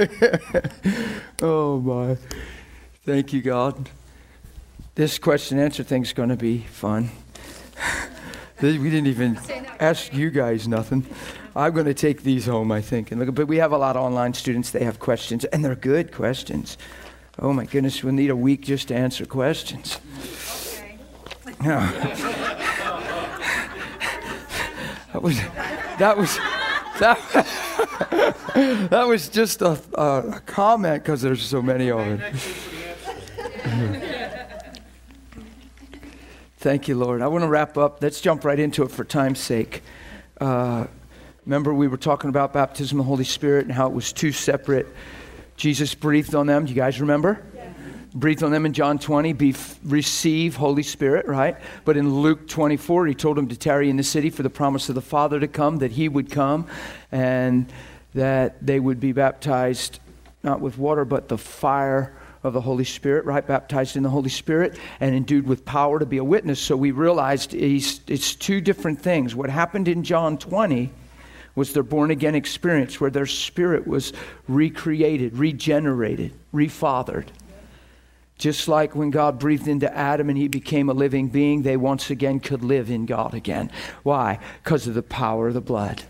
oh my. Thank you, God. This question answer thing's going to be fun. we didn't even ask you guys nothing. I'm going to take these home, I think. And look, but we have a lot of online students. They have questions, and they're good questions. Oh my goodness, we'll need a week just to answer questions. Okay. that was that was that, that was just a, a comment because there's so many of it. Thank you, Lord. I want to wrap up. Let's jump right into it for time's sake. Uh, remember, we were talking about baptism of the Holy Spirit and how it was two separate. Jesus breathed on them. Do you guys remember? Breathed on them in John 20, be, receive Holy Spirit, right? But in Luke 24, he told them to tarry in the city for the promise of the Father to come, that he would come, and that they would be baptized not with water, but the fire of the Holy Spirit, right? Baptized in the Holy Spirit and endued with power to be a witness. So we realized it's two different things. What happened in John 20 was their born again experience where their spirit was recreated, regenerated, refathered. Just like when God breathed into Adam and he became a living being, they once again could live in God again. Why? Because of the power of the blood.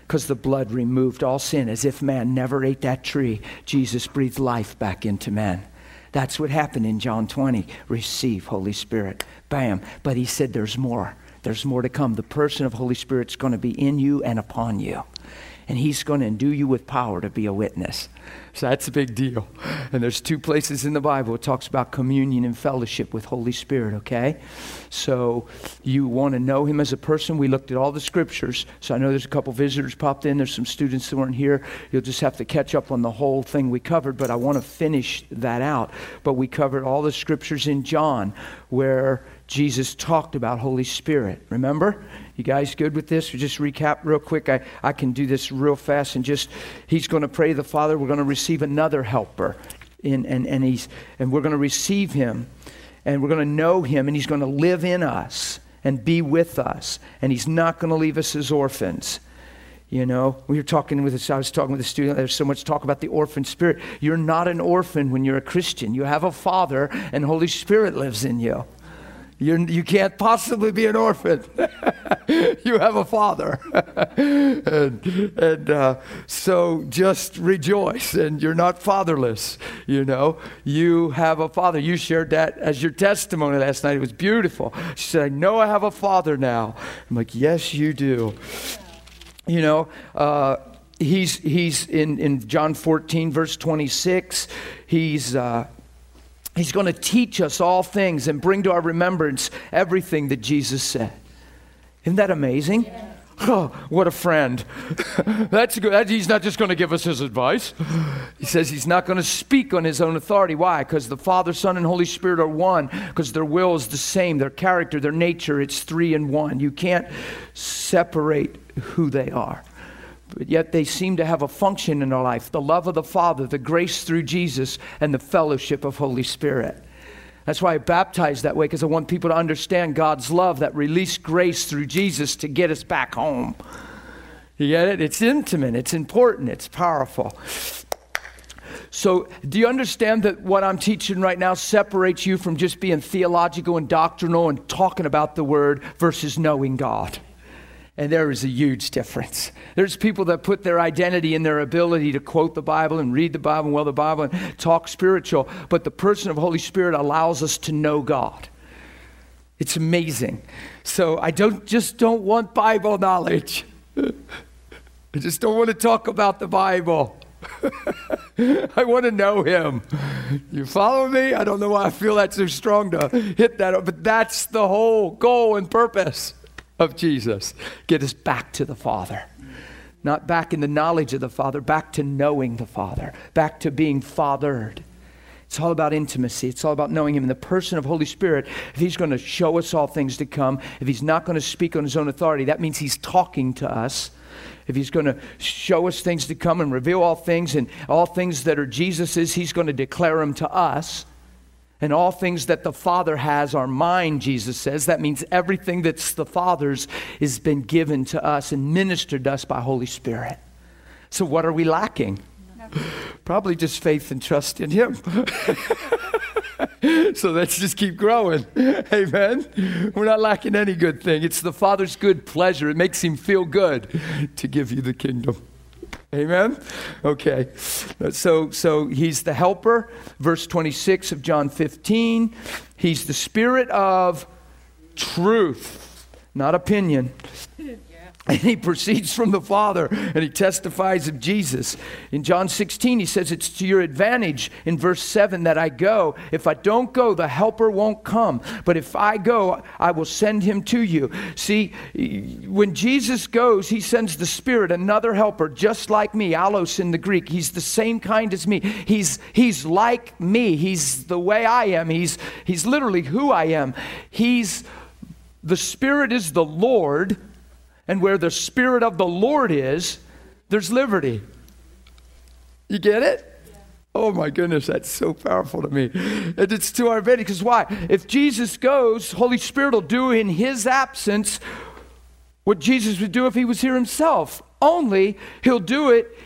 Because the blood removed all sin. As if man never ate that tree, Jesus breathed life back into man. That's what happened in John 20. Receive Holy Spirit. Bam. But he said there's more. There's more to come. The person of Holy Spirit's going to be in you and upon you. And he's going to endue you with power to be a witness. So that's a big deal. And there's two places in the Bible it talks about communion and fellowship with Holy Spirit, okay? So you want to know him as a person. We looked at all the scriptures. So I know there's a couple visitors popped in. There's some students that weren't here. You'll just have to catch up on the whole thing we covered, but I want to finish that out. But we covered all the scriptures in John where Jesus talked about Holy Spirit. Remember? You guys good with this? We just recap real quick. I, I can do this real fast and just, he's going to pray the Father. We're going to receive another helper. In, and, and, he's, and we're going to receive him and we're going to know him and he's going to live in us and be with us. And he's not going to leave us as orphans. You know, we were talking with this, I was talking with a student, there's so much talk about the orphan spirit. You're not an orphan when you're a Christian. You have a father, and Holy Spirit lives in you. You're, you can not possibly be an orphan. you have a father. and, and uh, so just rejoice, and you're not fatherless. You know, you have a father. You shared that as your testimony last night. It was beautiful. She said, I know I have a father now. I'm like, yes, you do. You know, uh, he's, he's in, in John 14, verse 26, he's. Uh, He's going to teach us all things and bring to our remembrance everything that Jesus said. Isn't that amazing? Yeah. Oh, what a friend. That's good. He's not just going to give us his advice. He says he's not going to speak on his own authority. Why? Because the Father, Son, and Holy Spirit are one, because their will is the same, their character, their nature, it's three in one. You can't separate who they are but yet they seem to have a function in our life the love of the Father, the grace through Jesus, and the fellowship of Holy Spirit. That's why I baptize that way, because I want people to understand God's love, that released grace through Jesus to get us back home. You get it? It's intimate, it's important, it's powerful. So, do you understand that what I'm teaching right now separates you from just being theological and doctrinal and talking about the Word versus knowing God? And there is a huge difference. There's people that put their identity in their ability to quote the Bible and read the Bible and well the Bible and talk spiritual, but the person of Holy Spirit allows us to know God. It's amazing. So I don't just don't want Bible knowledge. I just don't want to talk about the Bible. I want to know him. You follow me? I don't know why I feel that so strong to hit that, but that's the whole goal and purpose of Jesus. Get us back to the Father. Not back in the knowledge of the Father, back to knowing the Father, back to being fathered. It's all about intimacy. It's all about knowing Him. And the person of Holy Spirit, if He's going to show us all things to come, if He's not going to speak on His own authority, that means He's talking to us. If He's going to show us things to come and reveal all things and all things that are Jesus's, He's going to declare them to us. And all things that the Father has are mine, Jesus says. That means everything that's the Father's has been given to us and ministered to us by Holy Spirit. So, what are we lacking? Probably just faith and trust in Him. so let's just keep growing. Amen. We're not lacking any good thing. It's the Father's good pleasure. It makes Him feel good to give you the kingdom. Amen. Okay. So so he's the helper, verse 26 of John 15. He's the spirit of truth, not opinion. And he proceeds from the Father and he testifies of Jesus. In John 16, he says, It's to your advantage in verse 7 that I go. If I don't go, the helper won't come. But if I go, I will send him to you. See, when Jesus goes, he sends the Spirit, another helper, just like me, allos in the Greek. He's the same kind as me. He's, he's like me. He's the way I am. He's, he's literally who I am. He's the Spirit is the Lord and where the Spirit of the Lord is, there's liberty. You get it? Oh my goodness, that's so powerful to me. And it's to our advantage. Because why? If Jesus goes, Holy Spirit will do in his absence what Jesus would do if he was here himself. Only he'll do it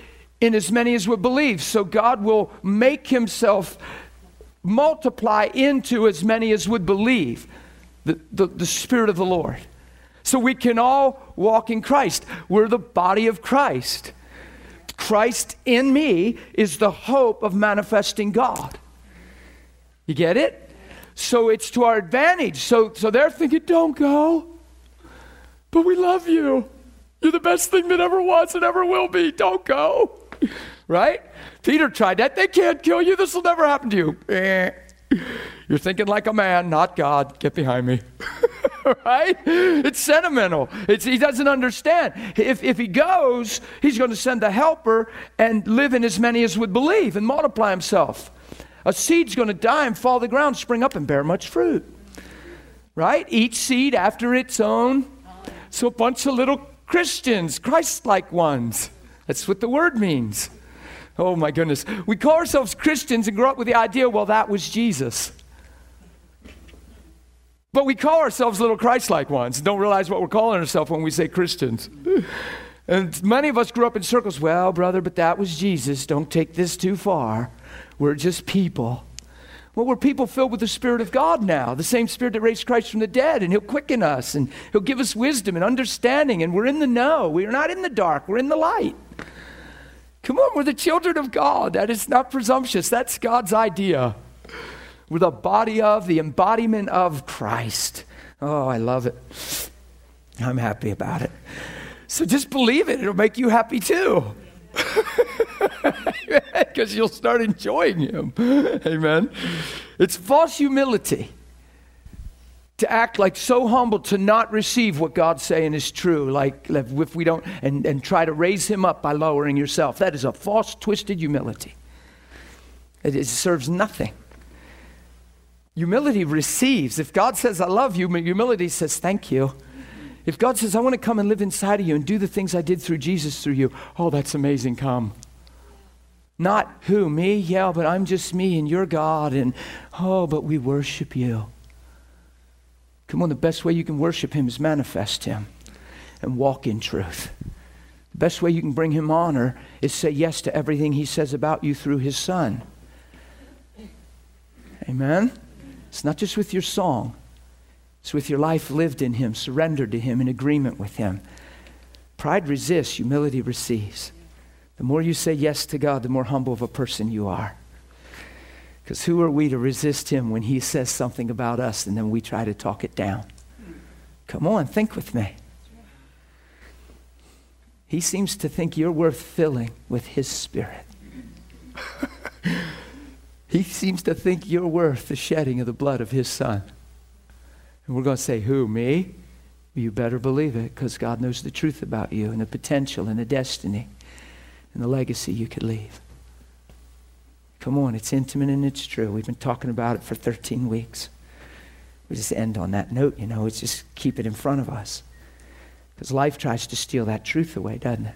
in as many as would believe. So God will make himself multiply into as many as would believe the, the, the Spirit of the Lord. So we can all walk in Christ. We're the body of Christ. Christ in me is the hope of manifesting God. You get it? So it's to our advantage. So, so they're thinking, don't go. But we love you. You're the best thing that ever was and ever will be. Don't go. Right? Peter tried that. They can't kill you. This will never happen to you. Eh. You're thinking like a man, not God. Get behind me. right? It's sentimental. It's, he doesn't understand. If, if he goes, he's going to send the helper and live in as many as would believe and multiply himself. A seed's going to die and fall to the ground, spring up, and bear much fruit. Right? Each seed after its own. So a bunch of little Christians, Christ like ones. That's what the word means. Oh my goodness. We call ourselves Christians and grow up with the idea, well, that was Jesus. But we call ourselves little Christ like ones don't realize what we're calling ourselves when we say Christians. and many of us grew up in circles. Well, brother, but that was Jesus. Don't take this too far. We're just people. Well, we're people filled with the Spirit of God now, the same Spirit that raised Christ from the dead, and He'll quicken us and He'll give us wisdom and understanding, and we're in the know. We are not in the dark, we're in the light. Come on, we're the children of God. That is not presumptuous, that's God's idea. The body of, the embodiment of Christ. Oh, I love it. I'm happy about it. So just believe it, it'll make you happy too. Because you'll start enjoying Him. Amen. It's false humility to act like so humble to not receive what God's saying is true, like if we don't, and, and try to raise Him up by lowering yourself. That is a false, twisted humility. It, it serves nothing. Humility receives. If God says, I love you, humility says, thank you. If God says, I want to come and live inside of you and do the things I did through Jesus through you, oh, that's amazing, come. Not who, me? Yeah, but I'm just me and you're God, and oh, but we worship you. Come on, the best way you can worship Him is manifest Him and walk in truth. The best way you can bring Him honor is say yes to everything He says about you through His Son. Amen? It's not just with your song, it's with your life lived in Him, surrendered to Him, in agreement with Him. Pride resists, humility receives. The more you say yes to God, the more humble of a person you are. Because who are we to resist Him when He says something about us and then we try to talk it down? Come on, think with me. He seems to think you're worth filling with His Spirit. He seems to think you're worth the shedding of the blood of his son. And we're going to say, Who? Me? You better believe it because God knows the truth about you and the potential and the destiny and the legacy you could leave. Come on, it's intimate and it's true. We've been talking about it for 13 weeks. We just end on that note, you know, it's just keep it in front of us. Because life tries to steal that truth away, doesn't it?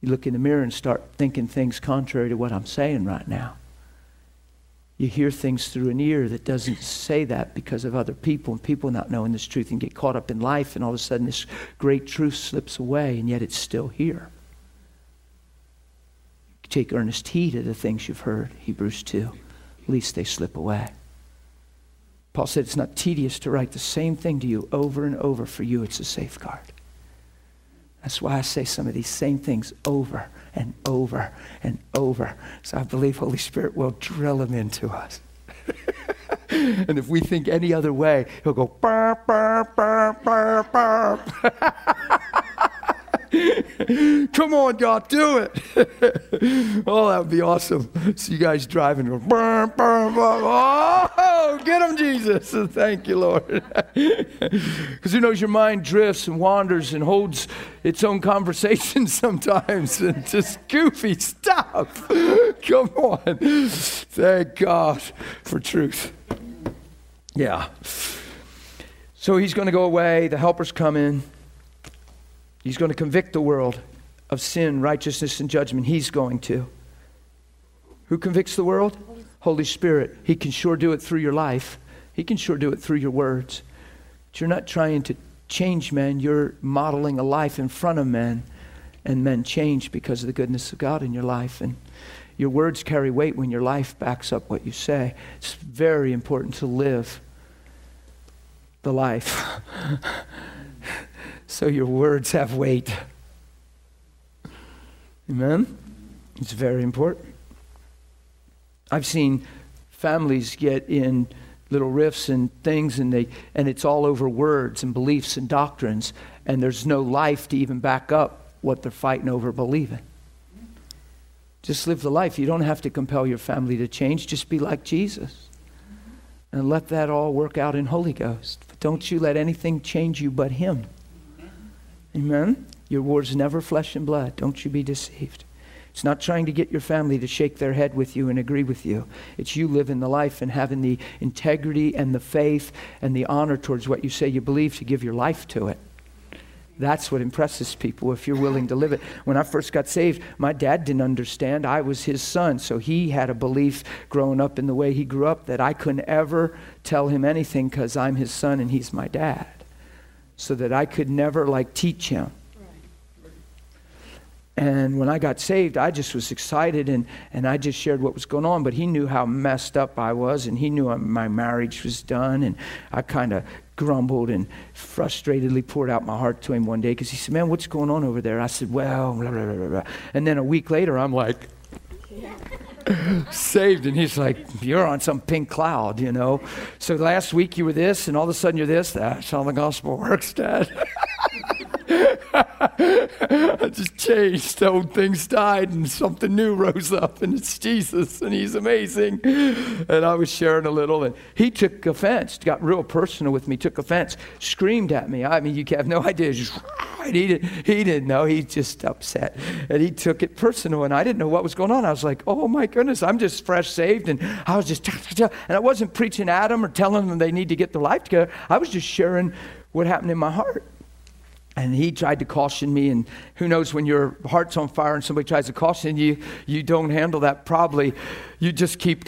You look in the mirror and start thinking things contrary to what I'm saying right now. You hear things through an ear that doesn't say that because of other people and people not knowing this truth and get caught up in life, and all of a sudden this great truth slips away, and yet it's still here. take earnest heed of the things you've heard, Hebrews 2, lest they slip away. Paul said it's not tedious to write the same thing to you over and over. For you, it's a safeguard. That's why I say some of these same things over and over and over. So I believe Holy Spirit will drill them into us. and if we think any other way, he'll go, burp, burp, burp, burp, burp. Come on, God, do it. oh, that would be awesome. See you guys driving. Burr, burr, burr. Oh, get him, Jesus. Thank you, Lord. Because who knows your mind drifts and wanders and holds its own conversation sometimes and just goofy stuff. Come on. Thank God for truth. Yeah. So he's going to go away. The helper's coming. He's going to convict the world of sin, righteousness, and judgment. He's going to. Who convicts the world? Holy Spirit. He can sure do it through your life, He can sure do it through your words. But you're not trying to change men, you're modeling a life in front of men, and men change because of the goodness of God in your life. And your words carry weight when your life backs up what you say. It's very important to live the life. so your words have weight. Amen? It's very important. I've seen families get in little riffs and things and they and it's all over words and beliefs and doctrines and there's no life to even back up what they're fighting over believing. Just live the life. You don't have to compel your family to change. Just be like Jesus. And let that all work out in Holy Ghost. But don't you let anything change you but Him. Amen? Your word's never flesh and blood. Don't you be deceived. It's not trying to get your family to shake their head with you and agree with you. It's you living the life and having the integrity and the faith and the honor towards what you say you believe to give your life to it. That's what impresses people if you're willing to live it. When I first got saved, my dad didn't understand. I was his son, so he had a belief growing up in the way he grew up that I couldn't ever tell him anything because I'm his son and he's my dad so that I could never like teach him. And when I got saved, I just was excited and, and I just shared what was going on. But he knew how messed up I was and he knew my marriage was done. And I kind of grumbled and frustratedly poured out my heart to him one day because he said, Man, what's going on over there? I said, Well, blah, blah, blah, blah. And then a week later, I'm like, saved. And he's like, You're on some pink cloud, you know. So last week you were this, and all of a sudden you're this. That's how the gospel works, Dad. I just changed. Old things died and something new rose up, and it's Jesus, and He's amazing. And I was sharing a little, and he took offense, got real personal with me, took offense, screamed at me. I mean, you have no idea. Just, he, didn't, he didn't know. He just upset. And he took it personal, and I didn't know what was going on. I was like, oh my goodness, I'm just fresh saved. And I was just, and I wasn't preaching at them or telling them they need to get their life together. I was just sharing what happened in my heart. And he tried to caution me, and who knows when your heart's on fire and somebody tries to caution you, you don't handle that probably. You just keep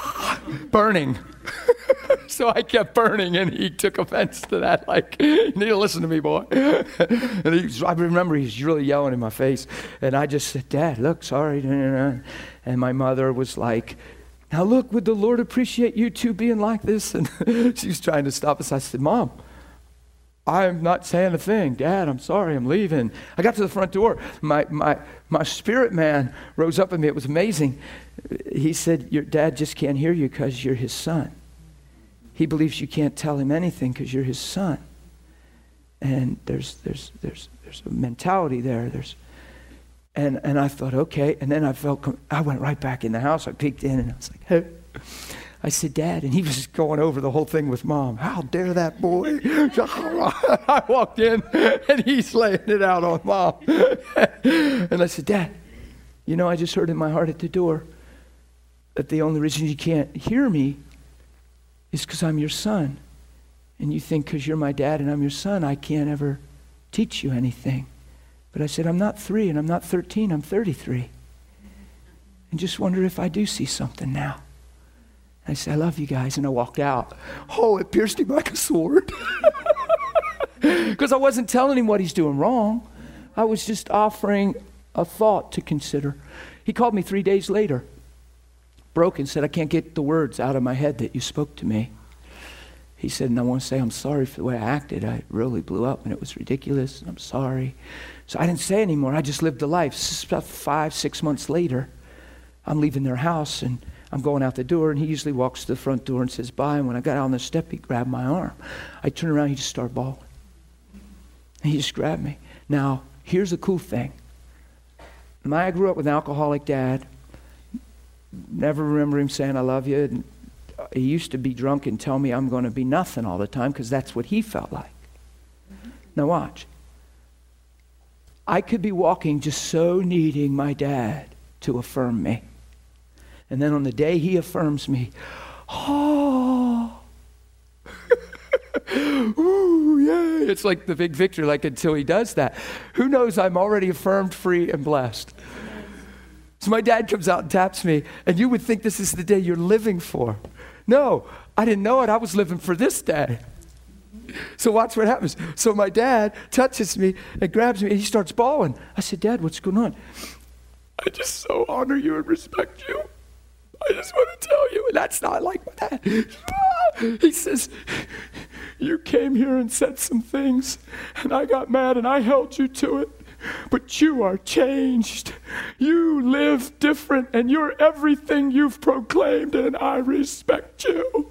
burning. so I kept burning, and he took offense to that. Like, you need to listen to me, boy. and he, I remember he's really yelling in my face, and I just said, Dad, look, sorry. And my mother was like, Now look, would the Lord appreciate you two being like this? And she was trying to stop us. I said, Mom, I'm not saying a thing. Dad, I'm sorry, I'm leaving. I got to the front door. My, my, my spirit man rose up at me. It was amazing. He said, Your dad just can't hear you because you're his son. He believes you can't tell him anything because you're his son. And there's, there's, there's, there's a mentality there. There's, and, and I thought, okay. And then I felt, I went right back in the house. I peeked in and I was like, hey. I said, Dad, and he was going over the whole thing with mom. How dare that boy? I walked in and he's laying it out on mom. and I said, Dad, you know, I just heard in my heart at the door that the only reason you can't hear me is because I'm your son. And you think because you're my dad and I'm your son, I can't ever teach you anything. But I said, I'm not three and I'm not 13, I'm 33. And just wonder if I do see something now. I said, I love you guys. And I walked out. Oh, it pierced him like a sword. Because I wasn't telling him what he's doing wrong. I was just offering a thought to consider. He called me three days later, broken, said, I can't get the words out of my head that you spoke to me. He said, and I want to say I'm sorry for the way I acted. I really blew up and it was ridiculous. and I'm sorry. So I didn't say anymore. I just lived the life. About five, six months later, I'm leaving their house and I'm going out the door, and he usually walks to the front door and says bye. And when I got out on the step, he grabbed my arm. I turned around, he just started bawling. And he just grabbed me. Now, here's the cool thing. I grew up with an alcoholic dad. Never remember him saying, I love you. And he used to be drunk and tell me I'm going to be nothing all the time because that's what he felt like. Now, watch. I could be walking just so needing my dad to affirm me. And then on the day he affirms me, oh, ooh, yay. It's like the big victory, like until he does that. Who knows I'm already affirmed, free, and blessed. So my dad comes out and taps me, and you would think this is the day you're living for. No, I didn't know it. I was living for this day. So watch what happens. So my dad touches me and grabs me and he starts bawling. I said, Dad, what's going on? I just so honor you and respect you. I just want to tell you, and that's not like that. He says, You came here and said some things, and I got mad and I held you to it. But you are changed. You live different, and you're everything you've proclaimed, and I respect you.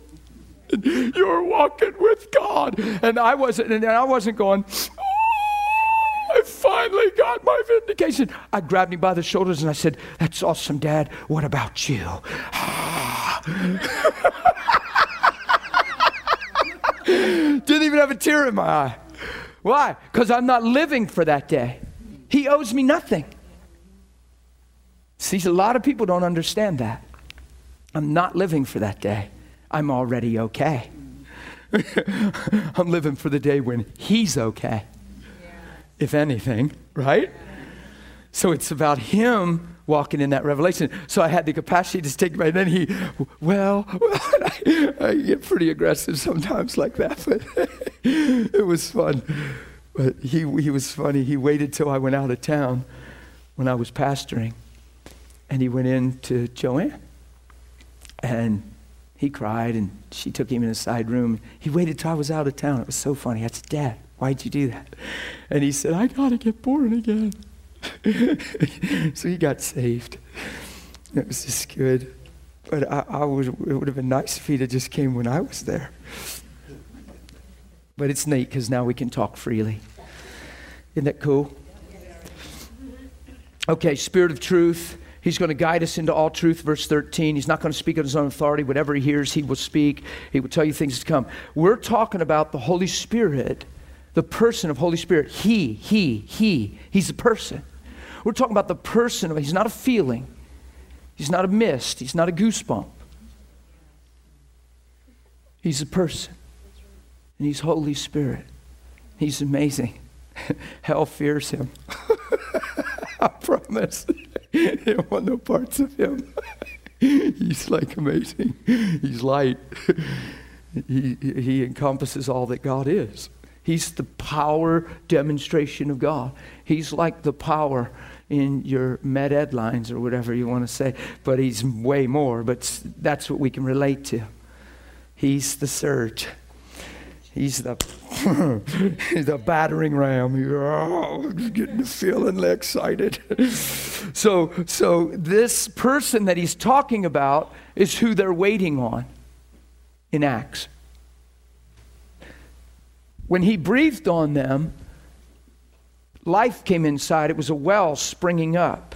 You're walking with God. And I wasn't, and I wasn't going, I finally got my vindication. I grabbed him by the shoulders and I said, That's awesome, Dad. What about you? Didn't even have a tear in my eye. Why? Because I'm not living for that day. He owes me nothing. See, a lot of people don't understand that. I'm not living for that day. I'm already okay. I'm living for the day when he's okay if anything, right? So it's about him walking in that revelation. So I had the capacity to take and then he, well, I, I, get pretty aggressive sometimes like that, but it was fun. But he, he was funny. He waited till I went out of town when I was pastoring, and he went in to Joanne. And he cried, and she took him in a side room. He waited till I was out of town. It was so funny. I said, Dad, Why'd you do that? And he said, I got to get born again. so he got saved. It was just good. But I, I was, it would have been nice if he'd just came when I was there. But it's neat because now we can talk freely. Isn't that cool? Okay, Spirit of truth. He's going to guide us into all truth, verse 13. He's not going to speak on his own authority. Whatever he hears, he will speak. He will tell you things to come. We're talking about the Holy Spirit the person of Holy Spirit. He, he, he. He's a person. We're talking about the person of, he's not a feeling. He's not a mist. He's not a goosebump. He's a person. And he's Holy Spirit. He's amazing. Hell fears him. I promise. They don't want no parts of him. he's like amazing. He's light. He, he encompasses all that God is. He's the power demonstration of God. He's like the power in your med ed lines or whatever you want to say, but he's way more. But that's what we can relate to. He's the surge. He's the the battering ram. You're oh, getting feeling excited. so so this person that he's talking about is who they're waiting on in Acts. When he breathed on them, life came inside. It was a well springing up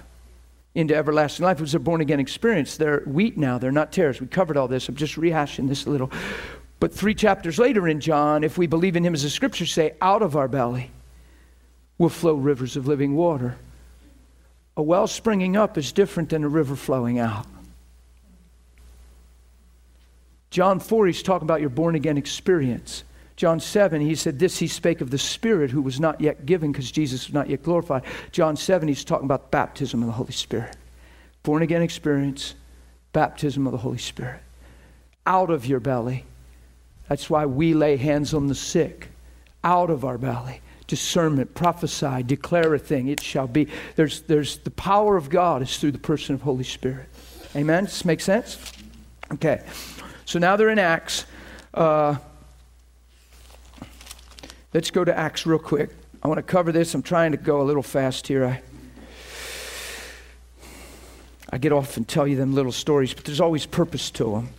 into everlasting life. It was a born again experience. They're wheat now, they're not tares. We covered all this. I'm just rehashing this a little. But three chapters later in John, if we believe in him as the scriptures say, out of our belly will flow rivers of living water. A well springing up is different than a river flowing out. John 4, he's talking about your born again experience. John 7, he said, This he spake of the Spirit who was not yet given because Jesus was not yet glorified. John 7, he's talking about baptism of the Holy Spirit. Born again experience, baptism of the Holy Spirit. Out of your belly. That's why we lay hands on the sick. Out of our belly. discernment, prophesy, declare a thing, it shall be. There's, there's the power of God is through the person of Holy Spirit. Amen? Does this make sense? Okay. So now they're in Acts. Uh, let's go to Acts real quick. I want to cover this. I'm trying to go a little fast here. I, I get off and tell you them little stories, but there's always purpose to them.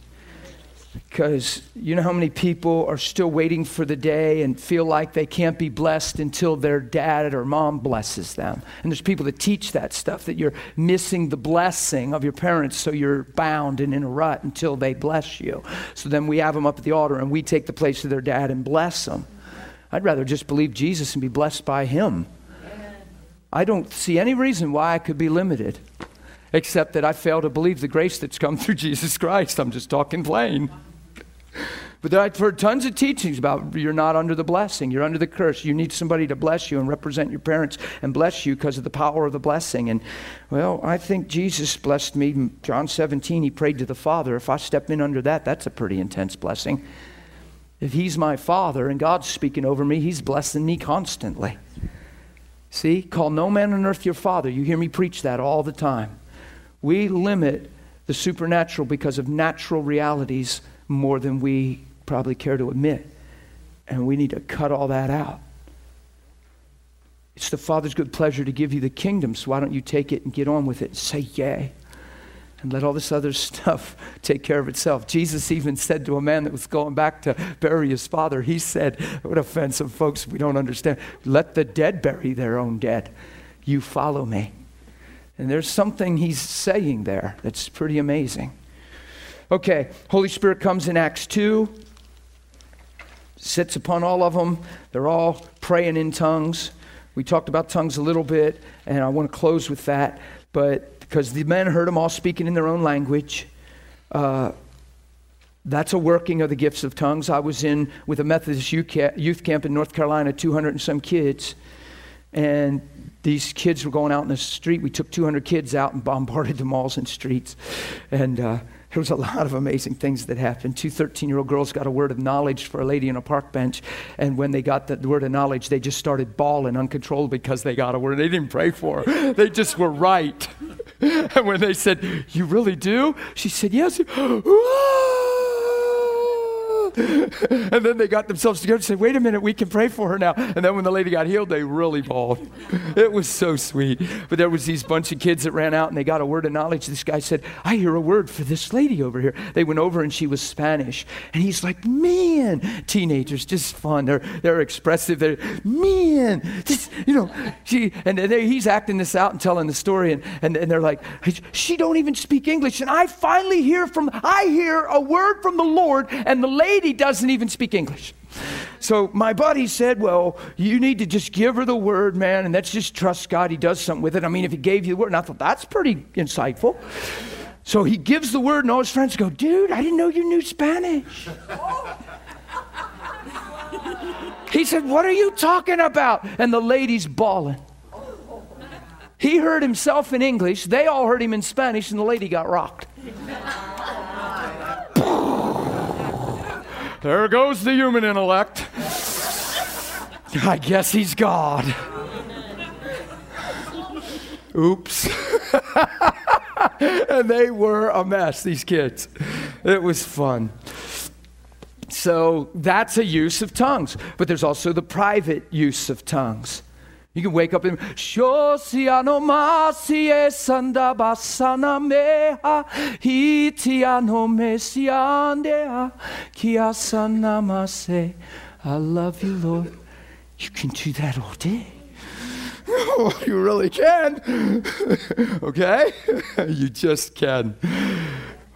Because you know how many people are still waiting for the day and feel like they can't be blessed until their dad or mom blesses them. And there's people that teach that stuff that you're missing the blessing of your parents, so you're bound and in a rut until they bless you. So then we have them up at the altar and we take the place of their dad and bless them. I'd rather just believe Jesus and be blessed by him. I don't see any reason why I could be limited except that I fail to believe the grace that's come through Jesus Christ. I'm just talking plain. But I've heard tons of teachings about you're not under the blessing, you're under the curse. You need somebody to bless you and represent your parents and bless you because of the power of the blessing. And well, I think Jesus blessed me. John 17, he prayed to the Father. If I step in under that, that's a pretty intense blessing. If he's my Father and God's speaking over me, he's blessing me constantly. See, call no man on earth your Father. You hear me preach that all the time. We limit the supernatural because of natural realities more than we probably care to admit. And we need to cut all that out. It's the Father's good pleasure to give you the kingdom, so why don't you take it and get on with it and say yay? And let all this other stuff take care of itself. Jesus even said to a man that was going back to bury his father, He said, What offensive folks we don't understand. Let the dead bury their own dead. You follow me. And there's something he's saying there that's pretty amazing. Okay, Holy Spirit comes in Acts 2, sits upon all of them. They're all praying in tongues. We talked about tongues a little bit, and I want to close with that. But because the men heard them all speaking in their own language, uh, that's a working of the gifts of tongues. I was in with a Methodist youth camp in North Carolina, 200 and some kids, and these kids were going out in the street. We took 200 kids out and bombarded the malls and streets. And uh, there was a lot of amazing things that happened. Two 13 year old girls got a word of knowledge for a lady on a park bench. And when they got the word of knowledge, they just started bawling uncontrollably because they got a word. They didn't pray for they just were right. and when they said, You really do? She said, Yes. and then they got themselves together and said, wait a minute, we can pray for her now. And then when the lady got healed, they really bawled. It was so sweet. But there was these bunch of kids that ran out and they got a word of knowledge. This guy said, I hear a word for this lady over here. They went over and she was Spanish. And he's like, man, teenagers, just fun. They're, they're expressive. They're, man, just, you know, she, and they, he's acting this out and telling the story. And, and, and they're like, she don't even speak English. And I finally hear from, I hear a word from the Lord and the lady lady doesn't even speak English. So my buddy said, Well, you need to just give her the word, man, and let's just trust God. He does something with it. I mean, if he gave you the word, and I thought, That's pretty insightful. So he gives the word, and all his friends go, Dude, I didn't know you knew Spanish. he said, What are you talking about? And the lady's bawling. He heard himself in English, they all heard him in Spanish, and the lady got rocked. There goes the human intellect. I guess he's God. Oops. and they were a mess, these kids. It was fun. So that's a use of tongues. But there's also the private use of tongues. You can wake up and Shosiano masie sanda basana meha hitiano mesiandea kiasana mase. I love you, Lord. You can do that all day. Oh, you really can. okay? you just can.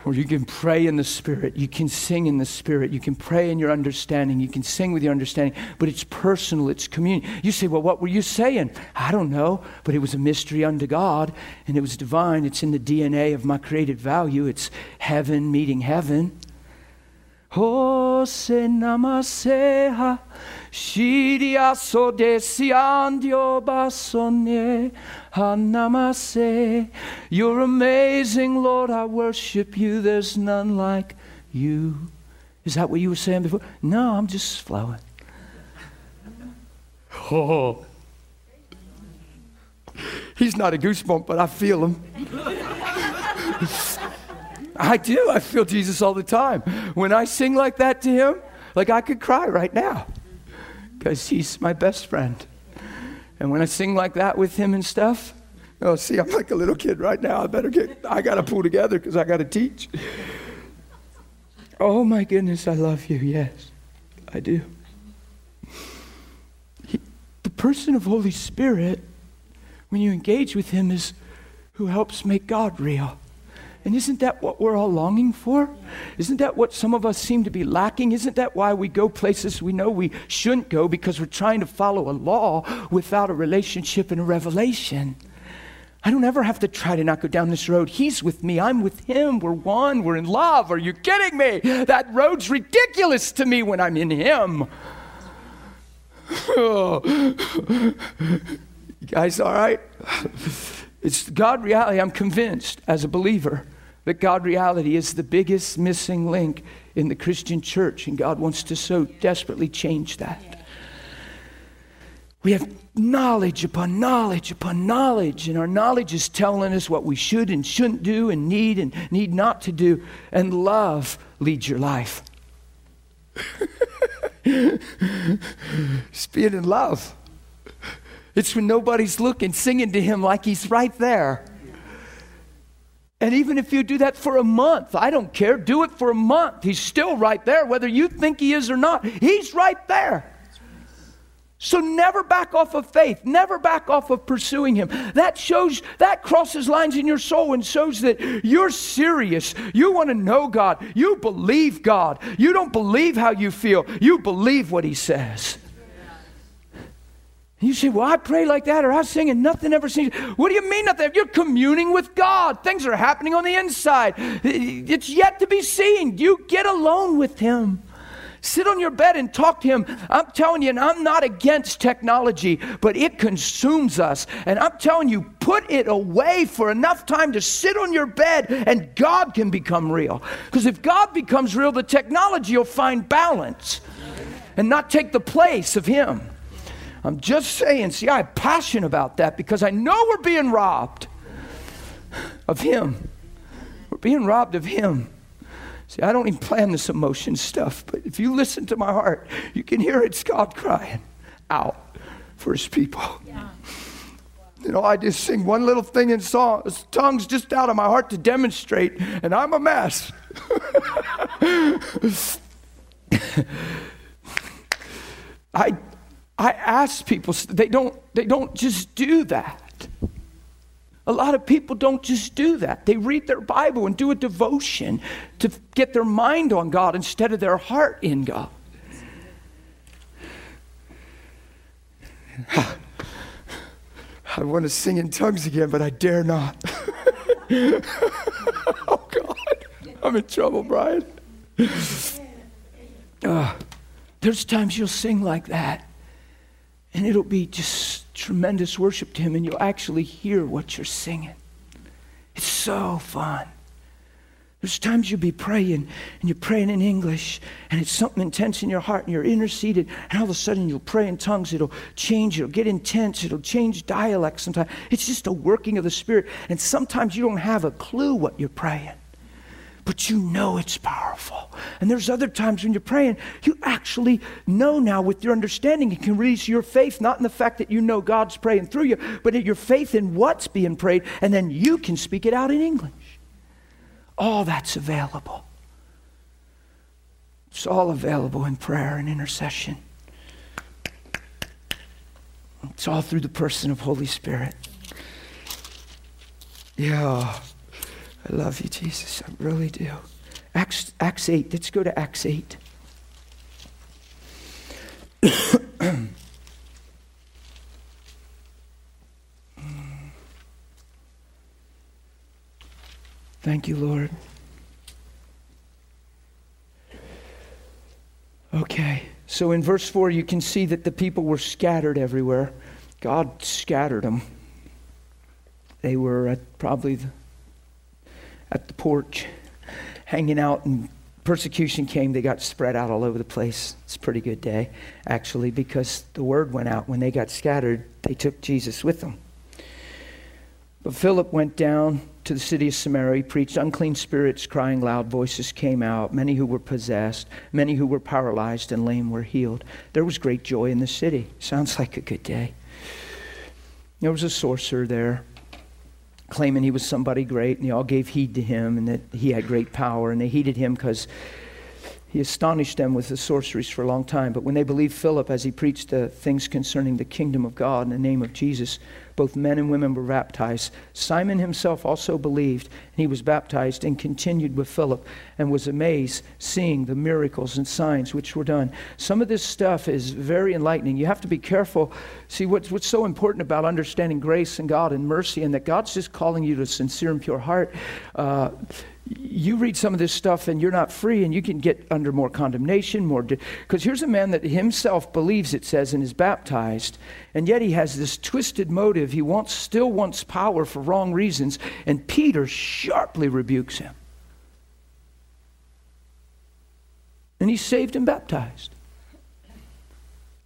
Or you can pray in the Spirit. You can sing in the Spirit. You can pray in your understanding. You can sing with your understanding. But it's personal, it's communion. You say, Well, what were you saying? I don't know. But it was a mystery unto God, and it was divine. It's in the DNA of my created value. It's heaven meeting heaven. Jose namaseha, shiria sodesiandio basone, hanamase. You're amazing, Lord, I worship you, there's none like you. Is that what you were saying before? No, I'm just flowing. Oh. He's not a goosebump, but I feel him. I do. I feel Jesus all the time. When I sing like that to him, like I could cry right now because he's my best friend. And when I sing like that with him and stuff, oh, see, I'm like a little kid right now. I better get, I got to pull together because I got to teach. Oh my goodness, I love you. Yes, I do. He, the person of Holy Spirit, when you engage with him, is who helps make God real. And isn't that what we're all longing for? Isn't that what some of us seem to be lacking? Isn't that why we go places we know we shouldn't go because we're trying to follow a law without a relationship and a revelation? I don't ever have to try to not go down this road. He's with me. I'm with him. We're one. We're in love. Are you kidding me? That road's ridiculous to me when I'm in him. you guys, all right? It's God reality. I'm convinced as a believer that God reality is the biggest missing link in the Christian church, and God wants to so desperately change that. We have knowledge upon knowledge upon knowledge, and our knowledge is telling us what we should and shouldn't do, and need and need not to do, and love leads your life. it's being in love. It's when nobody's looking, singing to Him like He's right there. And even if you do that for a month, I don't care. Do it for a month. He's still right there, whether you think he is or not. He's right there. So never back off of faith, never back off of pursuing him. That shows, that crosses lines in your soul and shows that you're serious. You want to know God. You believe God. You don't believe how you feel, you believe what he says. You say, Well, I pray like that or I sing and nothing ever seems. What do you mean nothing? You're communing with God. Things are happening on the inside. It's yet to be seen. You get alone with Him. Sit on your bed and talk to Him. I'm telling you, and I'm not against technology, but it consumes us. And I'm telling you, put it away for enough time to sit on your bed and God can become real. Because if God becomes real, the technology will find balance and not take the place of Him. I'm just saying, see, I'm passionate about that because I know we're being robbed of Him. We're being robbed of Him. See, I don't even plan this emotion stuff, but if you listen to my heart, you can hear it's God crying out for His people. Yeah. You know, I just sing one little thing in song, tongues just out of my heart to demonstrate, and I'm a mess. I I ask people, they don't, they don't just do that. A lot of people don't just do that. They read their Bible and do a devotion to get their mind on God instead of their heart in God. I want to sing in tongues again, but I dare not. oh, God. I'm in trouble, Brian. Uh, there's times you'll sing like that and it'll be just tremendous worship to Him, and you'll actually hear what you're singing. It's so fun. There's times you'll be praying and you're praying in English and it's something intense in your heart and you're interceded and all of a sudden you'll pray in tongues. It'll change, it'll get intense, it'll change dialect sometimes. It's just a working of the Spirit. And sometimes you don't have a clue what you're praying but you know it's powerful. And there's other times when you're praying, you actually know now with your understanding, it can release your faith, not in the fact that you know God's praying through you, but in your faith in what's being prayed, and then you can speak it out in English. All that's available. It's all available in prayer and intercession. It's all through the person of Holy Spirit. Yeah. I love you, Jesus. I really do. Acts, Acts 8. Let's go to Acts 8. Thank you, Lord. Okay, so in verse 4, you can see that the people were scattered everywhere. God scattered them. They were probably at the porch, hanging out and persecution came, they got spread out all over the place. It's a pretty good day, actually, because the word went out. When they got scattered, they took Jesus with them. But Philip went down to the city of Samaria, he preached unclean spirits, crying loud voices came out. Many who were possessed, many who were paralyzed and lame were healed. There was great joy in the city. Sounds like a good day. There was a sorcerer there claiming he was somebody great, and they all gave heed to him and that he had great power, and they heeded him because he astonished them with the sorceries for a long time. But when they believed Philip as he preached the things concerning the kingdom of God in the name of Jesus, both men and women were baptized. Simon himself also believed, and he was baptized and continued with Philip and was amazed seeing the miracles and signs which were done. Some of this stuff is very enlightening. You have to be careful. See, what's, what's so important about understanding grace and God and mercy, and that God's just calling you to a sincere and pure heart. Uh, you read some of this stuff and you're not free and you can get under more condemnation more because here's a man that himself believes it says and is baptized and yet he has this twisted motive. He wants still wants power for wrong reasons and peter sharply rebukes him. And he's saved and baptized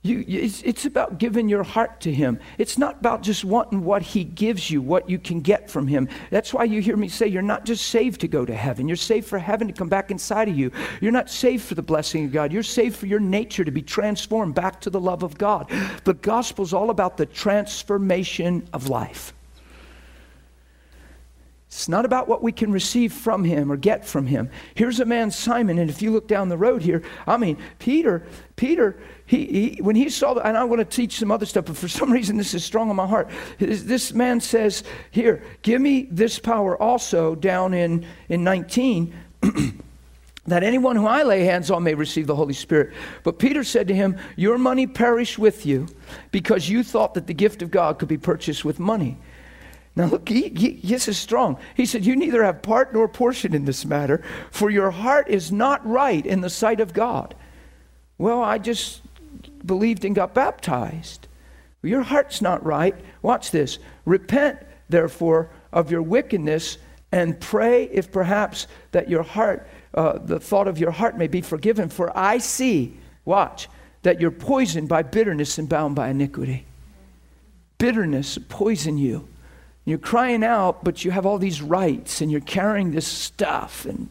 you, it's, it's about giving your heart to Him. It's not about just wanting what He gives you, what you can get from Him. That's why you hear me say you're not just saved to go to heaven. You're saved for heaven to come back inside of you. You're not saved for the blessing of God. You're saved for your nature to be transformed back to the love of God. The gospel's all about the transformation of life. It's not about what we can receive from him or get from him. Here's a man, Simon, and if you look down the road here, I mean, Peter, Peter, he, he when he saw that, and I want to teach some other stuff, but for some reason this is strong on my heart. This man says, Here, give me this power also down in, in 19. that anyone who I lay hands on may receive the Holy Spirit. But Peter said to him, Your money perish with you because you thought that the gift of God could be purchased with money. Now, look, he, he, this is strong. He said, You neither have part nor portion in this matter, for your heart is not right in the sight of God. Well, I just believed and got baptized. Your heart's not right. Watch this. Repent, therefore, of your wickedness and pray if perhaps that your heart, uh, the thought of your heart may be forgiven. For I see, watch, that you're poisoned by bitterness and bound by iniquity. Bitterness poison you. You're crying out, but you have all these rights and you're carrying this stuff. And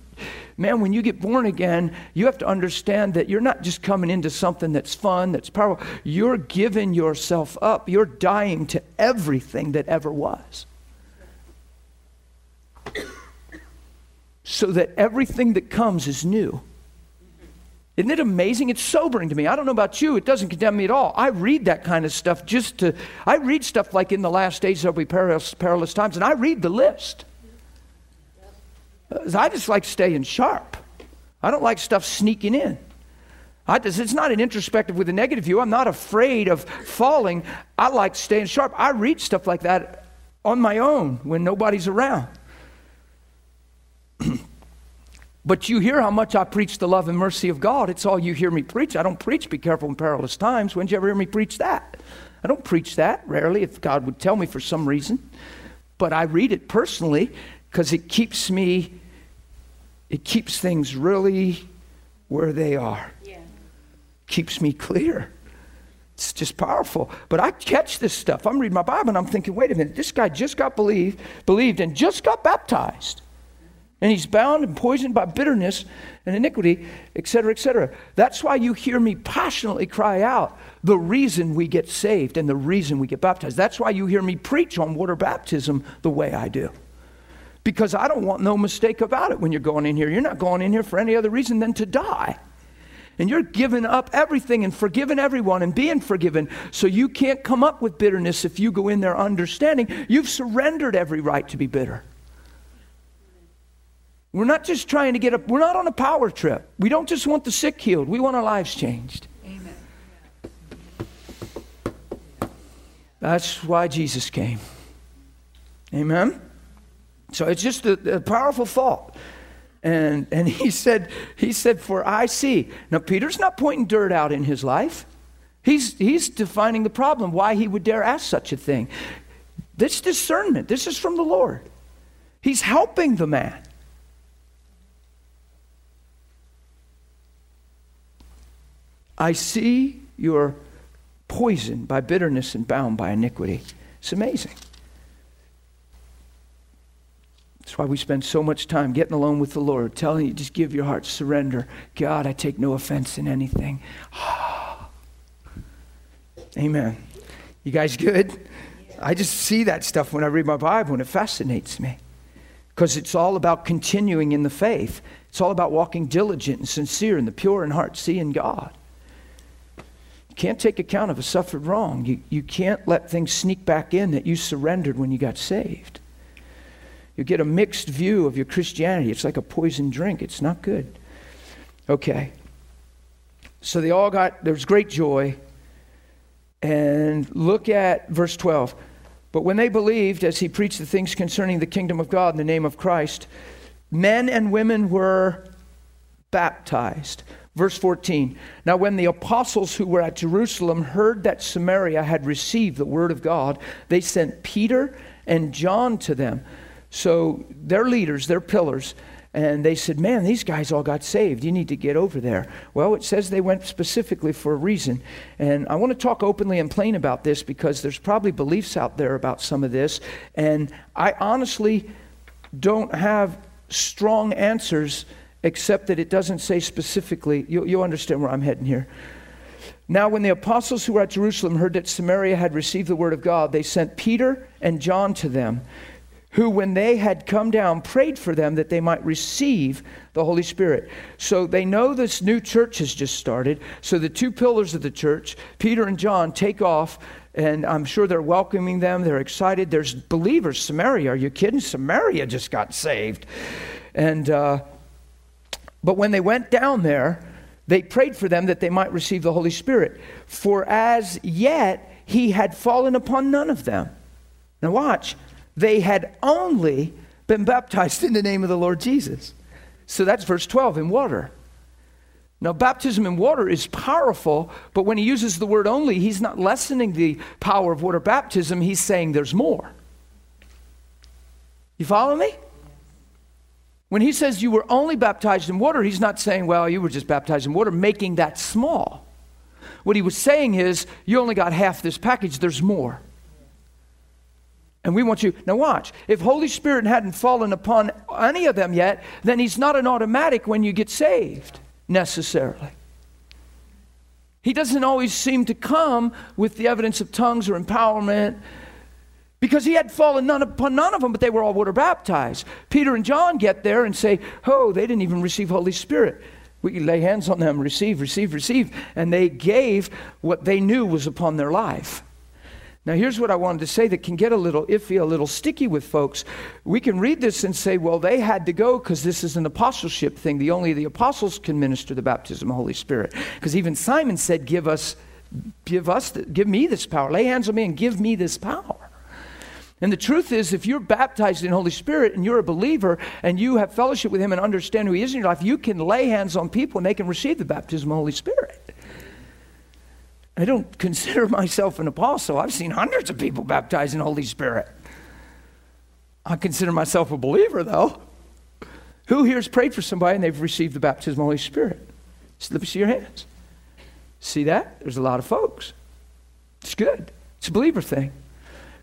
man, when you get born again, you have to understand that you're not just coming into something that's fun, that's powerful. You're giving yourself up. You're dying to everything that ever was. So that everything that comes is new. Isn't it amazing? It's sobering to me. I don't know about you, it doesn't condemn me at all. I read that kind of stuff just to, I read stuff like in the last days there'll be perilous, perilous times, and I read the list. I just like staying sharp. I don't like stuff sneaking in. Just, it's not an introspective with a negative view. I'm not afraid of falling. I like staying sharp. I read stuff like that on my own when nobody's around. But you hear how much I preach the love and mercy of God. It's all you hear me preach. I don't preach, be careful in perilous times. When did you ever hear me preach that? I don't preach that, rarely, if God would tell me for some reason. But I read it personally because it keeps me, it keeps things really where they are. Yeah. Keeps me clear. It's just powerful. But I catch this stuff. I'm reading my Bible and I'm thinking, wait a minute, this guy just got believed, believed and just got baptized and he's bound and poisoned by bitterness and iniquity, etc., etc. That's why you hear me passionately cry out the reason we get saved and the reason we get baptized. That's why you hear me preach on water baptism the way I do. Because I don't want no mistake about it when you're going in here. You're not going in here for any other reason than to die. And you're giving up everything and forgiving everyone and being forgiven. So you can't come up with bitterness if you go in there understanding you've surrendered every right to be bitter. We're not just trying to get up, we're not on a power trip. We don't just want the sick healed, we want our lives changed. Amen. That's why Jesus came. Amen? So it's just a, a powerful thought. And, and he said, he said, for I see. Now, Peter's not pointing dirt out in his life. He's, he's defining the problem, why he would dare ask such a thing. This discernment, this is from the Lord. He's helping the man. I see you're poisoned by bitterness and bound by iniquity. It's amazing. That's why we spend so much time getting alone with the Lord, telling you, just give your heart, surrender. God, I take no offense in anything. Amen. You guys good? I just see that stuff when I read my Bible and it fascinates me. Because it's all about continuing in the faith. It's all about walking diligent and sincere and the pure in heart, seeing God. You can't take account of a suffered wrong. You, you can't let things sneak back in that you surrendered when you got saved. You get a mixed view of your Christianity. It's like a poison drink, it's not good. Okay. So they all got, there was great joy. And look at verse 12. But when they believed, as he preached the things concerning the kingdom of God in the name of Christ, men and women were baptized. Verse 14. Now, when the apostles who were at Jerusalem heard that Samaria had received the word of God, they sent Peter and John to them. So they're leaders, they're pillars. And they said, Man, these guys all got saved. You need to get over there. Well, it says they went specifically for a reason. And I want to talk openly and plain about this because there's probably beliefs out there about some of this. And I honestly don't have strong answers except that it doesn't say specifically. You, you understand where I'm heading here. Now, when the apostles who were at Jerusalem heard that Samaria had received the word of God, they sent Peter and John to them who, when they had come down, prayed for them that they might receive the Holy Spirit. So they know this new church has just started. So the two pillars of the church, Peter and John, take off, and I'm sure they're welcoming them. They're excited. There's believers. Samaria, are you kidding? Samaria just got saved. And, uh, but when they went down there, they prayed for them that they might receive the Holy Spirit. For as yet he had fallen upon none of them. Now, watch they had only been baptized in the name of the Lord Jesus. So that's verse 12 in water. Now, baptism in water is powerful, but when he uses the word only, he's not lessening the power of water baptism. He's saying there's more. You follow me? When he says you were only baptized in water, he's not saying, well, you were just baptized in water, making that small. What he was saying is, you only got half this package, there's more. And we want you, now watch, if Holy Spirit hadn't fallen upon any of them yet, then He's not an automatic when you get saved, necessarily. He doesn't always seem to come with the evidence of tongues or empowerment because he had fallen none upon none of them, but they were all water baptized. Peter and John get there and say, Oh, they didn't even receive Holy Spirit. We can lay hands on them, receive, receive, receive. And they gave what they knew was upon their life. Now, here's what I wanted to say that can get a little iffy, a little sticky with folks. We can read this and say, well, they had to go because this is an apostleship thing. The only the apostles can minister the baptism of the Holy Spirit. Because even Simon said, give us, give us, give me this power. Lay hands on me and give me this power. And the truth is, if you're baptized in Holy Spirit and you're a believer and you have fellowship with Him and understand who He is in your life, you can lay hands on people and they can receive the baptism of the Holy Spirit. I don't consider myself an apostle. I've seen hundreds of people baptized in the Holy Spirit. I consider myself a believer, though. Who here has prayed for somebody and they've received the baptism of the Holy Spirit? Slip see your hands. See that? There's a lot of folks. It's good. It's a believer thing.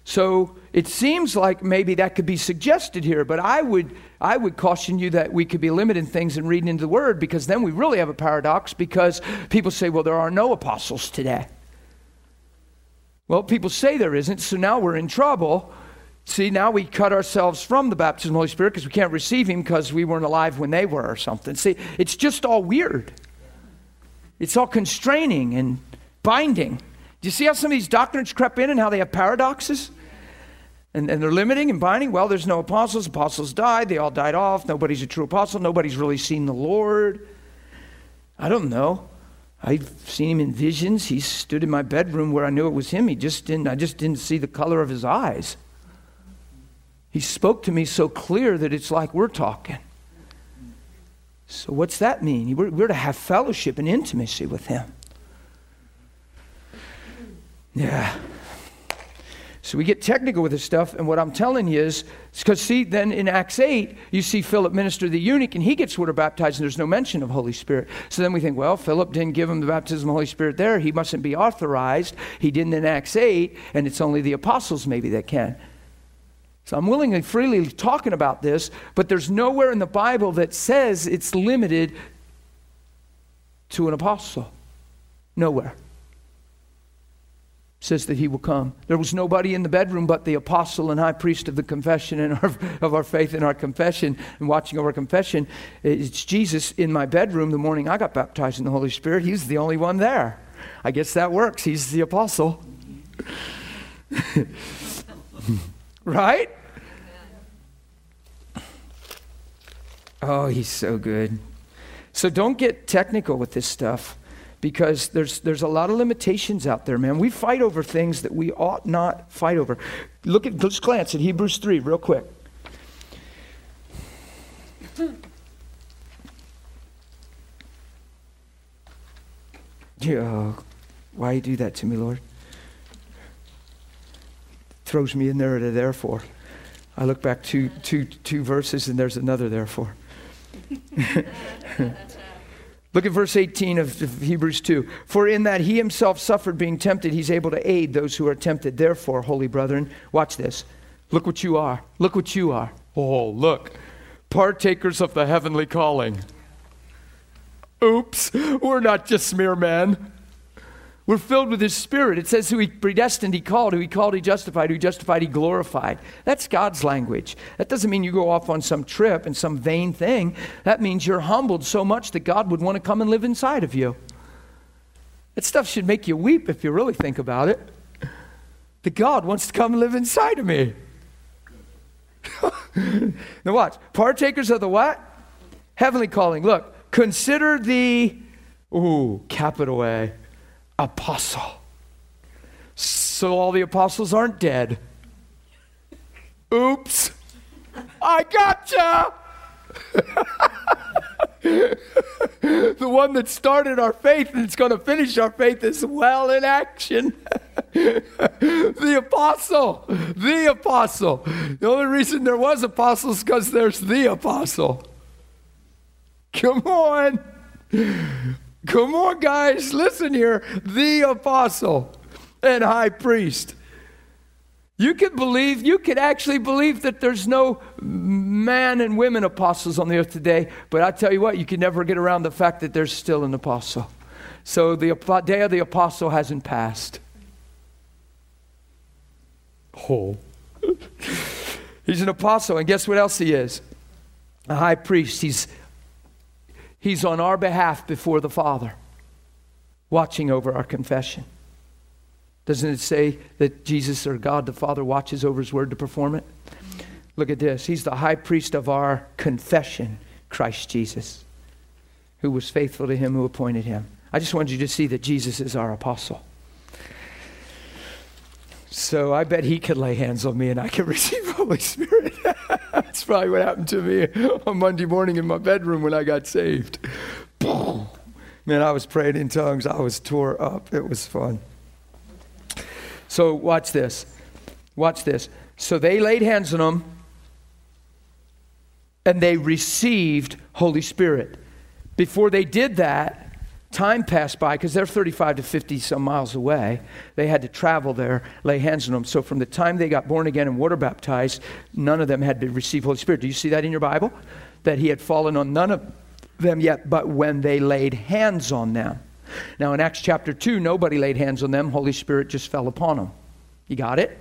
So it seems like maybe that could be suggested here, but I would, I would caution you that we could be limiting things and reading into the Word because then we really have a paradox because people say, well, there are no apostles today. Well, people say there isn't, so now we're in trouble. See, now we cut ourselves from the baptism of the Holy Spirit because we can't receive Him because we weren't alive when they were or something. See, it's just all weird. It's all constraining and binding. Do you see how some of these doctrines crept in and how they have paradoxes? And, and they're limiting and binding. Well, there's no apostles. Apostles died. They all died off. Nobody's a true apostle. Nobody's really seen the Lord. I don't know. I've seen him in visions. He stood in my bedroom where I knew it was him. He just didn't, I just didn't see the color of his eyes. He spoke to me so clear that it's like we're talking. So, what's that mean? We're, we're to have fellowship and intimacy with him. Yeah. So we get technical with this stuff, and what I'm telling you is, because see, then in Acts 8, you see Philip minister the eunuch, and he gets water baptized, and there's no mention of Holy Spirit. So then we think, well, Philip didn't give him the baptism of the Holy Spirit there. He mustn't be authorized. He didn't in Acts 8, and it's only the apostles maybe that can. So I'm willingly, freely talking about this, but there's nowhere in the Bible that says it's limited to an apostle. Nowhere says that he will come. There was nobody in the bedroom but the apostle and high priest of the confession and our, of our faith and our confession and watching over confession. It's Jesus in my bedroom the morning I got baptized in the Holy Spirit. He's the only one there. I guess that works. He's the apostle. right? Oh, he's so good. So don't get technical with this stuff because there's, there's a lot of limitations out there, man. We fight over things that we ought not fight over. Look at, let's glance at Hebrews 3 real quick. Yeah, why you do that to me, Lord? Throws me in there at a therefore. I look back two, two, two verses and there's another therefore. Look at verse 18 of, Hebrews 2. For in that he himself suffered being tempted, he's able to aid those who are tempted. Therefore, holy brethren, watch this. Look what you are. Look what you are. Oh, look. Partakers of the heavenly calling. Oops, we're not just mere men. We're filled with His Spirit. It says who He predestined, He called, who He called, He justified, who He justified, He glorified. That's God's language. That doesn't mean you go off on some trip and some vain thing. That means you're humbled so much that God would want to come and live inside of you. That stuff should make you weep if you really think about it. That God wants to come and live inside of me. now watch. Partakers of the what? Heavenly calling. Look, consider the, ooh, capital A apostle. So all the apostles aren't dead. Oops. I gotcha. the one that started our faith and it's going to finish our faith is well in action. the apostle, the apostle. The only reason there was apostles because there's the apostle. Come on. Come on, guys, listen here. The apostle and high priest. You could believe, you could actually believe that there's no man and women apostles on the earth today, but I tell you what, you can never get around the fact that there's still an apostle. So the day of the apostle hasn't passed. Oh. He's an apostle, and guess what else he is? A high priest. He's He's on our behalf before the Father, watching over our confession. Doesn't it say that Jesus or God the Father watches over his word to perform it? Look at this. He's the high priest of our confession, Christ Jesus, who was faithful to him who appointed him. I just wanted you to see that Jesus is our apostle. So I bet he could lay hands on me and I could receive Holy Spirit. That's probably what happened to me on Monday morning in my bedroom when I got saved. Man, I was praying in tongues. I was tore up. It was fun. So, watch this. Watch this. So, they laid hands on them and they received Holy Spirit. Before they did that, Time passed by because they're 35 to 50 some miles away. They had to travel there, lay hands on them. So from the time they got born again and water baptized, none of them had to receive Holy Spirit. Do you see that in your Bible? That he had fallen on none of them yet, but when they laid hands on them. Now in Acts chapter 2, nobody laid hands on them. Holy Spirit just fell upon them. You got it?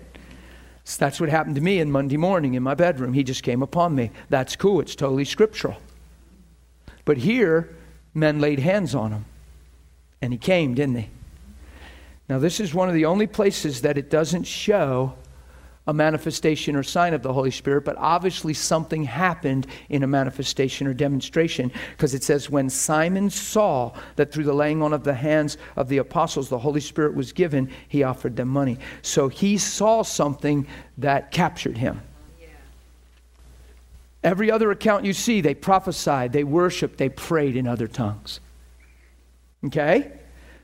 So that's what happened to me in Monday morning in my bedroom. He just came upon me. That's cool. It's totally scriptural. But here, men laid hands on them. And he came, didn't he? Now, this is one of the only places that it doesn't show a manifestation or sign of the Holy Spirit, but obviously something happened in a manifestation or demonstration because it says, When Simon saw that through the laying on of the hands of the apostles the Holy Spirit was given, he offered them money. So he saw something that captured him. Every other account you see, they prophesied, they worshiped, they prayed in other tongues. Okay?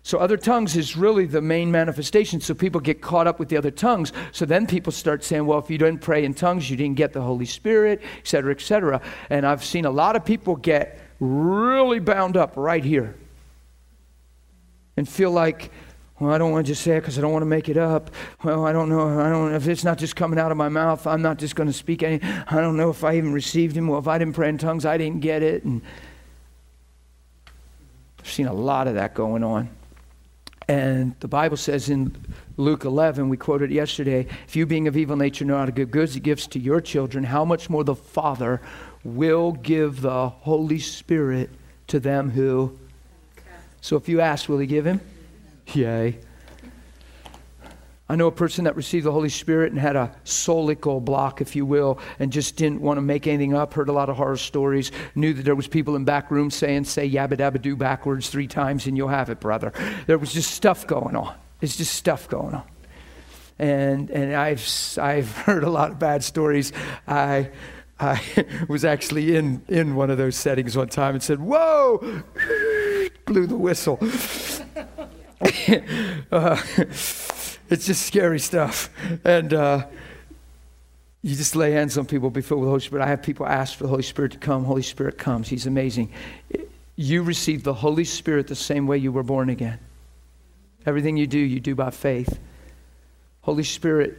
So, other tongues is really the main manifestation. So, people get caught up with the other tongues. So, then people start saying, well, if you didn't pray in tongues, you didn't get the Holy Spirit, et cetera, et cetera. And I've seen a lot of people get really bound up right here and feel like, well, I don't want to just say it because I don't want to make it up. Well, I don't know. I don't. If it's not just coming out of my mouth, I'm not just going to speak any. I don't know if I even received him. Well, if I didn't pray in tongues, I didn't get it. And I've seen a lot of that going on. And the Bible says in Luke 11, we quoted yesterday, if you being of evil nature know how to give good gifts to your children, how much more the Father will give the Holy Spirit to them who. So if you ask, will he give him? Yay. I know a person that received the Holy Spirit and had a solical block, if you will, and just didn't want to make anything up, heard a lot of horror stories, knew that there was people in back rooms saying, say yabba dabba do backwards three times and you'll have it, brother. There was just stuff going on. It's just stuff going on. And, and I've, I've heard a lot of bad stories. I, I was actually in, in one of those settings one time and said, whoa, blew the whistle. uh, it's just scary stuff. And uh, you just lay hands on people, be filled with the Holy Spirit. I have people ask for the Holy Spirit to come. Holy Spirit comes. He's amazing. You receive the Holy Spirit the same way you were born again. Everything you do, you do by faith. Holy Spirit,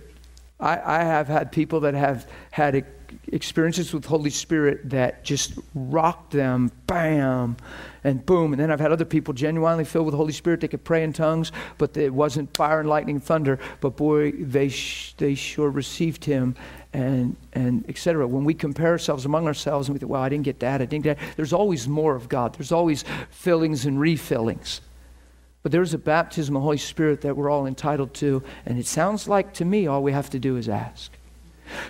I, I have had people that have had experiences with Holy Spirit that just rocked them, bam, and boom. And then I've had other people genuinely filled with Holy Spirit. They could pray in tongues, but it wasn't fire and lightning thunder. But boy, they, sh- they sure received him and, and etc. When we compare ourselves among ourselves and we think, well, I didn't get that, I didn't get that, there's always more of God. There's always fillings and refillings. But there's a baptism of Holy Spirit that we're all entitled to. And it sounds like to me all we have to do is ask.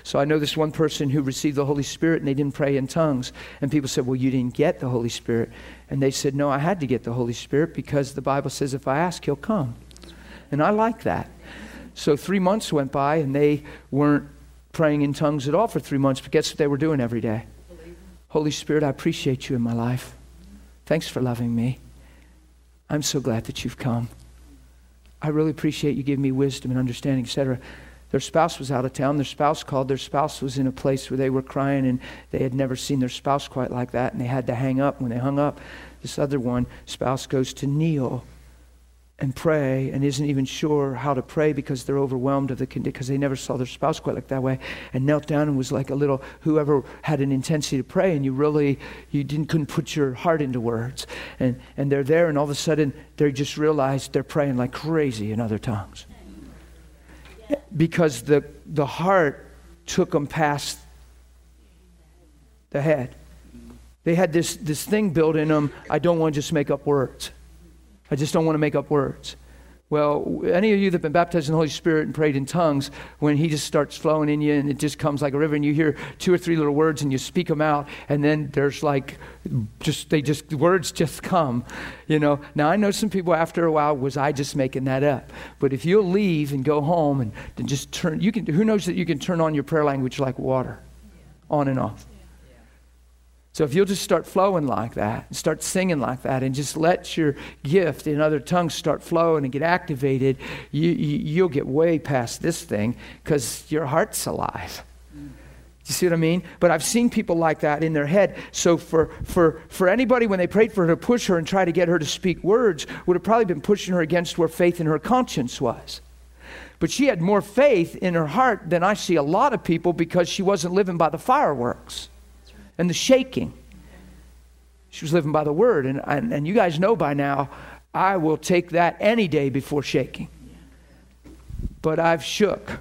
So I know this one person who received the Holy Spirit and they didn't pray in tongues. And people said, Well, you didn't get the Holy Spirit. And they said, No, I had to get the Holy Spirit because the Bible says if I ask, He'll come. And I like that. So three months went by and they weren't praying in tongues at all for three months. But guess what they were doing every day? Holy Spirit, I appreciate you in my life. Thanks for loving me. I'm so glad that you've come. I really appreciate you giving me wisdom and understanding, etc. Their spouse was out of town. Their spouse called. Their spouse was in a place where they were crying and they had never seen their spouse quite like that and they had to hang up. When they hung up, this other one, spouse goes to kneel and pray and isn't even sure how to pray because they're overwhelmed of the condition because they never saw their spouse quite like that way and knelt down and was like a little whoever had an intensity to pray and you really you didn't couldn't put your heart into words and and they're there and all of a sudden they just realized they're praying like crazy in other tongues because the, the heart took them past the head. They had this, this thing built in them I don't want to just make up words. I just don't want to make up words. Well, any of you that have been baptized in the Holy Spirit and prayed in tongues, when He just starts flowing in you and it just comes like a river, and you hear two or three little words and you speak them out, and then there's like just, they just, words just come, you know. Now, I know some people after a while, was I just making that up? But if you'll leave and go home and, and just turn, you can, who knows that you can turn on your prayer language like water, on and off? So if you'll just start flowing like that, and start singing like that, and just let your gift in other tongues start flowing and get activated, you, you, will get way past this thing because your heart's alive. You see what I mean? But I've seen people like that in their head. So for, for, for anybody, when they prayed for her to push her and try to get her to speak words, would have probably been pushing her against where faith in her conscience was. But she had more faith in her heart than I see a lot of people because she wasn't living by the fireworks and the shaking. She was living by the word. And, and, and you guys know by now, I will take that any day before shaking. But I've shook.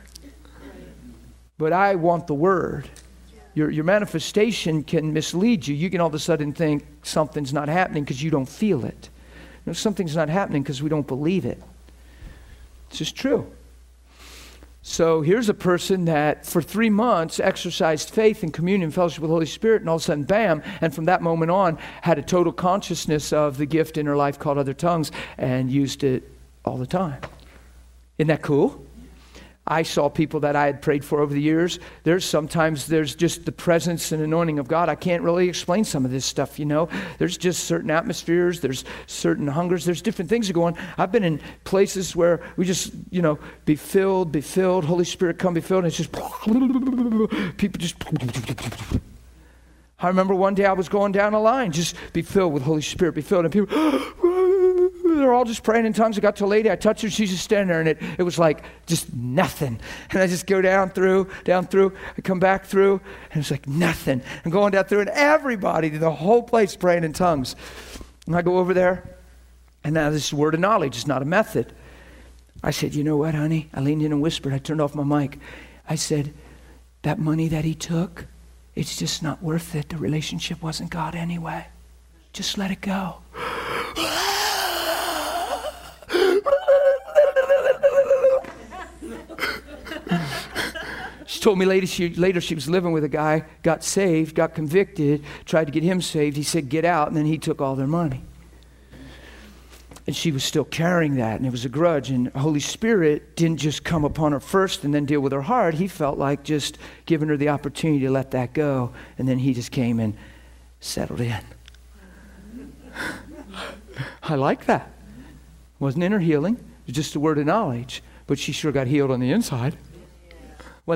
But I want the word. Your, your manifestation can mislead you. You can all of a sudden think something's not happening because you don't feel it. You know, something's not happening because we don't believe it. It's just true. So here's a person that for three months exercised faith and communion, fellowship with the Holy Spirit, and all of a sudden, bam, and from that moment on, had a total consciousness of the gift in her life called other tongues and used it all the time. Isn't that cool? I saw people that I had prayed for over the years. There's sometimes there's just the presence and anointing of God. I can't really explain some of this stuff, you know. There's just certain atmospheres, there's certain hungers, there's different things that go on. I've been in places where we just, you know, be filled, be filled, Holy Spirit come be filled, and it's just people just I remember one day I was going down a line, just be filled with Holy Spirit, be filled, and people, they're all just praying in tongues. I got to a lady, I touched her, she's just standing there, and it, it was like just nothing. And I just go down through, down through, I come back through, and it's like nothing. I'm going down through, and everybody, the whole place praying in tongues. And I go over there, and now this is word of knowledge, it's not a method. I said, You know what, honey? I leaned in and whispered, I turned off my mic. I said, That money that he took, it's just not worth it. The relationship wasn't God anyway. Just let it go. she told me later she, later she was living with a guy, got saved, got convicted, tried to get him saved. He said, Get out, and then he took all their money. And she was still carrying that, and it was a grudge. And Holy Spirit didn't just come upon her first and then deal with her heart. He felt like just giving her the opportunity to let that go. And then he just came and settled in. I like that. Wasn't inner healing, it was just a word of knowledge. But she sure got healed on the inside.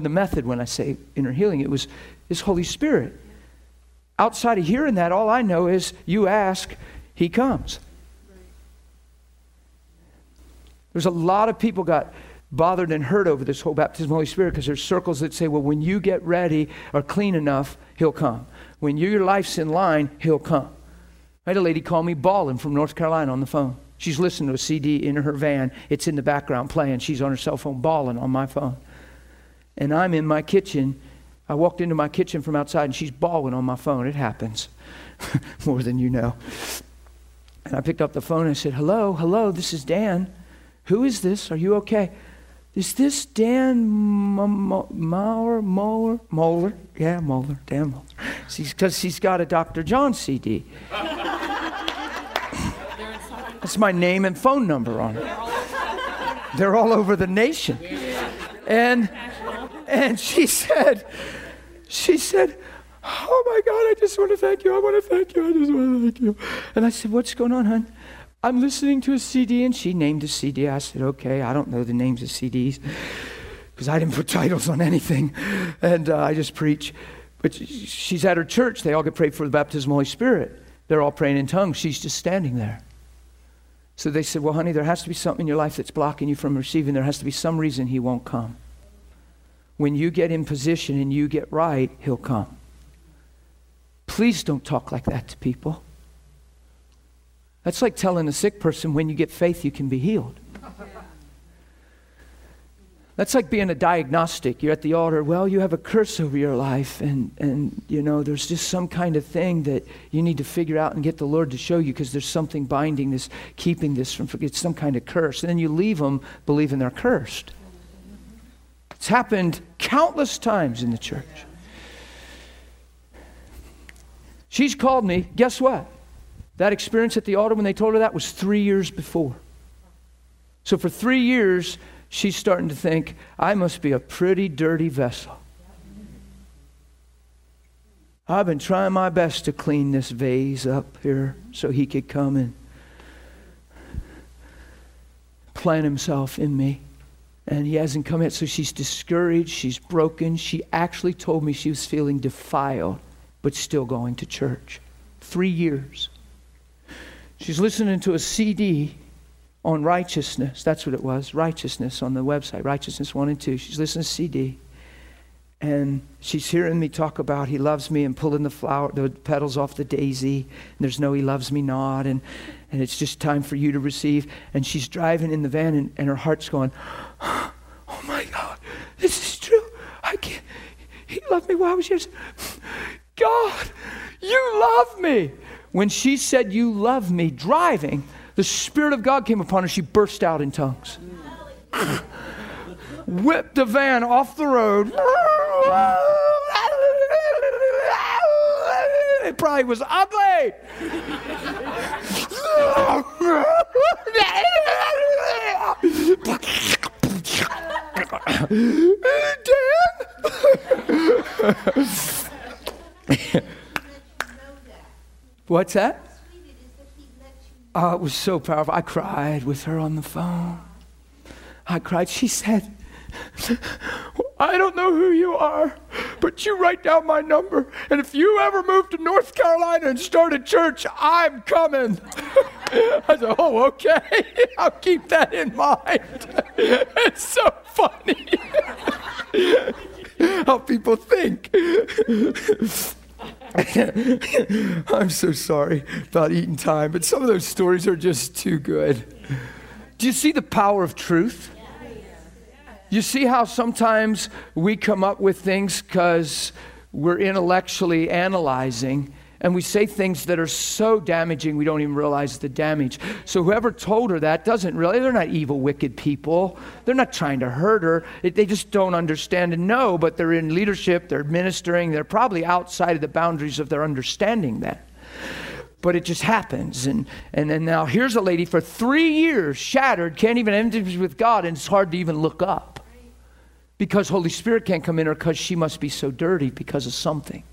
The method when I say inner healing, it was His Holy Spirit. Outside of hearing that, all I know is you ask, He comes. There's a lot of people got bothered and hurt over this whole baptism of the Holy Spirit because there's circles that say, well, when you get ready or clean enough, he'll come. When your life's in line, he'll come. I had a lady call me bawling from North Carolina on the phone. She's listening to a CD in her van. It's in the background playing. She's on her cell phone bawling on my phone. And I'm in my kitchen. I walked into my kitchen from outside and she's bawling on my phone. It happens more than you know. And I picked up the phone and I said, Hello, hello, this is Dan. Who is this? Are you okay? Is this Dan Maurer? Mohler? Mohler? Yeah, Mohler. Dan Mohler. Because he's got a Dr. John CD. That's my name and phone number on it. They're all over the nation. And and she said, she said, Oh my God, I just want to thank you. I want to thank you. I just want to thank you. And I said, What's going on, hon? I'm listening to a CD, and she named a CD. I said, okay, I don't know the names of CDs because I didn't put titles on anything, and uh, I just preach. But she's at her church. They all get prayed for the baptism of the Holy Spirit. They're all praying in tongues. She's just standing there. So they said, Well, honey, there has to be something in your life that's blocking you from receiving. There has to be some reason he won't come. When you get in position and you get right, he'll come. Please don't talk like that to people. That's like telling a sick person when you get faith, you can be healed. That's like being a diagnostic. You're at the altar, well, you have a curse over your life, and, and you know, there's just some kind of thing that you need to figure out and get the Lord to show you because there's something binding this, keeping this from, it's some kind of curse. And then you leave them believing they're cursed. It's happened countless times in the church. She's called me, guess what? That experience at the altar when they told her that was three years before. So for three years, she's starting to think, I must be a pretty dirty vessel. I've been trying my best to clean this vase up here so he could come and plant himself in me. And he hasn't come yet, so she's discouraged, she's broken. She actually told me she was feeling defiled, but still going to church. Three years. She's listening to a CD on righteousness. That's what it was righteousness on the website, Righteousness 1 and 2. She's listening to CD. And she's hearing me talk about he loves me and pulling the flower, the petals off the daisy. And there's no he loves me not. And, and it's just time for you to receive. And she's driving in the van and, and her heart's going, Oh my God, this is true. I can't. He loved me while I was here. God, you love me. When she said, You love me, driving, the Spirit of God came upon her. She burst out in tongues. Whipped the van off the road. It probably was ugly. Dan? What's that? Oh, it was so powerful. I cried with her on the phone. I cried. She said, I don't know who you are, but you write down my number. And if you ever move to North Carolina and start a church, I'm coming. I said, Oh, okay. I'll keep that in mind. It's so funny how people think. I'm so sorry about eating time, but some of those stories are just too good. Do you see the power of truth? You see how sometimes we come up with things because we're intellectually analyzing and we say things that are so damaging we don't even realize the damage. So whoever told her that doesn't really, they're not evil, wicked people. They're not trying to hurt her. They just don't understand and know, but they're in leadership, they're ministering, they're probably outside of the boundaries of their understanding that. But it just happens. And, and, and now here's a lady for three years, shattered, can't even enter with God, and it's hard to even look up. Because Holy Spirit can't come in her because she must be so dirty because of something.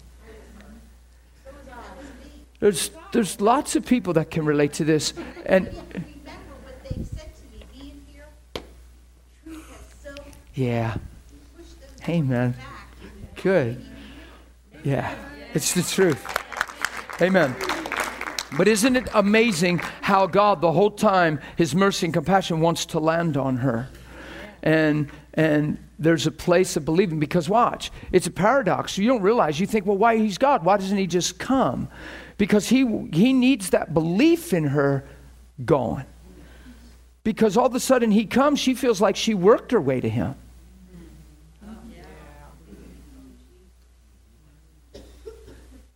There's, there's lots of people that can relate to this. And yeah. Amen. Good. Yeah. It's the truth. Amen. But isn't it amazing how God, the whole time, His mercy and compassion wants to land on her? And and there's a place of believing because watch, it's a paradox. You don't realize. You think, well, why He's God? Why doesn't He just come? because he, he needs that belief in her gone. Because all of a sudden he comes, she feels like she worked her way to him.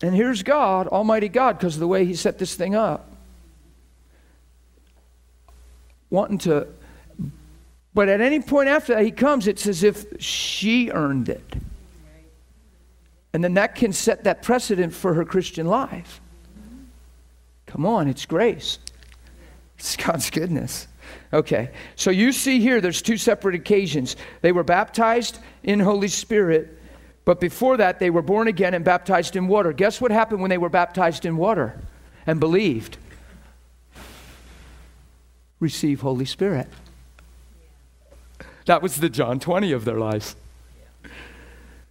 And here's God, Almighty God, because of the way He set this thing up. Wanting to, but at any point after that, He comes, it's as if she earned it. And then that can set that precedent for her Christian life. Come on, it's grace. It's God's goodness. Okay, so you see here there's two separate occasions. They were baptized in Holy Spirit, but before that they were born again and baptized in water. Guess what happened when they were baptized in water and believed? Receive Holy Spirit. That was the John 20 of their lives.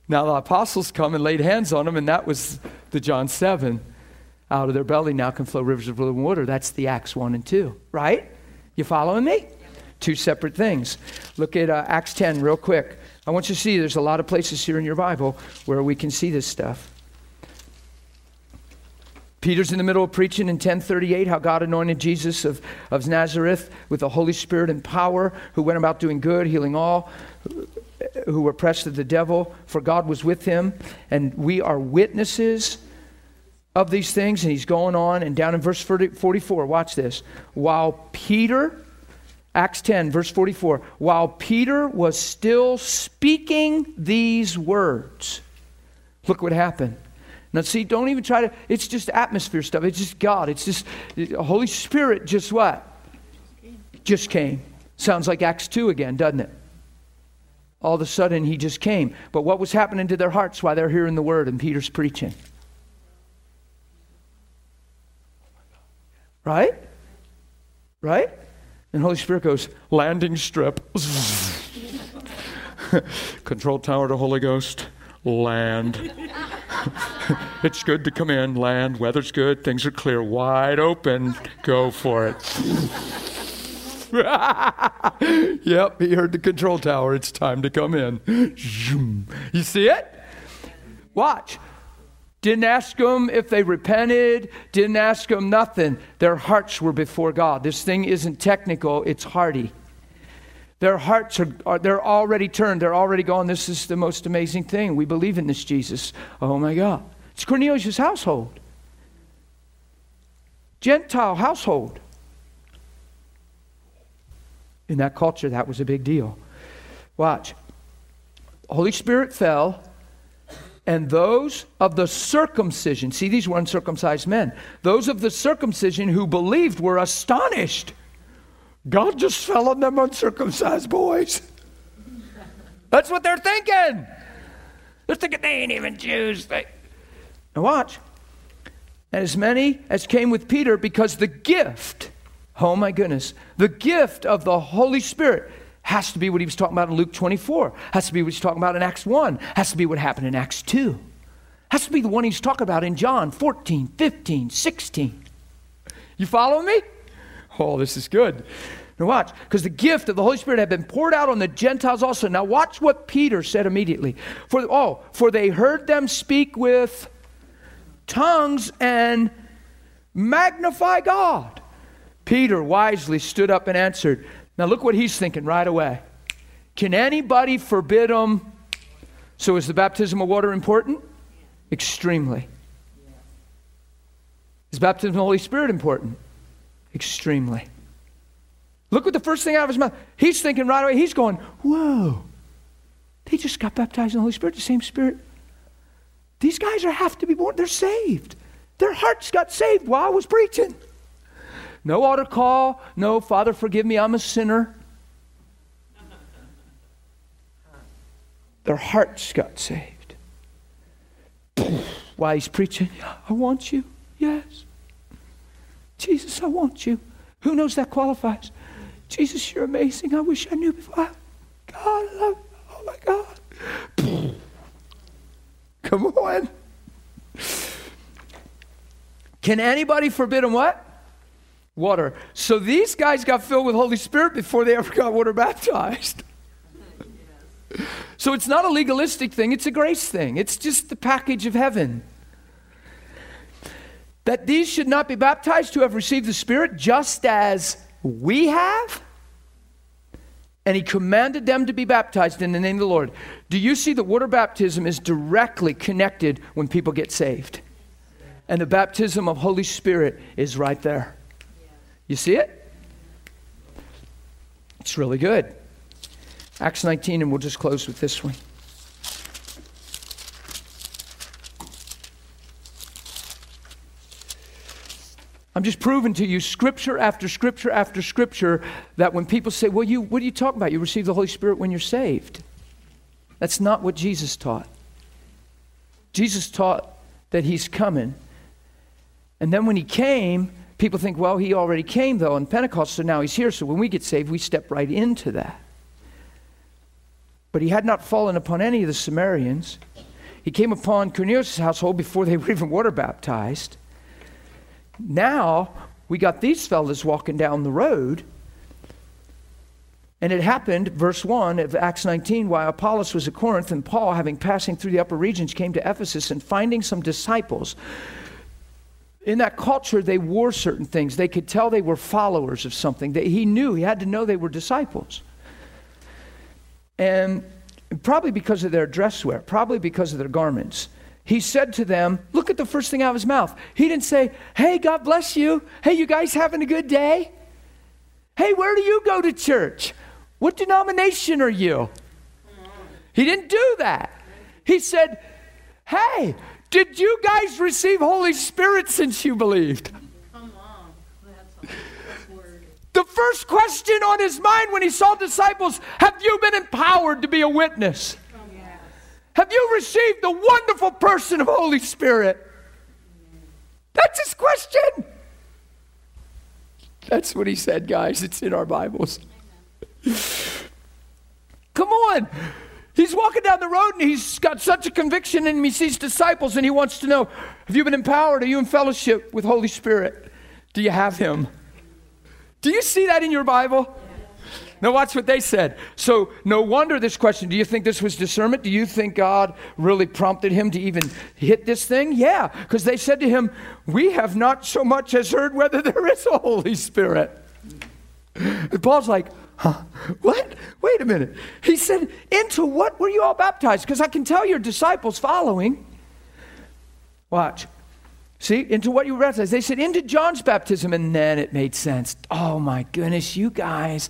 Now the apostles come and laid hands on them, and that was the John 7 out of their belly now can flow rivers of living water. That's the Acts 1 and 2, right? You following me? Two separate things. Look at uh, Acts 10 real quick. I want you to see there's a lot of places here in your Bible where we can see this stuff. Peter's in the middle of preaching in 1038 how God anointed Jesus of, of Nazareth with the Holy Spirit and power, who went about doing good, healing all who were oppressed of the devil, for God was with him. And we are witnesses of these things, and he's going on. And down in verse 40, 44, watch this. While Peter, Acts 10, verse 44, while Peter was still speaking these words, look what happened. Now, see, don't even try to, it's just atmosphere stuff. It's just God. It's just, the Holy Spirit just what? Just came. Sounds like Acts 2 again, doesn't it? All of a sudden, he just came. But what was happening to their hearts while they're hearing the word and Peter's preaching? Right? Right? And Holy Spirit goes, landing strip. Control tower to Holy Ghost, land. it's good to come in, land, weather's good, things are clear, wide open, go for it. yep, he heard the control tower, it's time to come in. You see it? Watch. Didn't ask them if they repented, didn't ask them nothing. Their hearts were before God. This thing isn't technical, it's hearty. Their hearts are, are, they're already turned. They're already gone. This is the most amazing thing. We believe in this Jesus. Oh my God. It's Cornelius' household. Gentile household. In that culture, that was a big deal. Watch. Holy Spirit fell and those of the circumcision, see, these were uncircumcised men. Those of the circumcision who believed were astonished. God just fell on them uncircumcised boys. That's what they're thinking. They're thinking they ain't even Jews. They... Now watch. And as many as came with Peter, because the gift, oh my goodness, the gift of the Holy Spirit has to be what he was talking about in Luke 24, has to be what he's talking about in Acts 1, has to be what happened in Acts 2, has to be the one he's talking about in John 14, 15, 16. You follow me? Oh, this is good. Now watch, because the gift of the Holy Spirit had been poured out on the Gentiles also. Now watch what Peter said immediately. For oh, for they heard them speak with tongues and magnify God. Peter wisely stood up and answered. Now look what he's thinking right away. Can anybody forbid them? So is the baptism of water important? Extremely. Is baptism of the Holy Spirit important? Extremely. Look what the first thing out of his mouth. He's thinking right away, he's going, Whoa, they just got baptized in the Holy Spirit, the same Spirit. These guys are have to be born, they're saved. Their hearts got saved while I was preaching. No altar call, no, Father, forgive me, I'm a sinner. Their hearts got saved. While he's preaching, I want you. Yes. Jesus, I want you. Who knows that qualifies? Jesus, you're amazing. I wish I knew before. God, I love you. Oh my God. Come on. Can anybody forbid him what? Water. So these guys got filled with Holy Spirit before they ever got water baptized. So it's not a legalistic thing, it's a grace thing. It's just the package of heaven that these should not be baptized who have received the Spirit just as we have. And he commanded them to be baptized in the name of the Lord. Do you see that water baptism is directly connected when people get saved? And the baptism of Holy Spirit is right there. You see it? It's really good. Acts 19, and we'll just close with this one. I'm just proving to you, scripture after scripture after scripture, that when people say, Well, you, what are you talking about? You receive the Holy Spirit when you're saved. That's not what Jesus taught. Jesus taught that He's coming. And then when He came, people think, Well, He already came, though, on Pentecost, so now He's here. So when we get saved, we step right into that. But He had not fallen upon any of the Samaritans. He came upon Cornelius' household before they were even water baptized. Now we got these fellas walking down the road. And it happened, verse 1 of Acts 19, while Apollos was at Corinth, and Paul, having passing through the upper regions, came to Ephesus and finding some disciples. In that culture, they wore certain things. They could tell they were followers of something. That he knew, he had to know they were disciples. And probably because of their dress wear, probably because of their garments he said to them, Look at the first thing out of his mouth. He didn't say, Hey, God bless you. Hey, you guys having a good day? Hey, where do you go to church? What denomination are you? He didn't do that. He said, Hey, did you guys receive Holy Spirit since you believed? Come on. The first question on his mind when he saw disciples have you been empowered to be a witness? Have you received the wonderful person of Holy Spirit? That's his question. That's what he said, guys. It's in our Bibles. Come on. He's walking down the road and he's got such a conviction in him. He sees disciples and he wants to know Have you been empowered? Are you in fellowship with Holy Spirit? Do you have him? Do you see that in your Bible? Now, watch what they said. So, no wonder this question do you think this was discernment? Do you think God really prompted him to even hit this thing? Yeah, because they said to him, We have not so much as heard whether there is a Holy Spirit. And Paul's like, Huh? What? Wait a minute. He said, Into what were you all baptized? Because I can tell your disciples following. Watch. See, into what you were baptized. They said, Into John's baptism. And then it made sense. Oh my goodness, you guys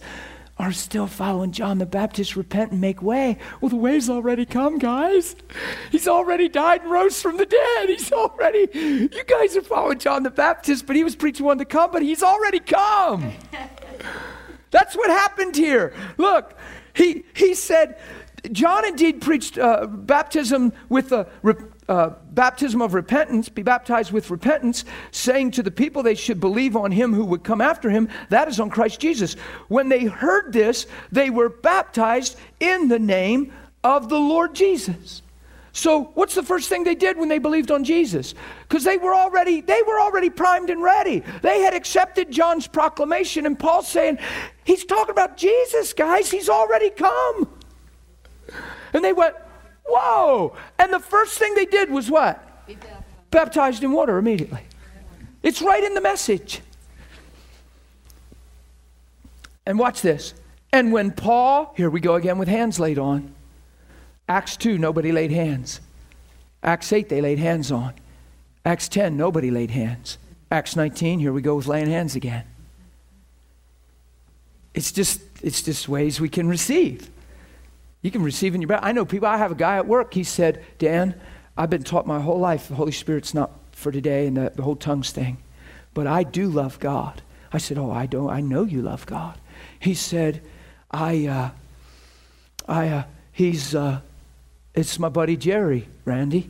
are still following John the Baptist, repent and make way. Well, the way's already come, guys. He's already died and rose from the dead. He's already, you guys are following John the Baptist, but he was preaching one to come, but he's already come. That's what happened here. Look, he, he said, John indeed preached uh, baptism with the uh, baptism of repentance, be baptized with repentance, saying to the people they should believe on him who would come after him, that is on Christ Jesus. When they heard this, they were baptized in the name of the Lord Jesus. So, what's the first thing they did when they believed on Jesus? Because they were already they were already primed and ready. They had accepted John's proclamation, and Paul's saying, "He's talking about Jesus, guys. He's already come." And they went, "Whoa!" And the first thing they did was what? Baptized in water immediately. It's right in the message. And watch this. And when Paul, here we go again with hands laid on. Acts 2, nobody laid hands. Acts 8, they laid hands on. Acts 10, nobody laid hands. Acts 19, here we go with laying hands again. It's just, it's just ways we can receive. You can receive in your back. I know people, I have a guy at work, he said, Dan, I've been taught my whole life the Holy Spirit's not for today and the, the whole tongues thing, but I do love God. I said, Oh, I don't, I know you love God. He said, I, uh, I, uh, he's, uh, it's my buddy Jerry, Randy.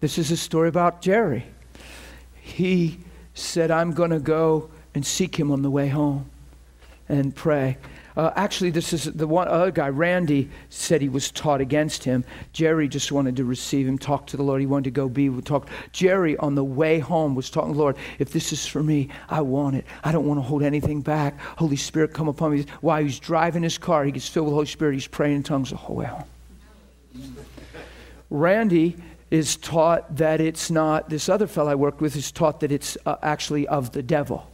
This is a story about Jerry. He said, I'm going to go and seek him on the way home and pray. Uh, actually, this is the one other guy, Randy, said he was taught against him. Jerry just wanted to receive him, talk to the Lord. He wanted to go be with talk. Jerry, on the way home, was talking to the Lord. If this is for me, I want it. I don't want to hold anything back. Holy Spirit, come upon me. While he's driving his car, he gets filled with the Holy Spirit. He's praying in tongues the whole way home. Randy is taught that it's not, this other fellow I worked with is taught that it's uh, actually of the devil.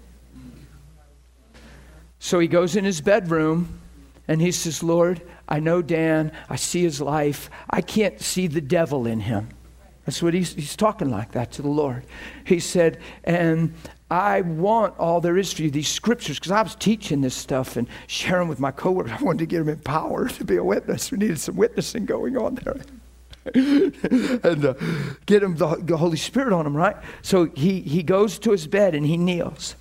So he goes in his bedroom and he says, Lord, I know Dan, I see his life, I can't see the devil in him. That's what he's, he's talking like that to the Lord. He said, and I want all there is for you, these scriptures, because I was teaching this stuff and sharing with my coworkers. I wanted to get them empowered to be a witness. We needed some witnessing going on there. and uh, get him the, the Holy Spirit on him, right? So he, he goes to his bed and he kneels.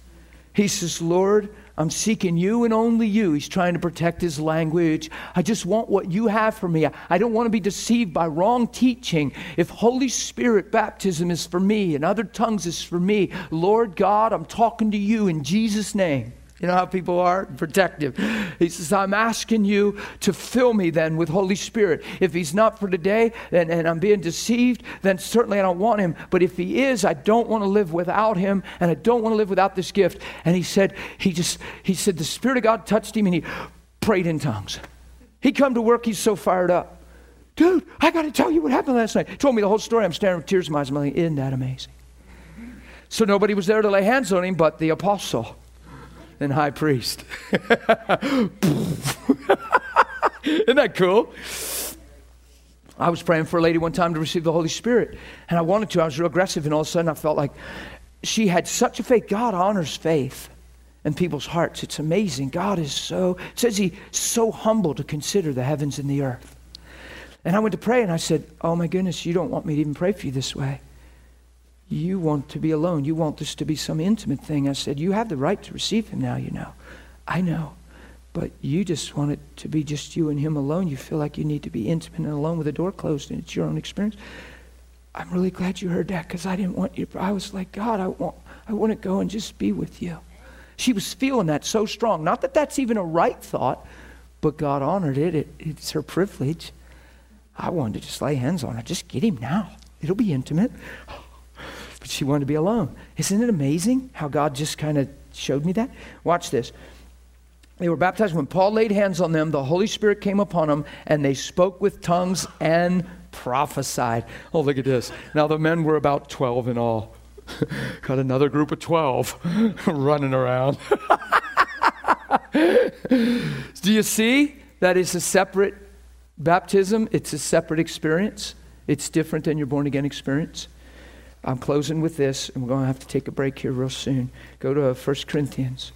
He says, Lord, I'm seeking you and only you. He's trying to protect his language. I just want what you have for me. I don't want to be deceived by wrong teaching. If Holy Spirit baptism is for me and other tongues is for me, Lord God, I'm talking to you in Jesus' name. You know how people are? Protective. He says, I'm asking you to fill me then with Holy Spirit. If he's not for today and, and I'm being deceived, then certainly I don't want him. But if he is, I don't want to live without him and I don't want to live without this gift. And he said, he just, he said, the Spirit of God touched him and he prayed in tongues. He come to work, he's so fired up. Dude, I got to tell you what happened last night. He told me the whole story. I'm staring with tears in my eyes. I'm like, isn't that amazing? So nobody was there to lay hands on him but the apostle and high priest. Isn't that cool? I was praying for a lady one time to receive the Holy Spirit, and I wanted to. I was real aggressive, and all of a sudden I felt like she had such a faith. God honors faith in people's hearts. It's amazing. God is so, says He's so humble to consider the heavens and the earth. And I went to pray, and I said, Oh my goodness, you don't want me to even pray for you this way. You want to be alone. You want this to be some intimate thing. I said, You have the right to receive him now, you know. I know. But you just want it to be just you and him alone. You feel like you need to be intimate and alone with the door closed, and it's your own experience. I'm really glad you heard that because I didn't want you. I was like, God, I want, I want to go and just be with you. She was feeling that so strong. Not that that's even a right thought, but God honored it. it it's her privilege. I wanted to just lay hands on her. Just get him now. It'll be intimate she wanted to be alone. Isn't it amazing how God just kind of showed me that? Watch this. They were baptized. When Paul laid hands on them, the Holy Spirit came upon them, and they spoke with tongues and prophesied. Oh, look at this. Now, the men were about 12 in all. Got another group of 12 running around. Do you see that it's a separate baptism? It's a separate experience. It's different than your born again experience. I'm closing with this, and we're going to have to take a break here real soon. Go to uh, 1 Corinthians.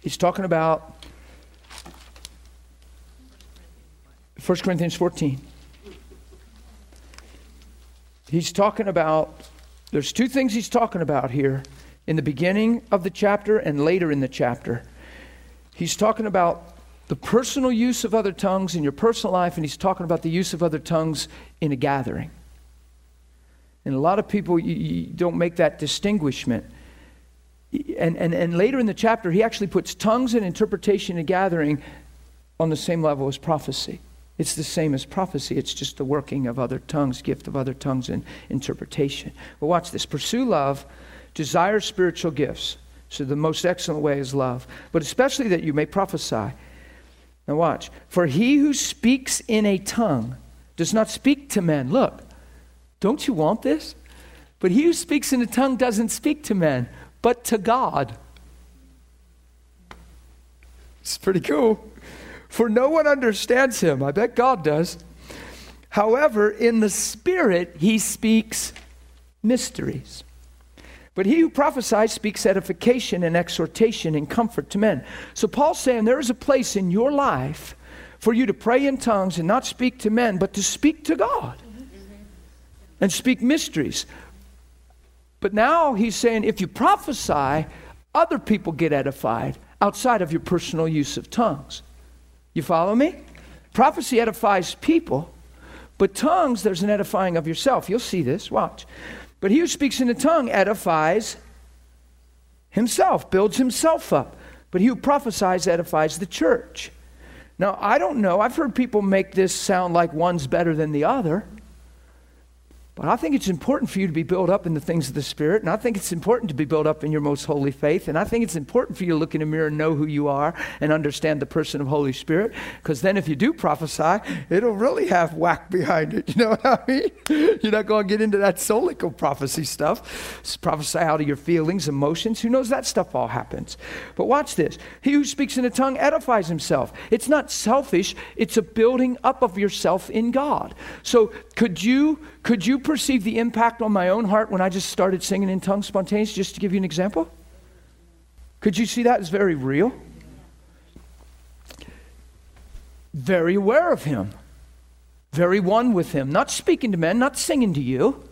He's talking about 1 Corinthians 14. he's talking about, there's two things he's talking about here in the beginning of the chapter and later in the chapter. He's talking about the personal use of other tongues in your personal life, and he's talking about the use of other tongues in a gathering. And a lot of people you, you don't make that distinguishment. And, and, and later in the chapter, he actually puts tongues and interpretation in a gathering on the same level as prophecy. It's the same as prophecy. It's just the working of other tongues, gift of other tongues, and interpretation. But watch this pursue love, desire spiritual gifts. So the most excellent way is love, but especially that you may prophesy. Now, watch. For he who speaks in a tongue does not speak to men. Look, don't you want this? But he who speaks in a tongue doesn't speak to men, but to God. It's pretty cool. For no one understands him. I bet God does. However, in the Spirit, he speaks mysteries. But he who prophesies speaks edification and exhortation and comfort to men. So Paul's saying there is a place in your life for you to pray in tongues and not speak to men, but to speak to God and speak mysteries. But now he's saying if you prophesy, other people get edified outside of your personal use of tongues. You follow me? Prophecy edifies people, but tongues, there's an edifying of yourself. You'll see this. Watch. But he who speaks in a tongue edifies himself, builds himself up. But he who prophesies edifies the church. Now, I don't know. I've heard people make this sound like one's better than the other. But I think it's important for you to be built up in the things of the Spirit, and I think it's important to be built up in your most holy faith, and I think it's important for you to look in the mirror and know who you are and understand the person of Holy Spirit, because then if you do prophesy, it'll really have whack behind it. You know what I mean? You're not going to get into that solical prophecy stuff. Just prophesy out of your feelings, emotions. Who knows that stuff all happens? But watch this. He who speaks in a tongue edifies himself. It's not selfish, it's a building up of yourself in God. So could you could you perceive the impact on my own heart when I just started singing in tongues spontaneously, just to give you an example? Could you see that as very real? Very aware of Him, very one with Him, not speaking to men, not singing to you.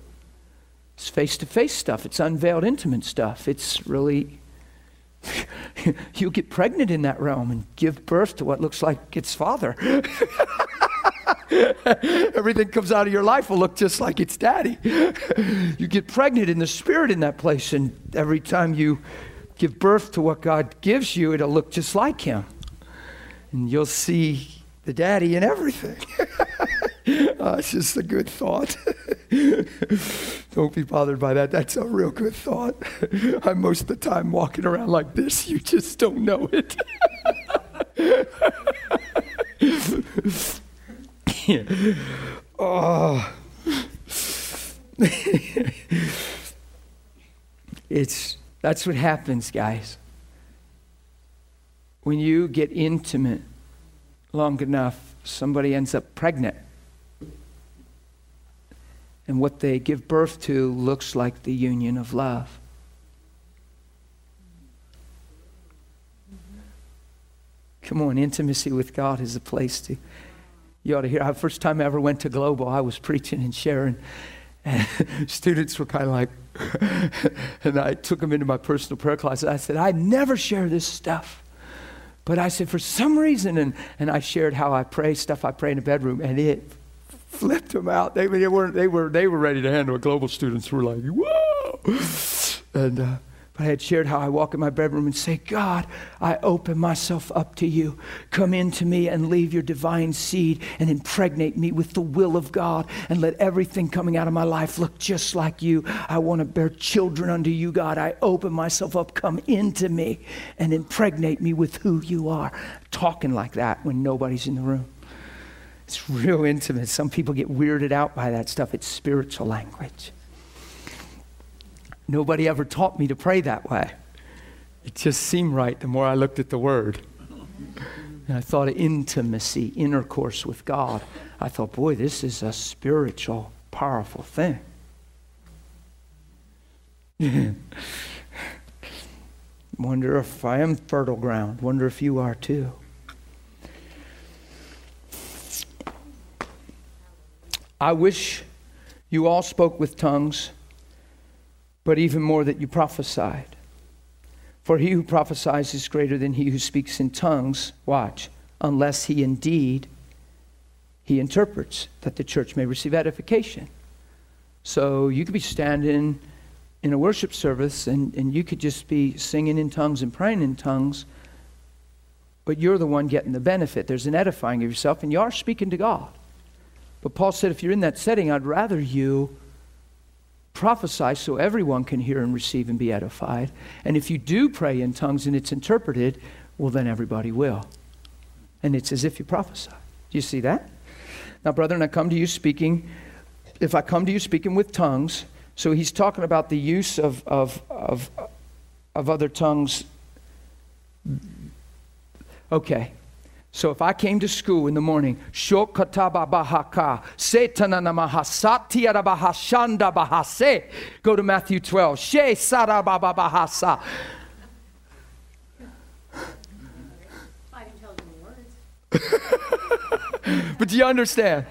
It's face to face stuff, it's unveiled, intimate stuff. It's really, you'll get pregnant in that realm and give birth to what looks like its father. Everything comes out of your life will look just like its daddy. you get pregnant in the spirit in that place, and every time you give birth to what God gives you, it'll look just like Him. And you'll see the daddy in everything. oh, it's just a good thought. Don't be bothered by that. That's a real good thought. I'm most of the time walking around like this. You just don't know it. Oh. it's that's what happens, guys. When you get intimate long enough, somebody ends up pregnant. And what they give birth to looks like the union of love. Come on, intimacy with God is a place to you ought to hear. The first time I ever went to Global, I was preaching and sharing, and students were kind of like, and I took them into my personal prayer class. I said, I never share this stuff. But I said, for some reason, and, and I shared how I pray, stuff I pray in the bedroom, and it flipped them out. They, they, were, they, were, they were ready to handle it. Global students were like, whoa. And, uh, I had shared how I walk in my bedroom and say, God, I open myself up to you. Come into me and leave your divine seed and impregnate me with the will of God and let everything coming out of my life look just like you. I want to bear children unto you, God. I open myself up. Come into me and impregnate me with who you are. Talking like that when nobody's in the room. It's real intimate. Some people get weirded out by that stuff. It's spiritual language. Nobody ever taught me to pray that way. It just seemed right the more I looked at the word. And I thought of intimacy, intercourse with God. I thought, boy, this is a spiritual, powerful thing. Wonder if I am fertile ground. Wonder if you are too. I wish You all spoke with tongues, but even more that you prophesied. For he who prophesies is greater than he who speaks in tongues. Watch, unless he indeed he interprets that the church may receive edification. So you could be standing in a worship service and, and you could just be singing in tongues and praying in tongues, but you're the one getting the benefit. There's an edifying of yourself, and you are speaking to God. But Paul said, if you're in that setting, I'd rather you prophesy so everyone can hear and receive and be edified. And if you do pray in tongues and it's interpreted, well, then everybody will. And it's as if you prophesy. Do you see that? Now, brethren, I come to you speaking, if I come to you speaking with tongues, so he's talking about the use of, of, of, of other tongues. Okay. So if I came to school in the morning, Shokatababahaka, Setananamahasatiarabahashanda bahase, go to Matthew 12, She Sarababahasa. but do you understand?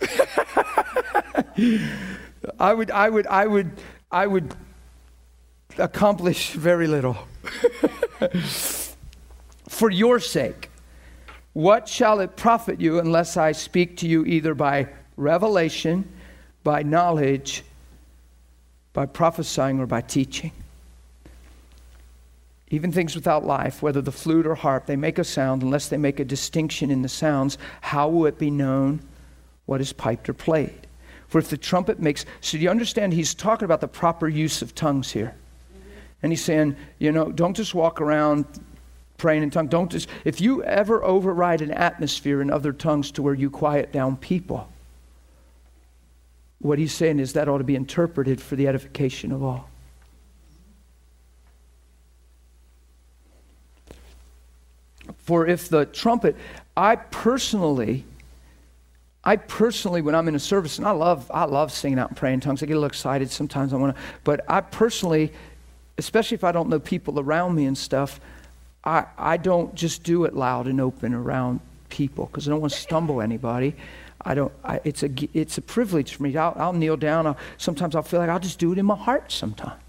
I would, I would, I would, I would accomplish very little. For your sake, what shall it profit you unless I speak to you either by revelation, by knowledge, by prophesying, or by teaching? Even things without life, whether the flute or harp, they make a sound unless they make a distinction in the sounds. How will it be known what is piped or played? For if the trumpet makes, so do you understand? He's talking about the proper use of tongues here. And he's saying, you know, don't just walk around praying in tongues. Don't just, if you ever override an atmosphere in other tongues to where you quiet down people, what he's saying is that ought to be interpreted for the edification of all. For if the trumpet, I personally, I personally, when I'm in a service, and I love, I love singing out and praying in tongues. I get a little excited sometimes. I want to, but I personally, especially if I don't know people around me and stuff, I, I don't just do it loud and open around people because I don't want to stumble anybody. I don't. I, it's a it's a privilege for me. I'll, I'll kneel down. I'll, sometimes I'll feel like I'll just do it in my heart. Sometimes,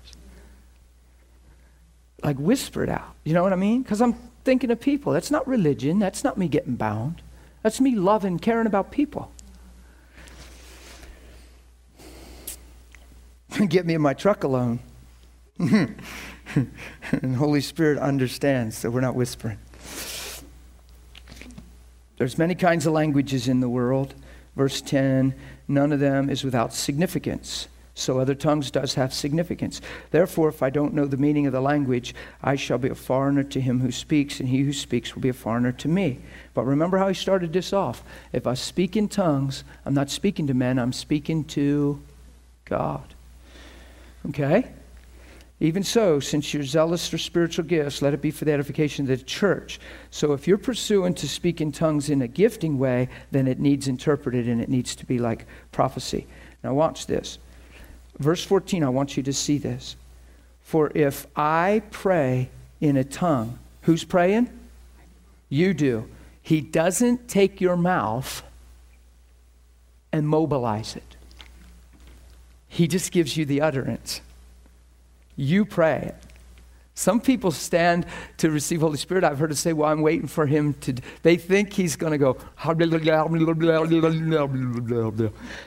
like whisper it out. You know what I mean? Because I'm thinking of people. That's not religion. That's not me getting bound. That's me loving, caring about people. Get me in my truck alone. and Holy Spirit understands that we're not whispering. There's many kinds of languages in the world. Verse 10, none of them is without significance. So other tongues does have significance. Therefore, if I don't know the meaning of the language, I shall be a foreigner to him who speaks, and he who speaks will be a foreigner to me. But remember how he started this off. If I speak in tongues, I'm not speaking to men, I'm speaking to God. Okay? Even so, since you're zealous for spiritual gifts, let it be for the edification of the church. So if you're pursuing to speak in tongues in a gifting way, then it needs interpreted and it needs to be like prophecy. Now, watch this. Verse 14, I want you to see this. For if I pray in a tongue, who's praying? You do. He doesn't take your mouth and mobilize it, He just gives you the utterance. You pray. Some people stand to receive Holy Spirit. I've heard it say, Well, I'm waiting for him to. They think he's going to go.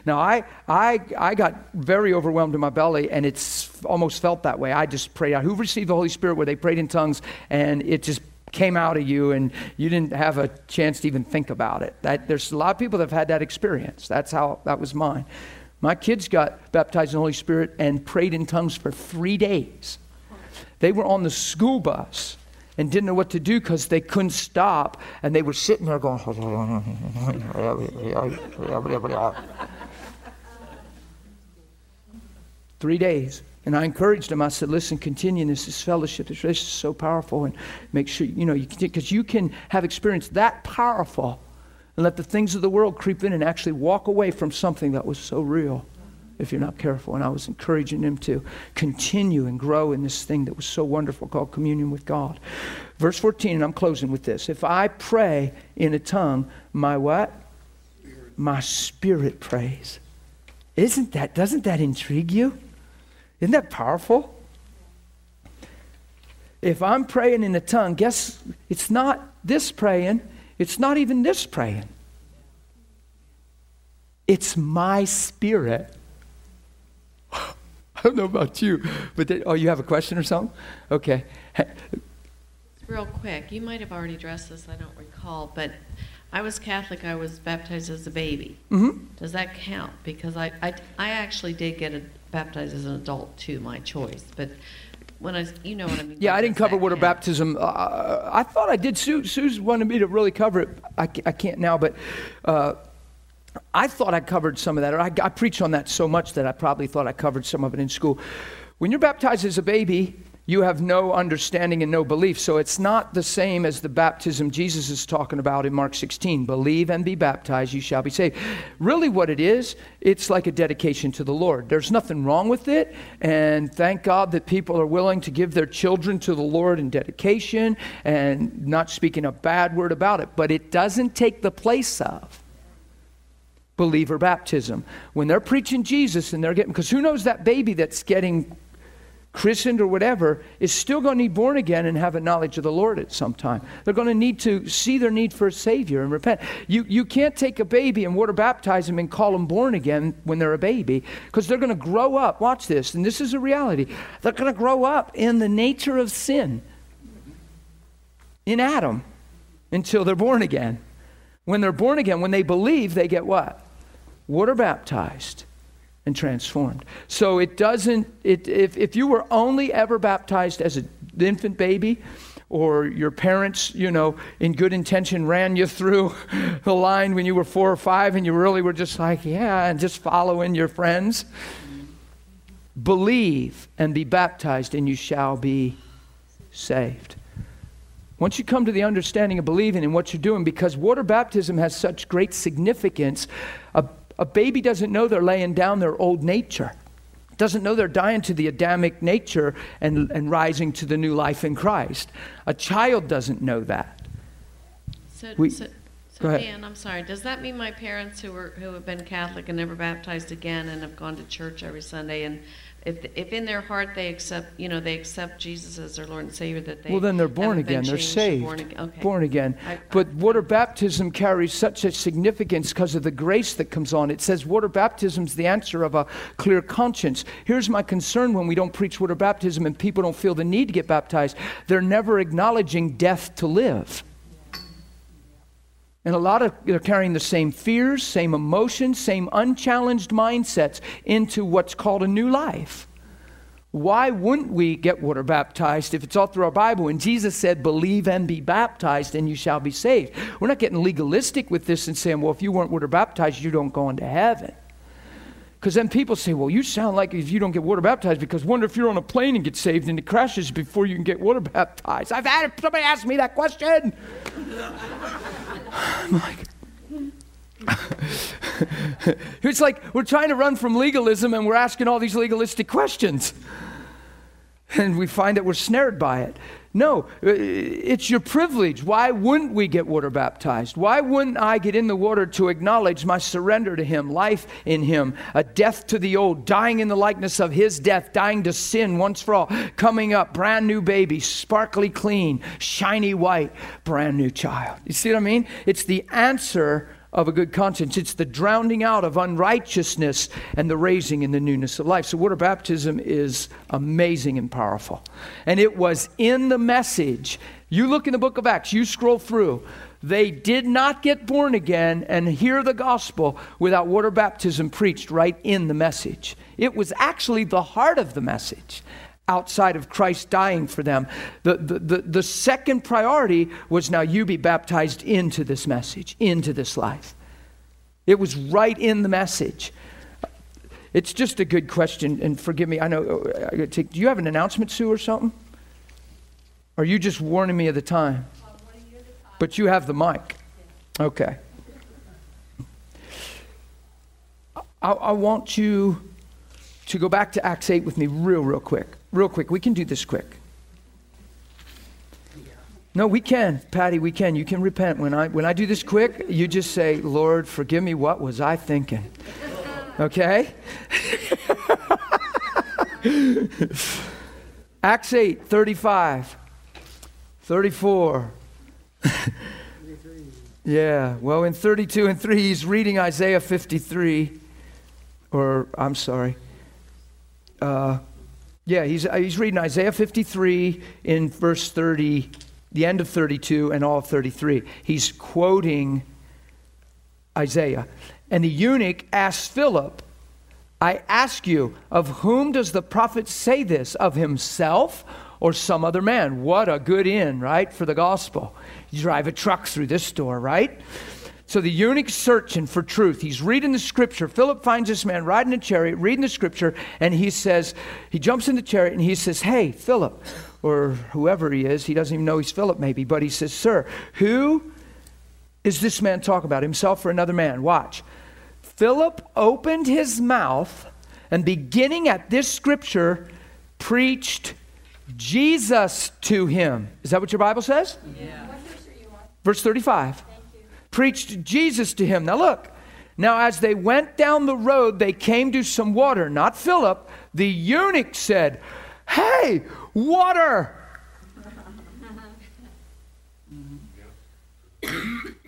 Now, I, I, I got very overwhelmed in my belly, and it's almost felt that way. I just prayed out. Who received the Holy Spirit where they prayed in tongues, and it just came out of you, and you didn't have a chance to even think about it? That, there's a lot of people that have had that experience. That's how that was mine. My kids got baptized in the Holy Spirit and prayed in tongues for three days. They were on the school bus and didn't know what to do because they couldn't stop, and they were sitting there going, Three days. And I encouraged them. I said, listen, continue. This is fellowship. This is so powerful. And make sure, you know, because you, you can have experience that powerful and let the things of the world creep in and actually walk away from something that was so real if you're not careful. And I was encouraging them to continue and grow in this thing that was so wonderful called communion with God. Verse 14, and I'm closing with this. If I pray in a tongue, my what? Spirit. My spirit prays. Isn't that, doesn't that intrigue you? Isn't that powerful? If I'm praying in a tongue, guess it's not this praying, it's not even this praying. It's my spirit. I don't know about you, but they, oh, you have a question or something? Okay. Real quick, you might have already addressed this, I don't recall, but I was Catholic, I was baptized as a baby. Mm-hmm. Does that count? Because I, I, I actually did get a, baptized as an adult too, my choice, but when I, you know what I mean. Yeah, I didn't cover water count? baptism. Uh, I thought I did. Sue, Sue's wanted me to really cover it. I, I can't now, but uh, I thought I covered some of that. Or I, I preached on that so much that I probably thought I covered some of it in school. When you're baptized as a baby, you have no understanding and no belief. So it's not the same as the baptism Jesus is talking about in Mark 16. Believe and be baptized, you shall be saved. Really, what it is, it's like a dedication to the Lord. There's nothing wrong with it. And thank God that people are willing to give their children to the Lord in dedication and not speaking a bad word about it. But it doesn't take the place of believer baptism. When they're preaching Jesus and they're getting, because who knows that baby that's getting christened or whatever is still going to need born again and have a knowledge of the Lord at some time. They're going to need to see their need for a Savior and repent. You, you can't take a baby and water baptize them and call them born again when they're a baby because they're going to grow up. Watch this, and this is a reality. They're going to grow up in the nature of sin in Adam until they're born again. When they're born again, when they believe, they get what? Water baptized and transformed. So it doesn't, it, if, if you were only ever baptized as an infant baby, or your parents, you know, in good intention ran you through the line when you were four or five and you really were just like, yeah, and just following your friends, believe and be baptized and you shall be saved. Once you come to the understanding of believing in what you're doing, because water baptism has such great significance, a baby doesn't know they're laying down their old nature, doesn't know they're dying to the Adamic nature and, and rising to the new life in Christ. A child doesn't know that. So, We- so, so. Dan, I'm sorry. Does that mean my parents who were who have been Catholic and never baptized again and have gone to church every Sunday and if, if in their heart they accept, you know, they accept Jesus as their Lord and Savior, that they well, then they're born again. They're changed, saved. Born again. Okay. Born again. I- but I- water baptism carries such a significance because of the grace that comes on. It says water baptism is the answer of a clear conscience. Here's my concern when we don't preach water baptism and people don't feel the need to get baptized. They're never acknowledging death to live. And a lot of they're carrying the same fears, same emotions, same unchallenged mindsets into what's called a new life. Why wouldn't we get water baptized if it's all through our Bible? And Jesus said, Believe and be baptized, and you shall be saved. We're not getting legalistic with this and saying, Well, if you weren't water baptized, you don't go into heaven. Because then people say, Well, you sound like if you don't get water baptized, because wonder if you're on a plane and get saved and it crashes before you can get water baptized. I've had somebody ask me that question. I'm like, it's like we're trying to run from legalism and we're asking all these legalistic questions. And we find that we're snared by it. No, uh, it's your privilege. Why wouldn't we get water baptized? Why wouldn't I get in the water to acknowledge my surrender to Him, life in Him, a death to the old, dying in the likeness of His death, dying to sin once for all, coming up, brand new baby, sparkly clean, shiny white, brand new child? You see what I mean? It's the answer of a good conscience. It's the drowning out of unrighteousness and the raising in the newness of life. So, water baptism is amazing and powerful. And it was in the message. You look in the book of Acts, you scroll through. They did not get born again and hear the gospel without water baptism preached right in the message. It was actually the heart of the message outside of Christ dying for them. The, the, the, the, second priority was now you be baptized into this message, into this life. It was right in the message. It's just a good question, and forgive me. I know. I take, do you have an announcement, Sue, or something? Or are you just warning me of the time? But you have the mic. Okay. I, I want you to go back to Acts 8 with me real, real quick. Real quick. We can do this quick. No, we can, Patty, we can. You can repent. When I, when I do this quick, you just say, Lord, forgive me. What was I thinking? Okay? Acts 8, 35, 34. yeah, well, in 32 and 3, he's reading Isaiah 53. Or, I'm sorry. Uh, yeah, he's, uh, he's reading Isaiah 53 in verse 30, the end of 32 and all of 33. He's quoting Isaiah. And the eunuch asks Philip, I ask you, of whom does the prophet say this? Of himself or some other man? What a good in, right, for the gospel. You drive a truck through this door, right? So the eunuch's searching for truth. He's reading the scripture. Philip finds this man riding a chariot, reading the scripture, and he says, he jumps in the chariot and he says, Hey, Philip, or whoever he is, he doesn't even know he's Philip maybe, but he says, Sir, who is this man talking about, himself or another man? Watch. Philip opened his mouth and beginning at this scripture, preached Jesus to him. Is that what your Bible says? Yeah. Verse 35 preached Jesus to him. Now look, now as they went down the road, they came to some water. Not Philip. The eunuch said, Hey, water!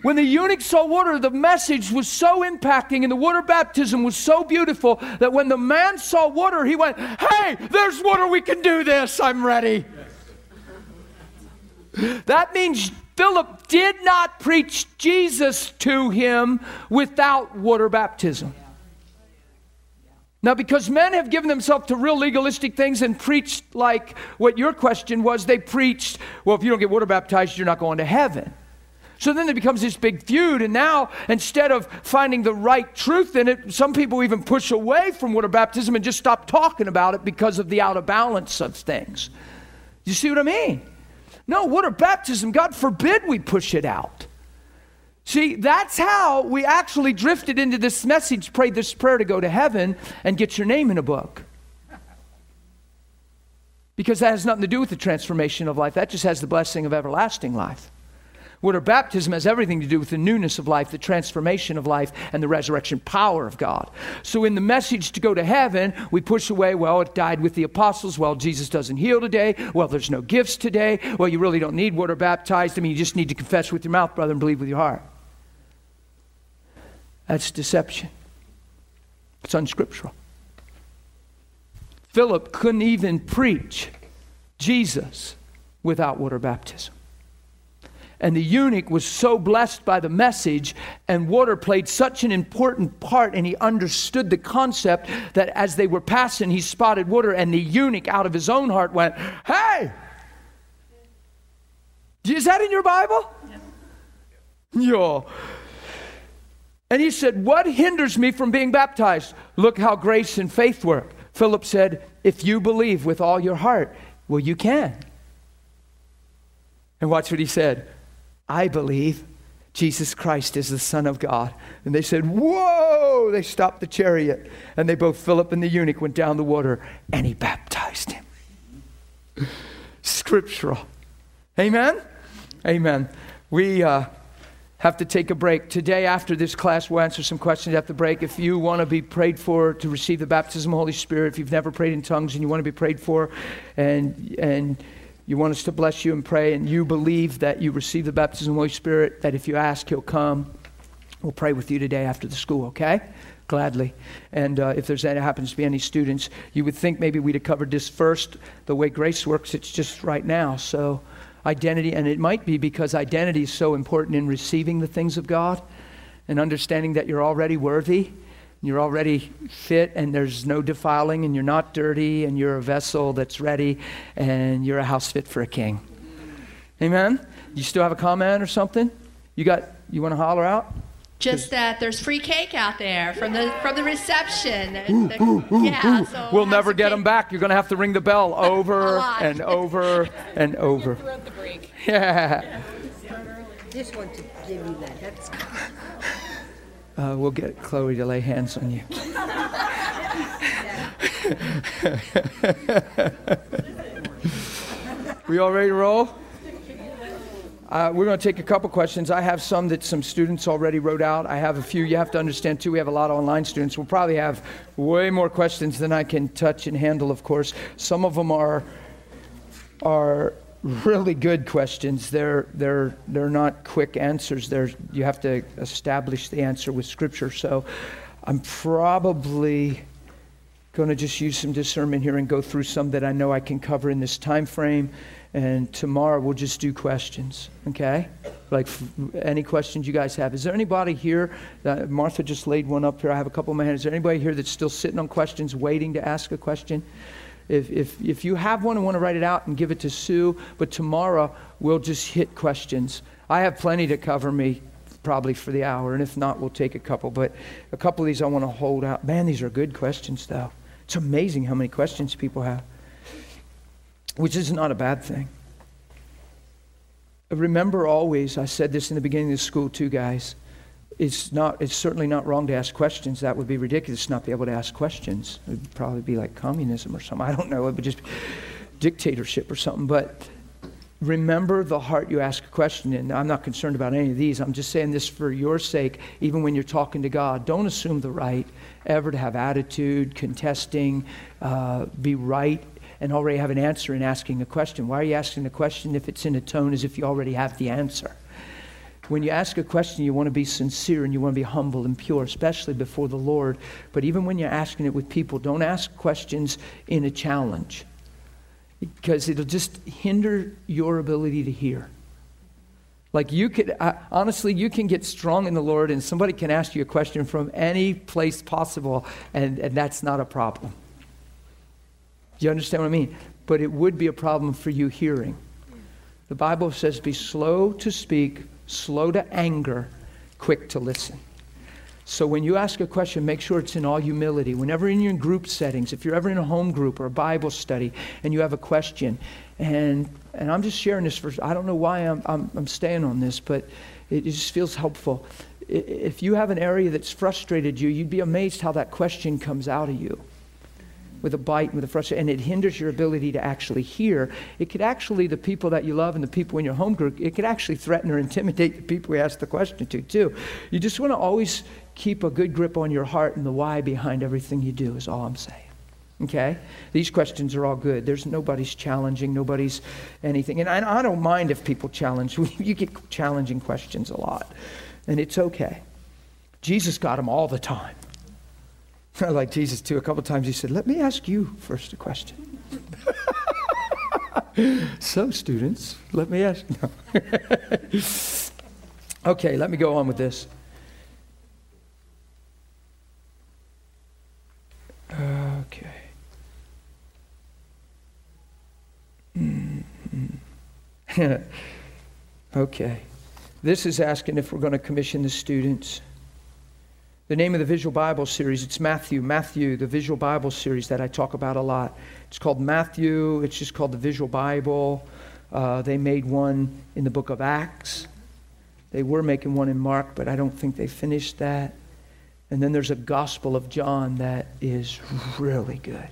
When the eunuch saw water, the message was so impacting and the water baptism was so beautiful that when the man saw water, he went, Hey, there's water, we can do this, I'm ready. That means Philip did not preach Jesus to him without water baptism. Now, because men have given themselves to real legalistic things and preached like what your question was, they preached, well, if you don't get water baptized, you're not going to heaven. So then there becomes this big feud, and now instead of finding the right truth in it, some people even push away from water baptism and just stop talking about it because of the out of balance of things. You see what I mean? No, what water baptism, God forbid we push it out. See, that's how we actually drifted into this message, pray this prayer to go to heaven and get your name in a book. Because that has nothing to do with the transformation of life, that just has the blessing of everlasting life. Water baptism has everything to do with the newness of life, the transformation of life, and the resurrection power of God. So, in the message to go to heaven, we push away, well, it died with the apostles. Well, Jesus doesn't heal today. Well, there's no gifts today. Well, you really don't need water baptized. I mean, you just need to confess with your mouth, brother, and believe with your heart. That's deception, it's unscriptural. Philip couldn't even preach Jesus without water baptism. And the eunuch was so blessed by the message, and water played such an important part, and he understood the concept that as they were passing, he spotted water, and the eunuch, out of his own heart, went, Hey! Is that in your Bible? Yeah. And he said, What hinders me from being baptized? Look how grace and faith work. Philip said, If you believe with all your heart, well, you can. And watch what he said. I believe Jesus Christ is the Son of God. And they said, Whoa! They stopped the chariot. And they both, Philip and the eunuch, went down the water and he baptized him. Scriptural. Amen? Amen. We uh, have to take a break. Today, after this class, we'll answer some questions at the break. If you want to be prayed for to receive the baptism of the Holy Spirit, if you've never prayed in tongues and you want to be prayed for, and, and you want us to bless you and pray, and you believe that you receive the baptism of the Holy Spirit, that if you ask, He'll come. We'll pray with you today after the school, okay? Gladly. And uh, if there's any, happens to be any students, you would think maybe we'd have covered this first. The way grace works, it's just right now. So, identity, and it might be because identity is so important in receiving the things of God and understanding that you're already worthy you're already fit and there's no defiling and you're not dirty and you're a vessel that's ready and you're a house fit for a king. Amen? You still have a comment or something? You got you want to holler out? Just that there's free cake out there from the from the reception. Ooh, ooh, ooh, yeah, so we'll never get cake. them back. You're going to have to ring the bell over and over and over. Yeah. Just want to give you that. That's uh, we'll get Chloe to lay hands on you. we all ready to roll? Uh, we're going to take a couple questions. I have some that some students already wrote out. I have a few. You have to understand, too, we have a lot of online students. We'll probably have way more questions than I can touch and handle, of course. Some of them are, are really good questions. They're, they're, they're not quick answers. They're, you have to establish the answer with Scripture. So I'm probably going to just use some discernment here and go through some that I know I can cover in this time frame. And tomorrow we'll just do questions, okay? Like any questions you guys have. Is there anybody here? That, Martha just laid one up here. I have a couple of my hands. Is there anybody here that's still sitting on questions, waiting to ask a question? If, if, if you have one and want to write it out and give it to Sue, but tomorrow we'll just hit questions. I have plenty to cover me probably for the hour, and if not, we'll take a couple. But a couple of these I want to hold out. Man, these are good questions, though. It's amazing how many questions people have, which is not a bad thing. Remember always, I said this in the beginning of the school too, guys it's not it's certainly not wrong to ask questions. That would be ridiculous not be able to ask questions. It would probably be like communism or something. I don't know. It would just be dictatorship or something. But remember the heart you ask a question in. I'm not concerned about any of these. I'm just saying this for your sake. Even when you're talking to god don't assume the right ever to have attitude contesting uh, be right and already have an answer in asking a question. Why are you asking a question if it's in a tone as if you already have the answer when you ask a question, you want to be sincere and you want to be humble and pure, especially before the Lord. But even when you're asking it with people, don't ask questions in a challenge because it'll just hinder your ability to hear. Like you could, honestly, you can get strong in the Lord and somebody can ask you a question from any place possible, and, and that's not a problem. Do you understand what I mean? But it would be a problem for you hearing. The Bible says, be slow to speak slow to anger, quick to listen. So when you ask a question, make sure it's in all humility. Whenever in your group settings, if you're ever in a home group or a Bible study and you have a question, and, and I'm just sharing this for, I don't know why I'm, I'm, I'm staying on this, but it just feels helpful. If you have an area that's frustrated you, you'd be amazed how that question comes out of you with a bite, and with a frustration, and it hinders your ability to actually hear. It could actually, the people that you love and the people in your home group, it could actually threaten or intimidate the people you ask the question to, too. You just want to always keep a good grip on your heart and the why behind everything you do, is all I'm saying. Okay? These questions are all good. There's nobody's challenging, nobody's anything. And I, I don't mind if people challenge. you get challenging questions a lot, and it's okay. Jesus got them all the time. I like Jesus too. A couple times he said, Let me ask you first a question. so, students, let me ask. No. okay, let me go on with this. Okay. Okay. This is asking if we're going to commission the students the name of the Visual Bible series, it's Matthew. Matthew, the Visual Bible series that I talk about a lot. It's called Matthew. It's just called the Visual Bible. Uh, they made one in the book of Acts. They were making one in Mark, but I don't think they finished that. And then there's a Gospel of John that is really good.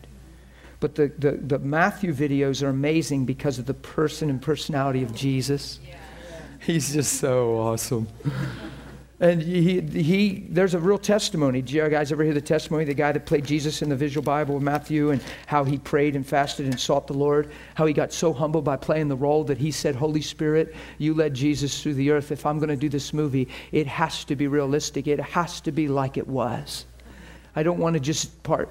But the, the, the Matthew videos are amazing because of the person and personality of Jesus. He's just so awesome. And he, he, there's a real testimony. Do you guys ever hear the testimony? The guy that played Jesus in the visual Bible, with Matthew, and how he prayed and fasted and sought the Lord. How he got so humble by playing the role that he said, Holy Spirit, you led Jesus through the earth. If I'm going to do this movie, it has to be realistic. It has to be like it was. I don't want to just part,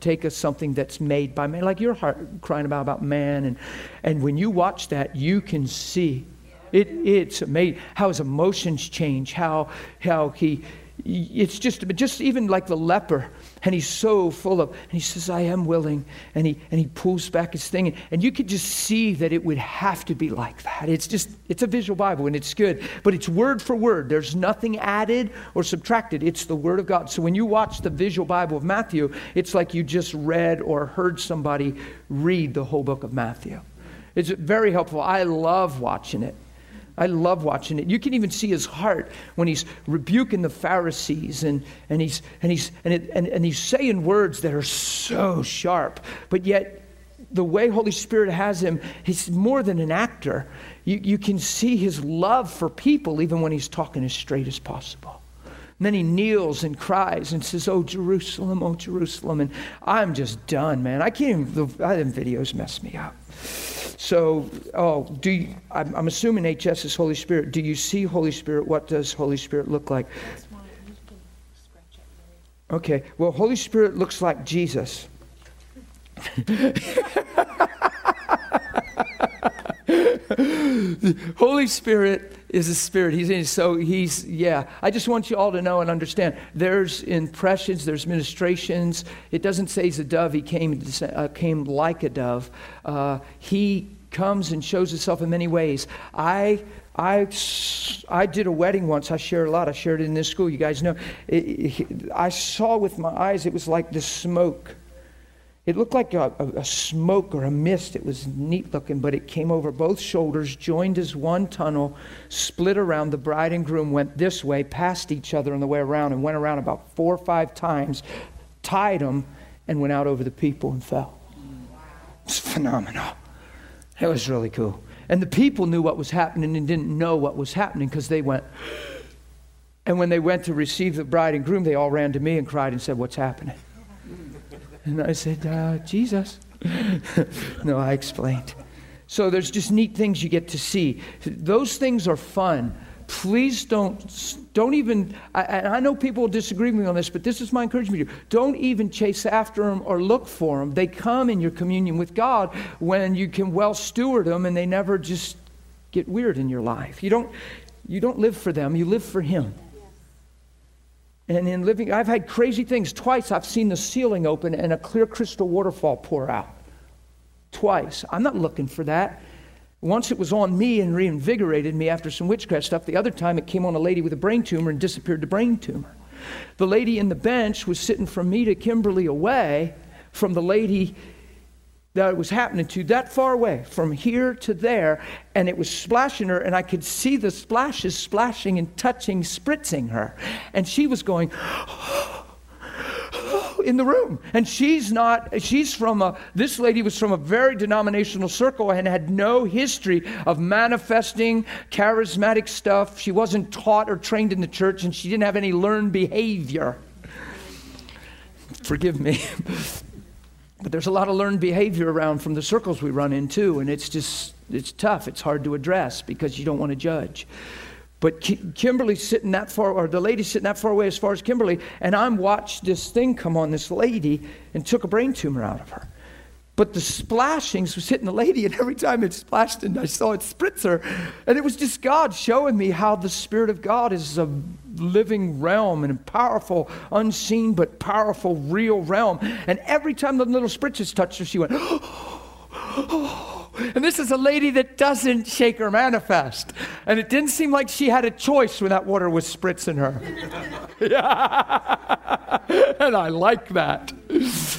take us something that's made by man, like your heart crying about, about man. And, and when you watch that, you can see it, it's amazing how his emotions change, how, how he, it's just, just even like the leper, and he's so full of, and he says, I am willing, and he, and he pulls back his thing, and, you could just see that it would have to be like that. It's just, it's a visual Bible, and it's good, but it's word for word. There's nothing added or subtracted. It's the Word of God. So when you watch the visual Bible of Matthew, it's like you just read or heard somebody read the whole book of Matthew. It's very helpful. I love watching it. I love watching it. You can even see his heart when he's rebuking the Pharisees and, and, he's, and, he's, and, it, and, and he's saying words that are so sharp. But yet, the way Holy Spirit has him, he's more than an actor. you, you can see his love for people even when he's talking as straight as possible. And then he kneels and cries and says, Oh, Jerusalem, oh, Jerusalem. And I'm just done, man. I can't even, the videos mess me up. So, oh, do you, I'm, I'm assuming HS is Holy Spirit. Do you see Holy Spirit? What does Holy Spirit look like? Okay, well, Holy Spirit looks like Jesus. Holy Spirit is a spirit. He's in, so he's yeah. I just want you all to know and understand. There's impressions. There's ministrations. It doesn't say he's a dove. He came uh, came like a dove. Uh, he comes and shows himself in many ways. I I, I did a wedding once. I shared a lot. I shared it in this school. You guys know. It, it, I saw with my eyes, it was like the smoke it looked like a, a, smoke or a mist. It was neat looking, but it came over both shoulders, joined as one tunnel, split around. The bride and groom went this way, passed each other on the way around, and went around about four or five times, tied them, and went out over the people and fell. It's phenomenal. It was really cool. And the people knew what was happening and didn't know what was happening because they went. And when they went to receive the bride and groom, they all ran to me and cried and said, What's happening? And I said, uh, Jesus. no, I explained. So there's just neat things you get to see. Those things are fun. Please don't, don't even, I, I know people will disagree with me on this, but this is my encouragement to you. Don't even chase after them or look for them. They come in your communion with God when you can well steward them and they never just get weird in your life. You don't, you don't live for them, you live for Him. And in living, I've had crazy things. Twice I've seen the ceiling open and a clear crystal waterfall pour out. Twice. I'm not looking for that. Once it was on me and reinvigorated me after some witchcraft stuff. The other time it came on a lady with a brain tumor and disappeared the brain tumor. The lady in the bench was sitting from me to Kimberly away from the lady that it was happening to that far away, from here to there, and it was splashing her, and I could see the splashes splashing and touching, spritzing her. And she was going, in the room. And she's not, she's from a, this lady was from a very denominational circle and had no history of manifesting charismatic stuff. She wasn't taught or trained in the church, and she didn't have any learned behavior. Forgive me. But there's a lot of learned behavior around from the circles we run into, and it's just, it's tough. It's hard to address because you don't want to judge. But Kimberly's sitting that far, or the lady's sitting that far away as far as Kimberly, and I'm watched this thing come on this lady and took a brain tumor out of her. But the splashings was hitting the lady, and every time it splashed, and I saw it spritz her. And it was just God showing me how the Spirit of God is a living realm and powerful, unseen but powerful, real realm. And every time the little spritzes touched her, she went, oh, and this is a lady that doesn't shake her manifest. And it didn't seem like she had a choice when that water was spritzing her. yeah. and I like that.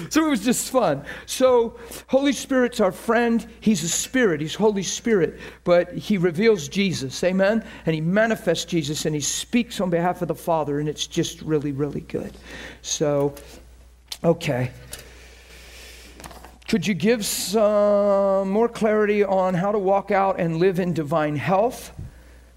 So it was just fun. So, Holy Spirit's our friend. He's a spirit, He's Holy Spirit, but He reveals Jesus. Amen? And He manifests Jesus and He speaks on behalf of the Father, and it's just really, really good. So, okay. Could you give some more clarity on how to walk out and live in divine health?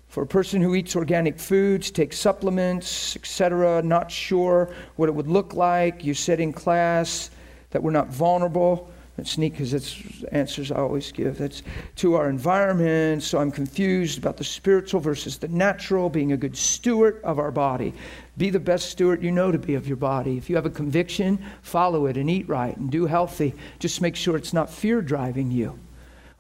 For a person who eats organic foods, takes supplements, etc., not sure what it would look like. You said in class that we're not vulnerable. That's neat because that's answers I always give. That's to our environment. So I'm confused about the spiritual versus the natural, being a good steward of our body. Be the best steward you know to be of your body. If you have a conviction, follow it and eat right and do healthy. Just make sure it's not fear driving you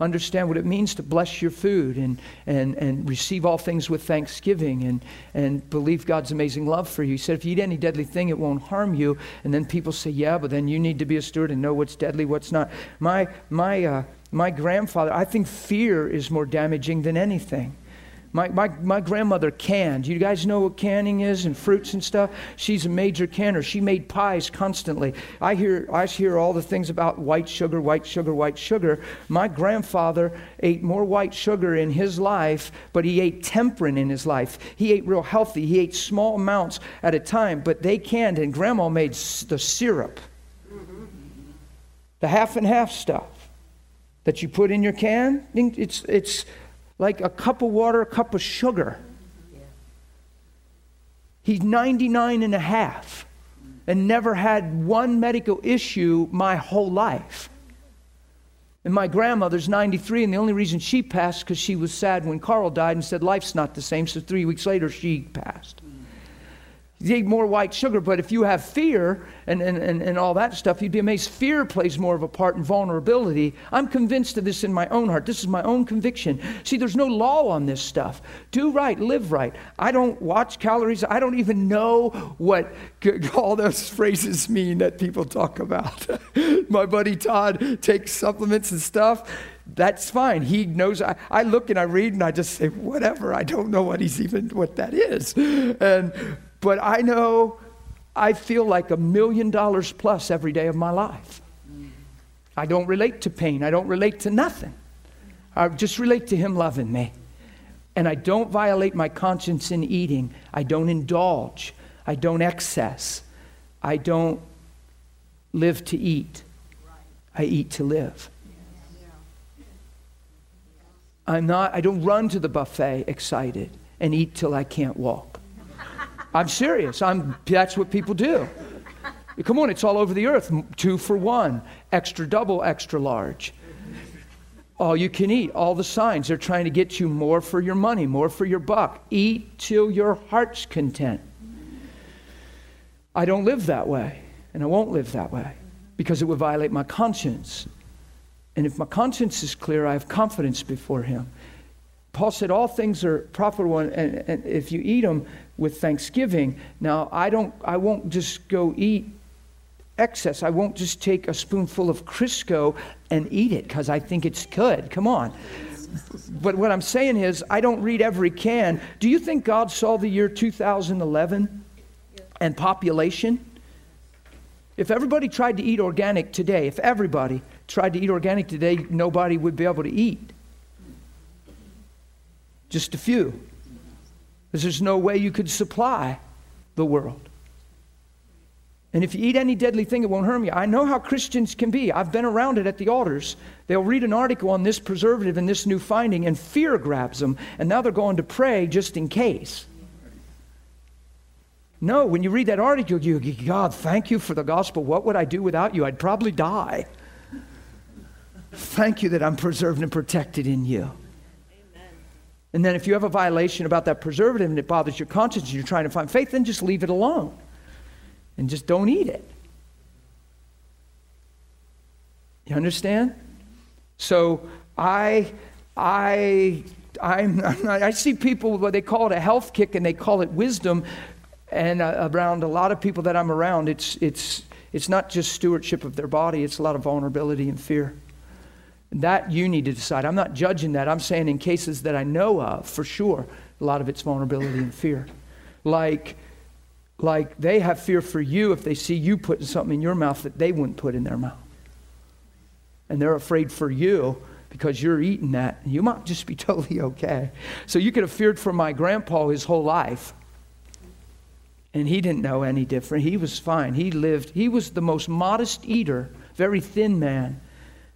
understand what it means to bless your food and, and, and receive all things with thanksgiving and, and believe God's amazing love for you. He said, if you eat any deadly thing, it won't harm you. And then people say, yeah, but then you need to be a steward and know what's deadly, what's not. My, my, uh, my grandfather, I think fear is more damaging than anything. My, my, my grandmother canned. You guys know what canning is and fruits and stuff? She's a major canner. She made pies constantly. I hear, I hear all the things about white sugar, white sugar, white sugar. My grandfather ate more white sugar in his life, but he ate temperate in his life. He ate real healthy. He ate small amounts at a time, but they canned, and grandma made the syrup, the half and half stuff that you put in your can. It's, it's like a cup of water, a cup of sugar. He's 99 and a half and never had one medical issue my whole life. And my grandmother's 93, and the only reason she passed because she was sad when Carl died and said life's not the same. So three weeks later, she passed. You need more white sugar, but if you have fear and, and, and, and all that stuff, you'd be amazed. Fear plays more of a part in vulnerability. I'm convinced of this in my own heart. This is my own conviction. See, there's no law on this stuff. Do right, live right. I don't watch calories. I don't even know what all those phrases mean that people talk about. my buddy Todd takes supplements and stuff that's fine. He knows. I, I, look and I read and I just say, whatever. I don't know what he's even, what that is. And but I know I feel like a million dollars plus every day of my life. I don't relate to pain. I don't relate to nothing. I just relate to Him loving me. And I don't violate my conscience in eating. I don't indulge. I don't excess. I don't live to eat. I eat to live. I'm not, I don't run to the buffet excited and eat till I can't walk. I'm serious. I'm, that's what people do. Come on, it's all over the earth. Two for one, extra double, extra large. All you can eat, all the signs. They're trying to get you more for your money, more for your buck. Eat till your heart's content. I don't live that way, and I won't live that way because it would violate my conscience. And if my conscience is clear, I have confidence before Him. Paul said, All things are profitable, and, and if you eat them, with thanksgiving. Now, I don't I won't just go eat excess. I won't just take a spoonful of Crisco and eat it because I think it's good. Come on. But what I'm saying is, I don't read every can. Do you think God saw the year 2011 and population? If everybody tried to eat organic today, if everybody tried to eat organic today, nobody would be able to eat. Just a few because there's no way you could supply the world. And if you eat any deadly thing, it won't harm you. I know how Christians can be. I've been around it at the altars. They'll read an article on this preservative and this new finding, and fear grabs them, and now they're going to pray just in case. No, when you read that article, you God, thank you for the gospel. What would I do without you? I'd probably die. Thank you that I'm preserved and protected in you. And then if you have a violation about that preservative and it bothers your conscience and you're trying to find faith, then just leave it alone and just don't eat it. You understand? So I, I, I'm, I see people, what they call it a health kick and they call it wisdom. And uh, around a lot of people that I'm around, it's, it's, it's not just stewardship of their body, it's a lot of vulnerability and fear. That you need to decide. I'm not judging that. I'm saying in cases that I know of, for sure, a lot of it's vulnerability and fear. Like, like they have fear for you if they see you putting something in your mouth that they wouldn't put in their mouth. And they're afraid for you because you're eating that. You might just be totally okay. So you could have feared for my grandpa his whole life. And he didn't know any different. He was fine. He lived, he was the most modest eater, very thin man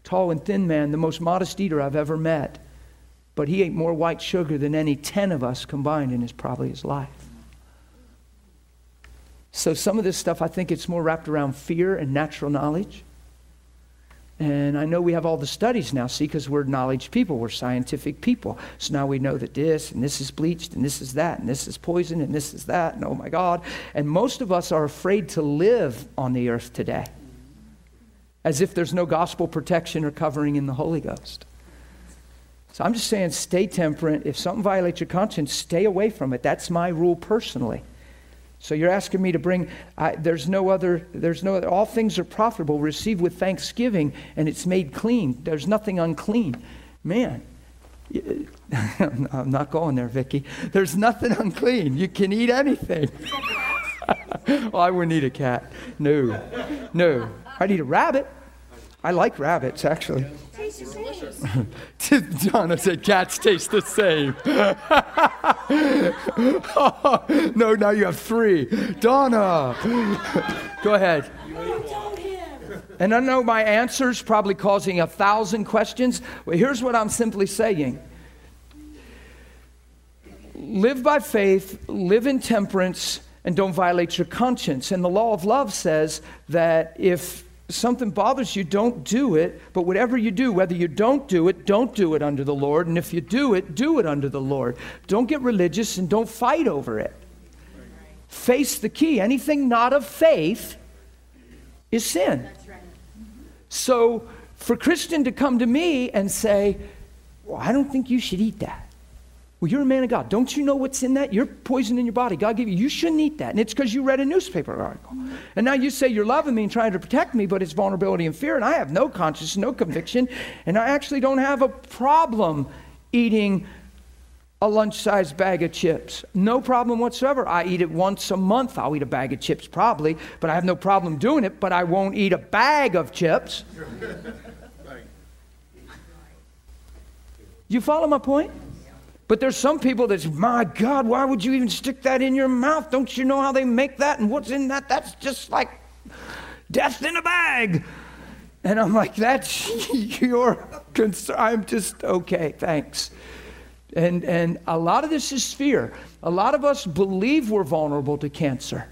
tall and thin man, the most modest eater I've ever met. But he ate more white sugar than any 10 of us combined in his probably his life. So some of this stuff I think it's more wrapped around fear and natural knowledge. And I know we have all the studies now, see, because we're knowledge people, we're scientific people. So now we know that this and this is bleached and this is that and this is poison and this is that and oh my God. And most of us are afraid to live on the earth today as if there's no gospel protection or covering in the Holy Ghost. So I'm just saying, stay temperate. If something violates your conscience, stay away from it. That's my rule personally. So you're asking me to bring, I, there's no other, there's no other, all things are profitable, receive with thanksgiving, and it's made clean. There's nothing unclean. Man, I'm not going there, Vicky. There's nothing unclean. You can eat anything. well, I wouldn't eat a cat. No, no. I'd eat a rabbit. I like rabbits, actually. Donna said cats taste the same. oh, no, now you have three. Donna, go ahead. And I know my answer is probably causing a thousand questions. But here's what I'm simply saying live by faith, live in temperance, and don't violate your conscience. And the law of love says that if something bothers you, don't do it. But whatever you do, whether you don't do it, don't do it under the Lord. And if you do it, do it under the Lord. Don't get religious and don't fight over it. Face the key. Anything not of faith is sin. So for Christian to come to me and say, Well, I don't think you should eat that. Well, you're a man of God. Don't you know what's in that? You're poison in your body. God gave you. You shouldn't eat that. And it's because you read a newspaper article. And now you say you're loving me and trying to protect me, but it's vulnerability and fear. And I have no conscience, no conviction. And I actually don't have a problem eating a lunch sized bag of chips. No problem whatsoever. I eat it once a month. I'll eat a bag of chips probably, but I have no problem doing it, but I won't eat a bag of chips. You follow my point? But there's some people that's, my God, why would you even stick that in your mouth? Don't you know how they make that and what's in that? That's just like death in a bag. And I'm like, that's your concern. I'm just, okay, thanks. And, and a lot of this is fear. A lot of us believe we're vulnerable to cancer.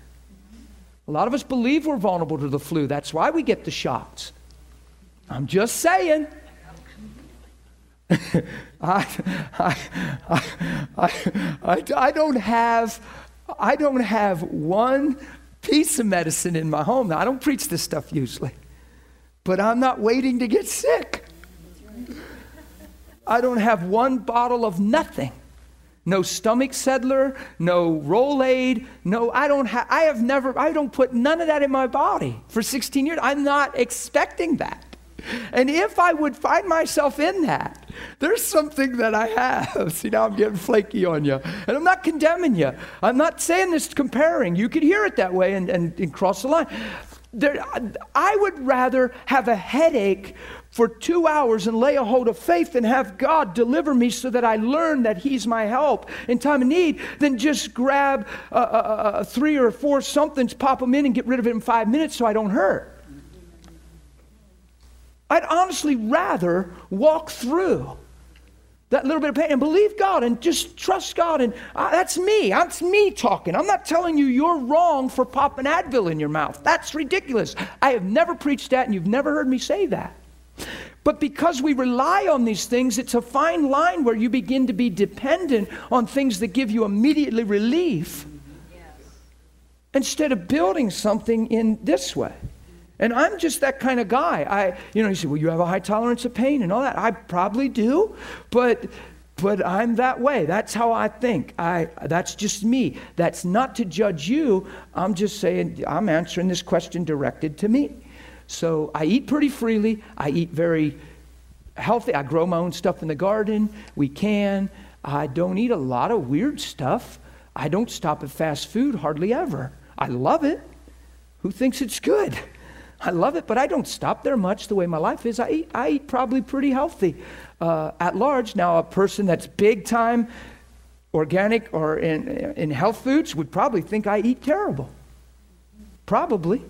A lot of us believe we're vulnerable to the flu. That's why we get the shots. I'm just saying. I, I, I, I, don't have, I don't have one piece of medicine in my home. Now, I don't preach this stuff usually, but I'm not waiting to get sick. I don't have one bottle of nothing. No stomach settler, no Rolaids, no, I don't have, I have never, I don't put none of that in my body for 16 years. I'm not expecting that. And if I would find myself in that, there's something that I have. See, now I'm getting flaky on you. And I'm not condemning you. I'm not saying this comparing. You could hear it that way and, and, and cross the line. There, I would rather have a headache for two hours and lay a hold of faith and have God deliver me so that I learn that He's my help in time of need than just grab uh, uh, uh, three or four somethings, pop them in, and get rid of it in five minutes so I don't hurt. I'd honestly rather walk through that little bit of pain and believe God and just trust God. And uh, that's me. That's me talking. I'm not telling you you're wrong for popping Advil in your mouth. That's ridiculous. I have never preached that, and you've never heard me say that. But because we rely on these things, it's a fine line where you begin to be dependent on things that give you immediately relief yes. instead of building something in this way. And I'm just that kind of guy. I, you know, you say, well, you have a high tolerance of pain and all that. I probably do, but but I'm that way. That's how I think. I that's just me. That's not to judge you. I'm just saying I'm answering this question directed to me. So I eat pretty freely. I eat very healthy. I grow my own stuff in the garden. We can. I don't eat a lot of weird stuff. I don't stop at fast food hardly ever. I love it. Who thinks it's good? I love it, but I don't stop there much the way my life is. I eat, I eat probably pretty healthy uh, at large. Now, a person that's big time organic or in, in health foods would probably think I eat terrible. Probably.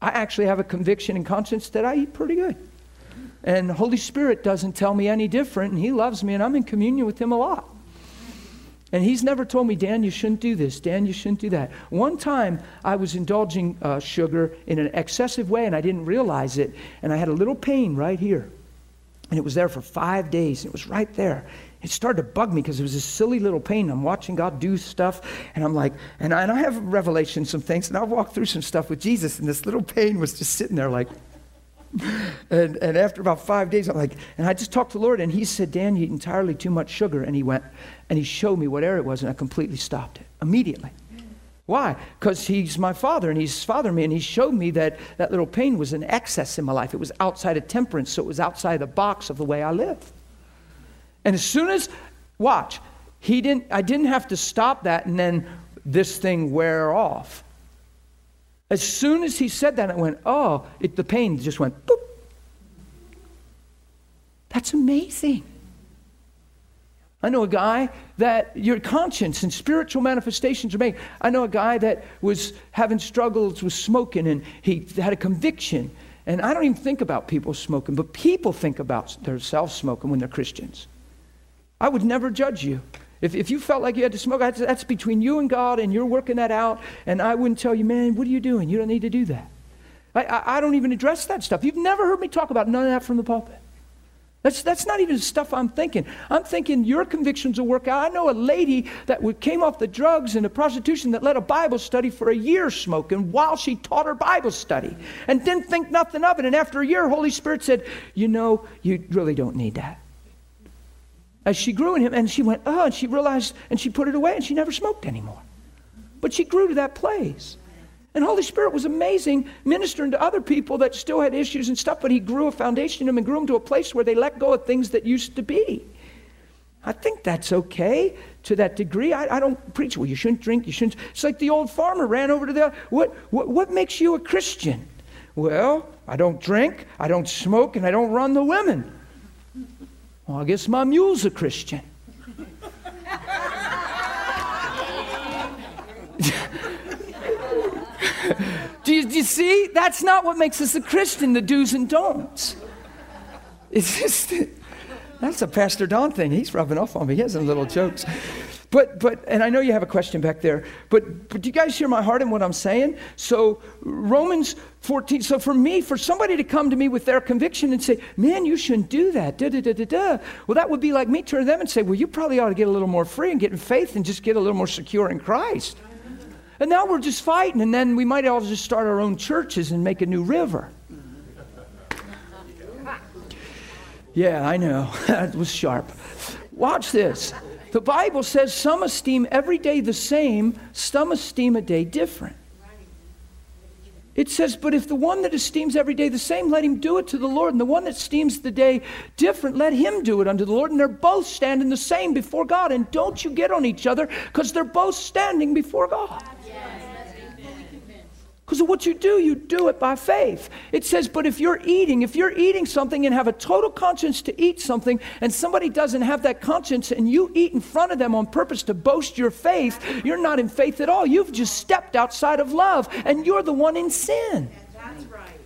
I actually have a conviction and conscience that I eat pretty good. And the Holy Spirit doesn't tell me any different, and He loves me, and I'm in communion with Him a lot. And he's never told me, Dan, you shouldn't do this. Dan, you shouldn't do that. One time I was indulging uh, sugar in an excessive way and I didn't realize it. And I had a little pain right here. And it was there for five days. It was right there. It started to bug me because it was this silly little pain. I'm watching God do stuff. And I'm like, and I, and I have revelation some things. And I'll walk through some stuff with Jesus. And this little pain was just sitting there like, and, and after about five days, I'm like, and I just talked to the Lord, and He said, Dan, you eat entirely too much sugar. And He went, and He showed me what error it was, and I completely stopped it immediately. Why? Because He's my Father, and He's fathered me, and He showed me that that little pain was an excess in my life. It was outside of temperance, so it was outside the box of the way I live. And as soon as, watch, He didn't, I didn't have to stop that and then this thing wear off. As soon as he said that, I went, oh, it, the pain just went boop. That's amazing. I know a guy that your conscience and spiritual manifestations are made. I know a guy that was having struggles with smoking and he had a conviction. And I don't even think about people smoking, but people think about themselves smoking when they're Christians. I would never judge you. If, if you felt like you had to smoke, that's, that's between you and God, and you're working that out. And I wouldn't tell you, man, what are you doing? You don't need to do that. I, I, I don't even address that stuff. You've never heard me talk about none of that from the pulpit. That's, that's not even stuff I'm thinking. I'm thinking your convictions will work out. I know a lady that came off the drugs and the prostitution that led a Bible study for a year smoking while she taught her Bible study and didn't think nothing of it. And after a year, Holy Spirit said, You know, you really don't need that. As she grew in Him, and she went, Oh, and she realized, and she put it away, and she never smoked anymore. But she grew to that place. And Holy Spirit was amazing ministering to other people that still had issues and stuff, but He grew a foundation in them and grew them to a place where they let go of things that used to be. I think that's okay to that degree. I, I don't preach, well, you shouldn't drink, you shouldn't. It's like the old farmer ran over to the, what, what, what makes you a Christian? Well, I don't drink, I don't smoke, and I don't run the women. Well, I guess my mule's a Christian. do, you, do you see? That's not what makes us a Christian, the do's and don'ts. It's just, that's a Pastor Don thing. He's rubbing off on me. He has some little jokes. But, but, and I know you have a question back there, but, but do you guys hear my heart and what I'm saying? So, Romans 14, so for me, for somebody to come to me with their conviction and say, man, you shouldn't do that, da da da da da, well, that would be like me turning to them and say, well, you probably ought to get a little more free and get in faith and just get a little more secure in Christ. And now we're just fighting, and then we might all just start our own churches and make a new river. Yeah, I know. that was sharp. Watch this. The Bible says some esteem every day the same, some esteem a day different. It says, but if the one that esteems every day the same, let him do it to the Lord. And the one that esteems the day different, let him do it unto the Lord. And they're both standing the same before God. And don't you get on each other because they're both standing before God. Because of what you do, you do it by faith. It says, but if you're eating, if you're eating something and have a total conscience to eat something, and somebody doesn't have that conscience and you eat in front of them on purpose to boast your faith, you're not in faith at all. You've just stepped outside of love and you're the one in sin. That's right.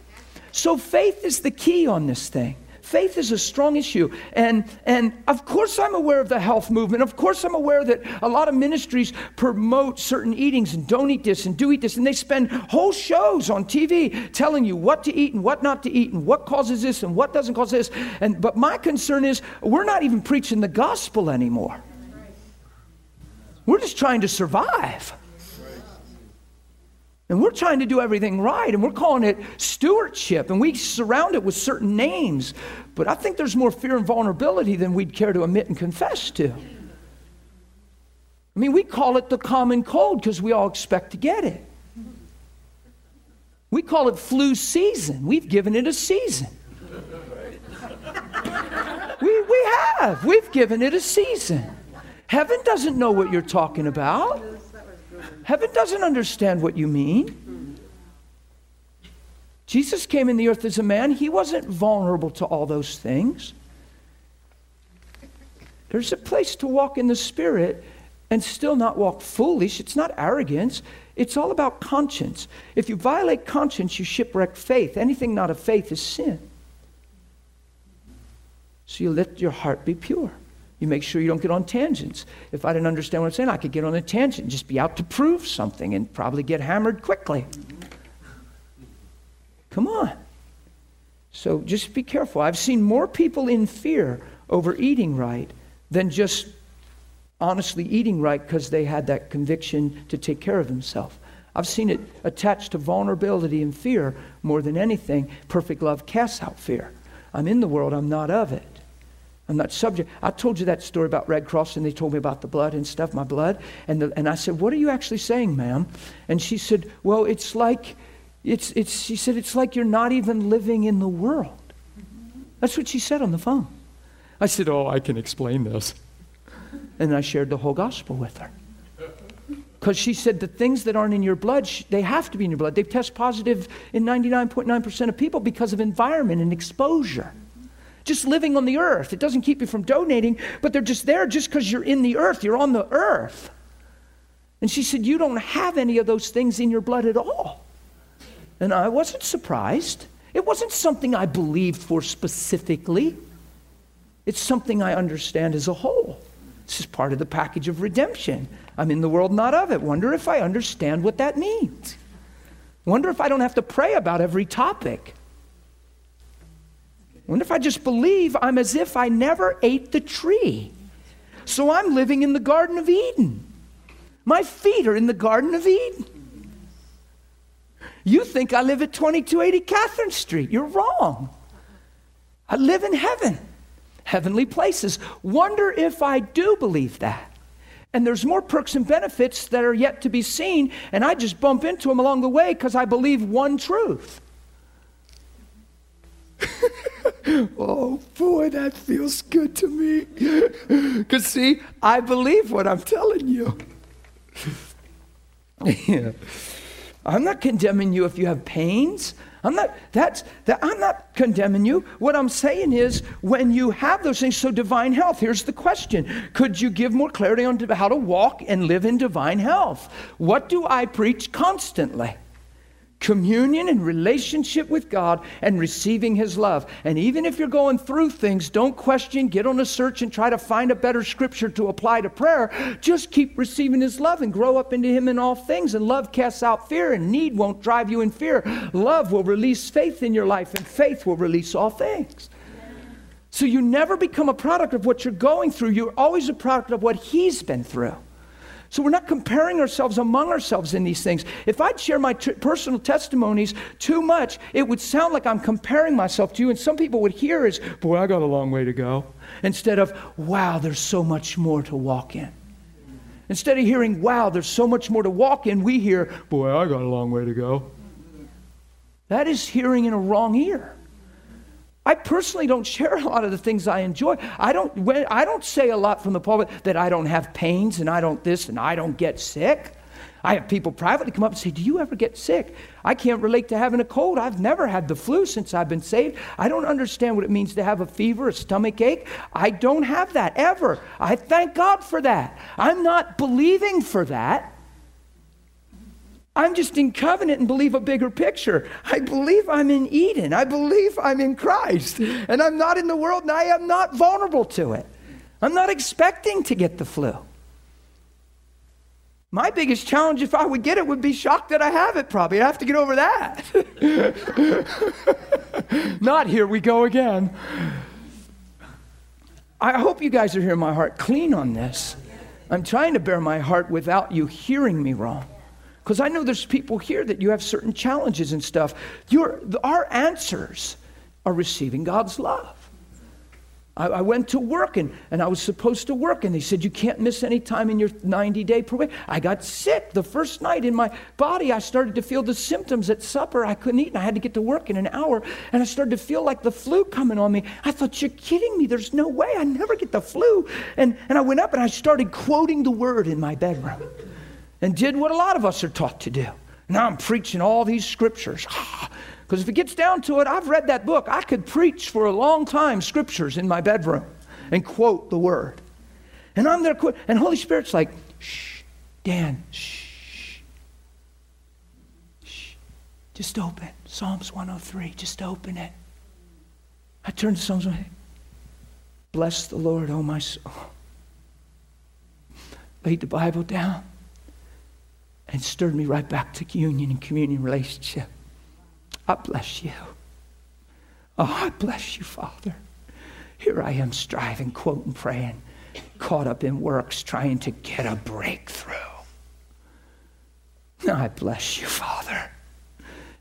So faith is the key on this thing. Faith is a strong issue. And, and of course, I'm aware of the health movement. Of course, I'm aware that a lot of ministries promote certain eatings and don't eat this and do eat this. And they spend whole shows on TV telling you what to eat and what not to eat and what causes this and what doesn't cause this. And, but my concern is we're not even preaching the gospel anymore. We're just trying to survive. And we're trying to do everything right, and we're calling it stewardship, and we surround it with certain names. But I think there's more fear and vulnerability than we'd care to admit and confess to. I mean, we call it the common cold because we all expect to get it. We call it flu season. We've given it a season. We, we have. We've given it a season. Heaven doesn't know what you're talking about. Heaven doesn't understand what you mean. Jesus came in the earth as a man. He wasn't vulnerable to all those things. There's a place to walk in the Spirit and still not walk foolish. It's not arrogance. It's all about conscience. If you violate conscience, you shipwreck faith. Anything not of faith is sin. So you let your heart be pure. You make sure you don't get on tangents. If I didn't understand what I'm saying, I could get on a tangent and just be out to prove something and probably get hammered quickly. Come on. So just be careful. I've seen more people in fear over eating right than just honestly eating right because they had that conviction to take care of themselves. I've seen it attached to vulnerability and fear more than anything. Perfect love casts out fear. I'm in the world, I'm not of it. I'm not subject. I told you that story about Red Cross, and they told me about the blood and stuff, my blood. And, the, and I said, What are you actually saying, ma'am? And she said, Well, it's like, it's, it's, she said, it's like you're not even living in the world. That's what she said on the phone. I said, Oh, I can explain this. And I shared the whole gospel with her. Because she said the things that aren't in your blood, they have to be in your blood. They test positive in 99.9% of people because of environment and exposure just living on the earth. It doesn't keep you from donating, but they're just there just because you're in the earth. You're on the earth. And she said, You don't have any of those things in your blood at all. And I wasn't surprised. It wasn't something I believed for specifically, it's something I understand as a whole. This is part of the package of redemption. I'm in the world, not of it. Wonder if I understand what that means. Wonder if I don't have to pray about every topic. Wonder if I just believe I'm as if I never ate the tree. So I'm living in the Garden of Eden. My feet are in the Garden of Eden. You think I live at 2280 Catherine Street. You're wrong. I live in heaven, heavenly places. Wonder if I do believe that. And there's more perks and benefits that are yet to be seen, and I just bump into them along the way because I believe one truth. oh boy, that feels good to me. Because, see, I believe what I'm telling you. yeah. I'm not condemning you if you have pains. I'm not that's that I'm not condemning you. What I'm saying is when you have those things, so divine health, here's the question. Could you give more clarity on how to walk and live in divine health? What do I preach constantly? Communion and relationship with God and receiving His love. And even if you're going through things, don't question, get on a search and try to find a better scripture to apply to prayer. Just keep receiving His love and grow up into Him in all things. And love casts out fear, and need won't drive you in fear. Love will release faith in your life, and faith will release all things. So you never become a product of what you're going through, you're always a product of what He's been through. So we're not comparing ourselves among ourselves in these things. If I'd share my t- personal testimonies too much, it would sound like I'm comparing myself to you, and some people would hear as, boy, I got a long way to go, instead of, wow, there's so much more to walk in. Instead of hearing, wow, there's so much more to walk in, we hear, boy, I got a long way to go. That is hearing in a wrong ear. I personally don't share a lot of the things I enjoy. I don't, when, I don't say a lot from the pulpit that I don't have pains and I don't this and I don't get sick. I have people privately come up and say, Do you ever get sick? I can't relate to having a cold. I've never had the flu since I've been saved. I don't understand what it means to have a fever, a stomach ache. I don't have that ever. I thank God for that. I'm not believing for that. I'm just in covenant and believe a bigger picture. I believe I'm in Eden. I believe I'm in Christ. And I'm not in the world and I am not vulnerable to it. I'm not expecting to get the flu. My biggest challenge, if I would get it, would be shocked that I have it, probably. I have to get over that. not here we go again. I hope you guys are hearing my heart clean on this. I'm trying to bear my heart without you hearing me wrong. Because I know there's people here that you have certain challenges and stuff. Your, our answers are receiving God's love. I, I, went to work and, and I was supposed to work, and they said, You can't miss any time in your 90 day probation. I got sick the first night in my body. I started to feel the symptoms at supper. I couldn't eat, and I had to get to work in an hour, and I started to feel like the flu coming on me. I thought, You're kidding me. There's no way. I never get the flu. And, and I went up and I started quoting the word in my bedroom and did what a lot of us are taught to do. Now I'm preaching all these scriptures. Because if it gets down to it, I've read that book. I could preach for a long time scriptures in my bedroom and quote the word. And I'm there, and Holy Spirit's like, shh, Dan, shh, shh, just open. Psalms 103, just open it. I turned to Psalms 103. Bless the Lord, oh my soul. Laid the Bible down and stirred me right back to union and communion relationship. I bless you. Oh, I bless you, Father. Here I am striving, quoting, praying, caught up in works, trying to get a breakthrough. I bless you, Father.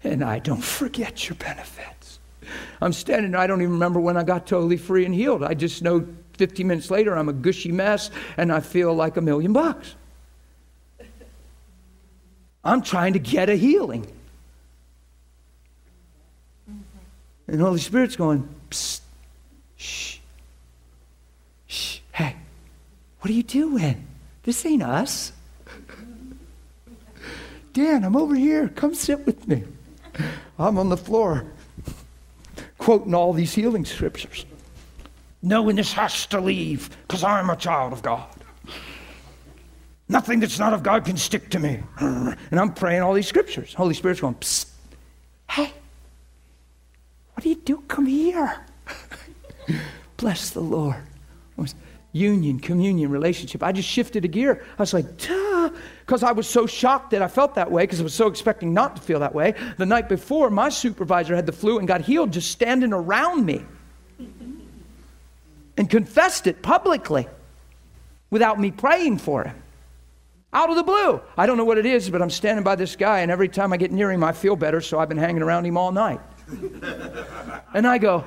And I don't forget your benefits. I'm standing I don't even remember when I got totally free and healed. I just know 15 minutes later I'm a gushy mess and I feel like a million bucks. I'm trying to get a healing. And the Holy Spirit's going, Psst, shh, shh, hey, what are you doing? This ain't us. Dan, I'm over here. Come sit with me. I'm on the floor quoting all these healing scriptures. Knowing this has to leave because I'm a child of God. Nothing that's not of God can stick to me. And I'm praying all these scriptures. Holy Spirit's going, Psst. Hey, what do you do? Come here. Bless the Lord. union, communion, relationship. I just shifted a gear. I was like, duh, because I was so shocked that I felt that way because I was so expecting not to feel that way. The night before, my supervisor had the flu and got healed just standing around me and confessed it publicly without me praying for him. Out of the blue. I don't know what it is, but I'm standing by this guy, and every time I get near him, I feel better, so I've been hanging around him all night. and I go,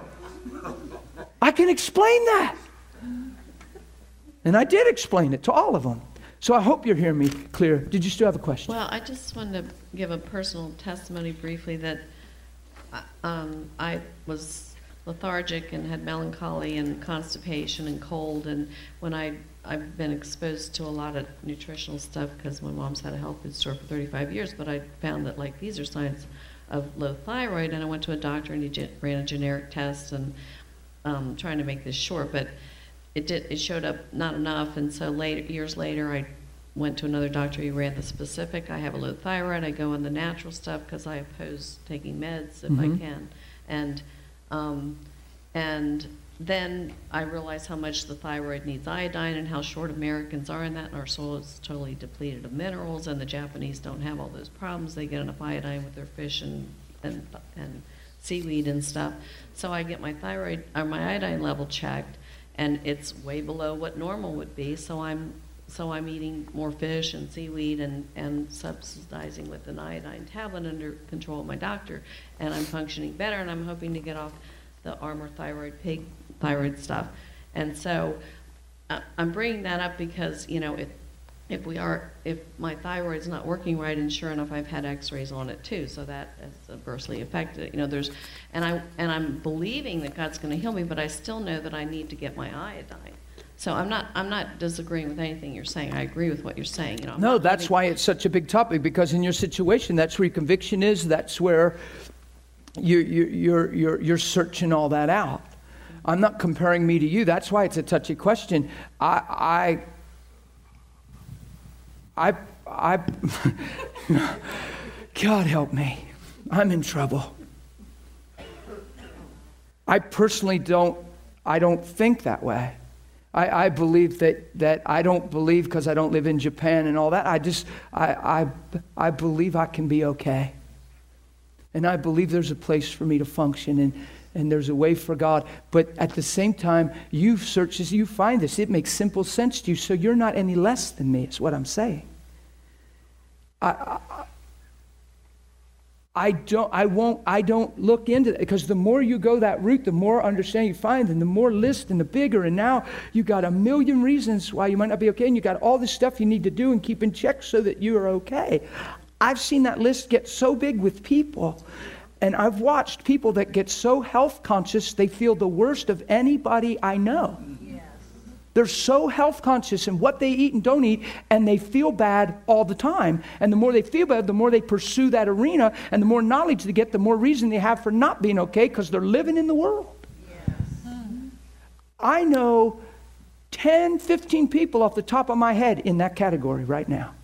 I can explain that. And I did explain it to all of them. So I hope you're hearing me clear. Did you still have a question? Well, I just wanted to give a personal testimony briefly that uh, um, I was lethargic and had melancholy and constipation and cold. And when I I've been exposed to a lot of nutritional stuff because my mom's had a health food store for 35 years, but I found that like these are signs of low thyroid, and I went to a doctor and he ran a generic test and um, trying to make this short, but it did it showed up not enough, and so later years later I went to another doctor. He ran the specific. I have a low thyroid. I go on the natural stuff because I oppose taking meds if mm-hmm. I can, and um, and then I realized how much the thyroid needs iodine and how short Americans are in that. And our soil is totally depleted of minerals, and the Japanese don't have all those problems. They get enough iodine with their fish and and and seaweed and stuff. So I get my thyroid or my iodine level checked, and it's way below what normal would be. So I'm so I'm eating more fish and seaweed and, and subsidizing with an iodine tablet under control of my doctor, and I'm functioning better. And I'm hoping to get off the Armour thyroid pig thyroid stuff. And so uh, I'm bringing that up because you know if if we are if my thyroid's not working right and sure enough I've had x-rays on it too so that has adversely affected you know there's and I and I'm believing that God's going to heal me but I still know that I need to get my iodine so I'm not I'm not disagreeing with anything you're saying. I agree with what you're saying you know I'm no that's why it's such a big topic because in your situation that's where your conviction is that's where you, you, you're, you're, you're searching all that out I'm not comparing me to you that's why it's a touchy question I I I, I, God help me. I'm in trouble. I personally don't, I don't think that way. I, I believe that, that I don't believe because I don't live in Japan and all that. I just, I, I, I believe I can be okay. And I believe there's a place for me to function and, and there's a way for God. But at the same time, you search as you find this. It makes simple sense to you, so you're not any less than me, is what I'm saying. I, I, I don't, I won't, I don't look into that because the more you go that route, the more understanding you find, and the more list and the bigger. And now you got a million reasons why you might not be okay, and you got all this stuff you need to do and keep in check so that you are okay. I've seen that list get so big with people. And I've watched people that get so health conscious, they feel the worst of anybody I know. They're so health conscious in what they eat and don't eat, and they feel bad all the time. And the more they feel bad, the more they pursue that arena, and the more knowledge they get, the more reason they have for not being okay because they're living in the world. Yes. I know 10, 15 people off the top of my head in that category right now.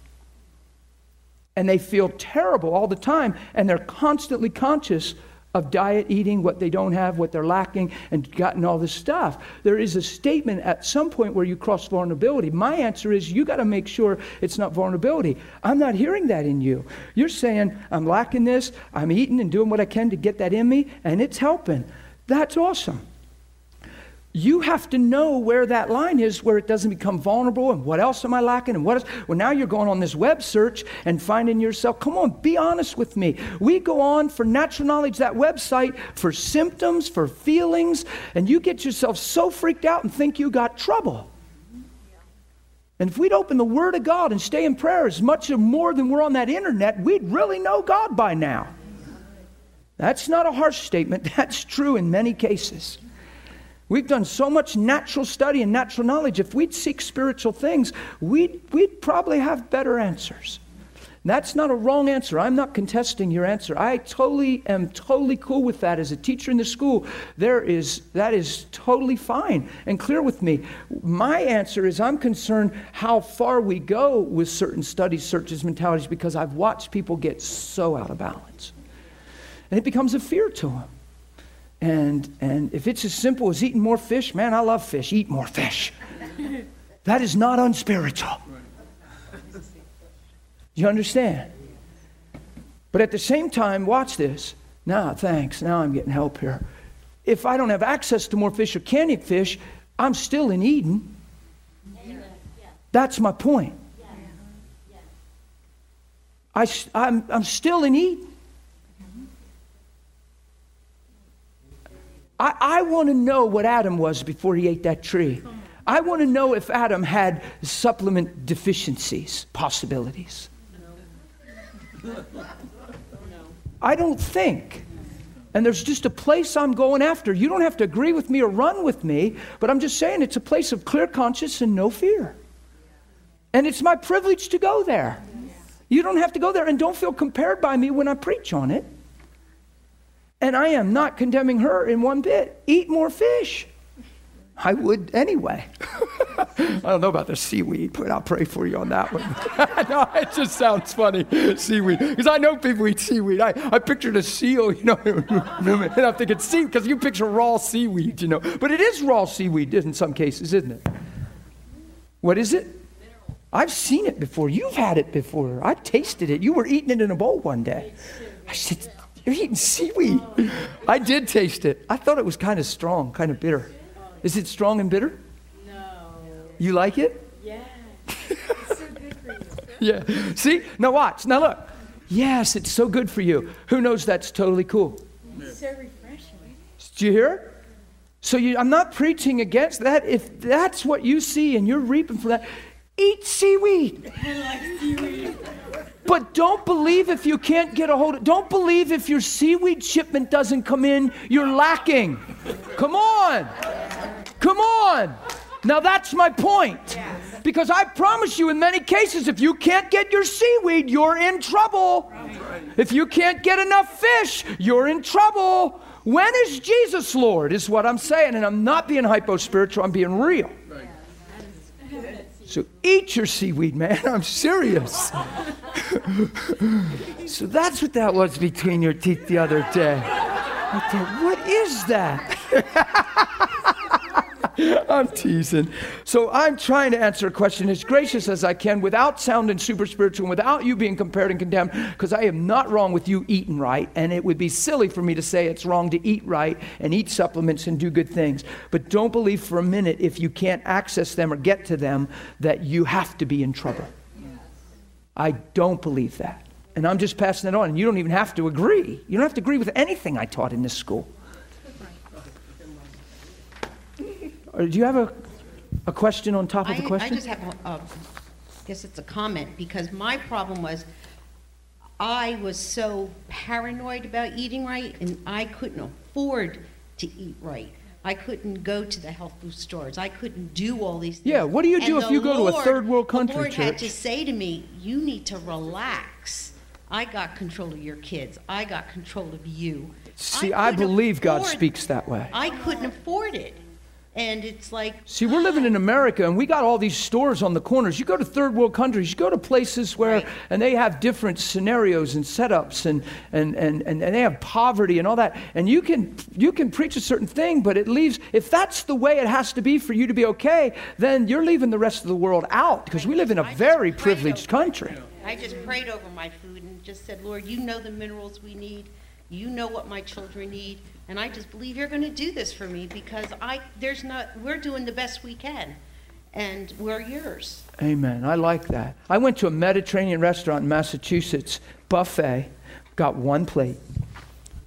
And they feel terrible all the time, and they're constantly conscious of diet, eating what they don't have, what they're lacking, and gotten all this stuff. There is a statement at some point where you cross vulnerability. My answer is you got to make sure it's not vulnerability. I'm not hearing that in you. You're saying, I'm lacking this, I'm eating and doing what I can to get that in me, and it's helping. That's awesome you have to know where that line is where it doesn't become vulnerable and what else am I lacking and what else. Well, now you're going on this web search and finding yourself. Come on, be honest with me. We go on for natural knowledge, that website, for symptoms, for feelings, and you get yourself so freaked out and think you got trouble. And if we'd open the Word of God and stay in prayer as much or more than we're on that internet, we'd really know God by now. That's not a harsh statement, that's true in many cases. We've done so much natural study and natural knowledge. If we'd seek spiritual things, we'd, we'd probably have better answers. That's not a wrong answer. I'm not contesting your answer. I totally am totally cool with that as a teacher in the school. There is that is totally fine and clear with me. My answer is I'm concerned how far we go with certain studies, searches, mentalities because I've watched people get so out of balance. And it becomes a fear to them. And, and if it's as simple as eating more fish, man, I love fish. Eat more fish. That is not unspiritual. You understand? But at the same time, watch this. Now, thanks. Now I'm getting help here. If I don't have access to more fish or can't eat fish, I'm still in Eden. That's my point. I, I'm, I'm still in Eden. I, I want to know what Adam was before he ate that tree. I want to know if Adam had supplement deficiencies, possibilities. I don't think. And there's just a place I'm going after. You don't have to agree with me or run with me, but I'm just saying it's a place of clear conscience and no fear. And it's my privilege to go there. You don't have to go there and don't feel compared by me when I preach on it. And I am not condemning her in one bit. Eat more fish. I would anyway. I don't know about the seaweed, but I'll pray for you on that one. no, it just sounds funny, seaweed. Because I know people eat seaweed. I, I pictured a seal, you know, and I'm thinking sea, because you picture raw seaweed, you know. But it is raw seaweed in some cases, isn't it? What is it? I've seen it before. You've had it before. I've tasted it. You were eating it in a bowl one day. I said, You're eating seaweed. I did taste it. I thought it was kind of strong, kind of bitter. Is it strong and bitter? No. You like it? Yeah. It's so good for you. Yeah. See? Now watch. Now look. Yes, it's so good for you. Who knows that's totally cool? It's so refreshing. Do you hear? So you, I'm not preaching against that. If that's what you see and you're reaping for that, eat seaweed. I like seaweed. But don't believe if you can't get a hold of Don't believe if your seaweed shipment doesn't come in, you're lacking. Come on. Come on. Now that's my point. Because I promise you, in many cases, if you can't get your seaweed, you're in trouble. If you can't get enough fish, you're in trouble. When is Jesus Lord? Is what I'm saying. And I'm not being hypo spiritual, I'm being real. So eat your seaweed, man. I'm serious. so that's what that was between your teeth the other day. I thought, what is that? I'm teasing. So I'm trying to answer a question as gracious as I can without sounding super spiritual and without you being compared and condemned, because I am not wrong with you eating right, and it would be silly for me to say it's wrong to eat right and eat supplements and do good things. But don't believe for a minute if you can't access them or get to them that you have to be in trouble. I don't believe that. And I'm just passing it on. And you don't even have to agree. You don't have to agree with anything I taught in this school. Or do you have a, a question on top of the question? I just have, a- a- I guess it's a comment, because my problem was, I was so paranoid about eating right, and I couldn't afford to eat right. I couldn't go to the health food stores. I couldn't do all these things. Yeah, what do you do And if you go to a third world country, The Lord had church? to say to me, you need to relax. I got control of your kids. I got control of you. See, I couldn't believe God speaks that way. I couldn't afford it. And it's like, See, we're living in oh. America and we got all these stores on the corners. You go to third world countries, you go to places where, Right. and they have different scenarios and setups and, and, and, and, and they have poverty and all that. And you can, you can preach a certain thing, but it leaves, if that's the way it has to be for you to be okay, then you're leaving the rest of the world out because we live in a I very privileged country. I just prayed over my food and just said, Lord, you know the minerals we need. You know what my children need. And I just believe you're going to do this for me because I, there's not, we're doing the best we can. And we're yours. Amen. I like that. I went to a Mediterranean restaurant in Massachusetts, buffet, got one plate,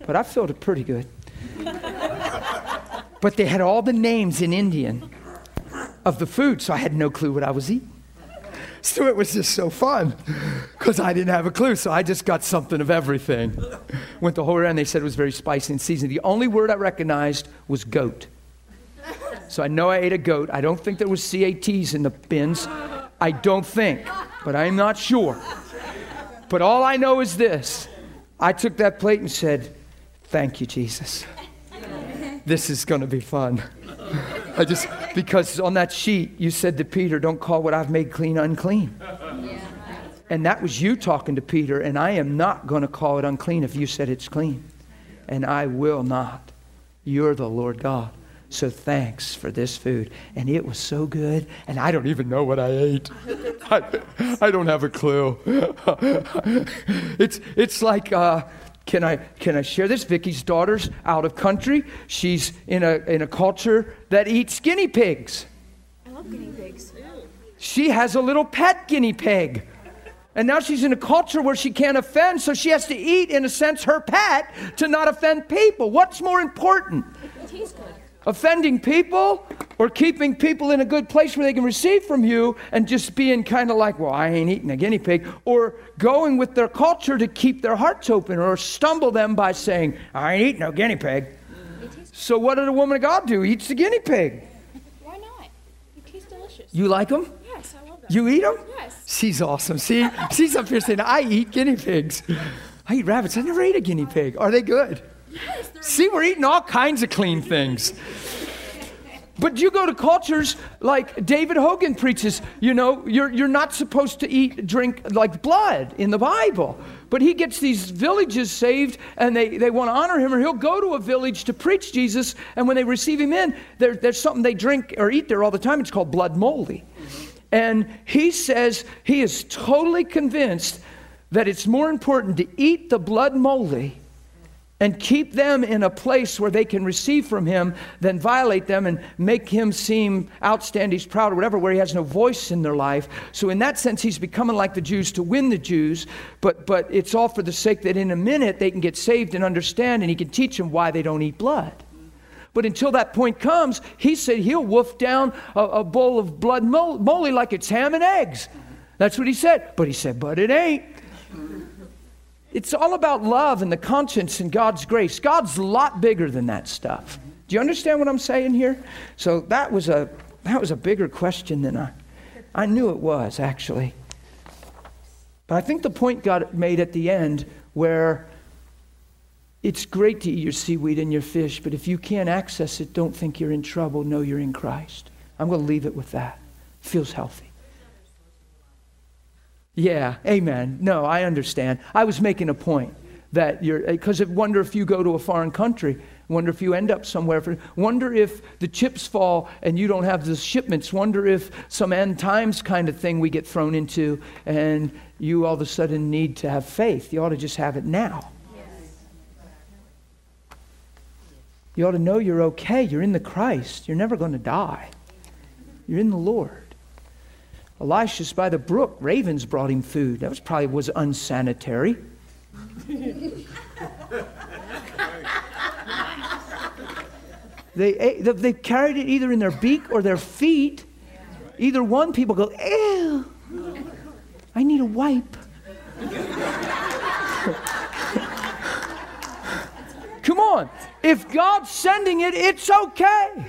but I felt it pretty good. but they had all the names in Indian of the food, so I had no clue what I was eating. So it was just so fun because I didn't have a clue. So I just got something of everything. Went the whole way around. They said it was very spicy and seasoned. The only word I recognized was goat. So I know I ate a goat. I don't think there was CATs in the bins. I don't think, but I'm not sure. But all I know is this. I took that plate and said, "Thank you, Jesus. This is going to be fun." I just because on that sheet you said to Peter, "Don't call what I've made clean unclean." And that was you talking to Peter, and I am not going to call it unclean if you said it's clean. And I will not. You're the Lord God. So thanks for this food. And it was so good. And I don't even know what I ate. I, I don't have a clue. it's, it's like, uh, can I, can I share this? Vicky's daughter's out of country. She's in a, in a culture that eats guinea pigs. I love guinea pigs. She has a little pet guinea pig. And now she's in a culture where she can't offend, so she has to eat, in a sense, her pet to not offend people. What's more important? It tastes good. Offending people or keeping people in a good place where they can receive from you and just being kind of like, well, I ain't eating a guinea pig, or going with their culture to keep their hearts open or stumble them by saying, I ain't eating no guinea pig. So, what did a woman of God do? Eats the guinea pig. Why not? It tastes delicious. You like them? yes, I love them. You eat them? Yes. She's awesome. See, she's up here saying, I eat guinea pigs. I eat rabbits. I never ate a guinea pig. Are they good? See, we're eating all kinds of clean things. But you go to cultures like David Hogan preaches, you know, you're, you're not supposed to eat, drink like blood in the Bible. But he gets these villages saved and they, they want to honor him, or he'll go to a village to preach Jesus. And when they receive him in, there, there's something they drink or eat there all the time. It's called blood moldy. And he says he is totally convinced that it's more important to eat the blood moldy and keep them in a place where they can receive from him than violate them and make him seem outstanding, proud, or whatever, where he has no voice in their life. So, in that sense, he's becoming like the Jews to win the Jews, but, but it's all for the sake that in a minute they can get saved and understand, and he can teach them why they don't eat blood. But until that point comes, he said he'll wolf down a, a bowl of blood mo- moly like it's ham and eggs. That's what he said. But he said, but it ain't. It's all about love and the conscience and God's grace. God's a lot bigger than that stuff. Do you understand what I'm saying here? So that was a that was a bigger question than I I knew it was actually. But I think the point got made at the end where it's great to eat your seaweed and your fish, but if you can't access it, don't think you're in trouble. Know you're in Christ. I'm going to leave it with that. Feels healthy. Yeah, amen. No, I understand. I was making a point that you're, eh, because I wonder if you go to a foreign country, wonder if you end up somewhere, for, wonder if the chips fall and you don't have the shipments, wonder if some end times kind of thing we get thrown into and you all of a sudden need to have faith. You ought to just have it now. You ought to know you're okay. You're in the Christ. You're never going to die. You're in the Lord. Elisha's by the brook. Ravens brought him food. That was probably was unsanitary. they, ate, they- carried it either in their beak or their feet. Either one, people go, ew, I need a wipe. Come on. If God's sending it, it's okay.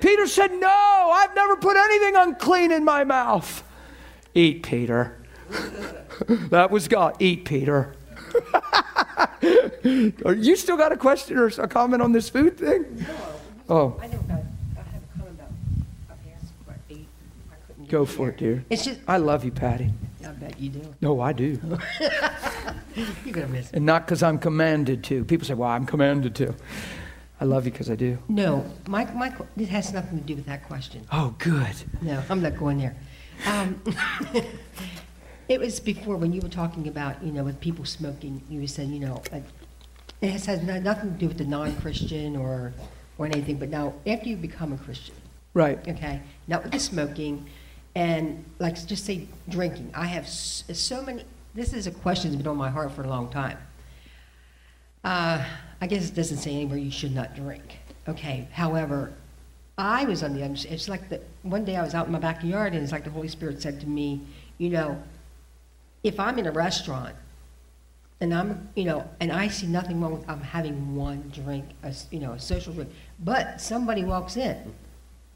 Peter said, No, I've never put anything unclean in my mouth. Eat, Peter. that was God. Eat, Peter. Are you still got a question or a comment on this food thing? Oh, I never got, I have a comment about, I asked for eight, I go for it, dear. It's just, I love you, Patty. I bet you do. No, I do. You're gonna miss it. And not because I'm commanded to. People say, well, I'm commanded to. I love you because I do. No, my, my, que- it has nothing to do with that question. Oh, good. No, I'm not going there. Um, it was before when you were talking about, you know, with people smoking, you said, you know, like, it has, has nothing to do with the non-Christian or, or anything, but now, after you become a Christian, Right. okay, not with the smoking, and like, just say drinking. I have s- so many, this is a question that's been on my heart for a long time. Uh, I guess it doesn't say anywhere you should not drink. Okay, however, I was on the other, it's like the, one day I was out in my backyard and it's like the Holy Spirit said to me, you know, if I'm in a restaurant and I'm, you know, and I see nothing wrong with, I'm having one drink, a, you know, a social drink, but somebody walks in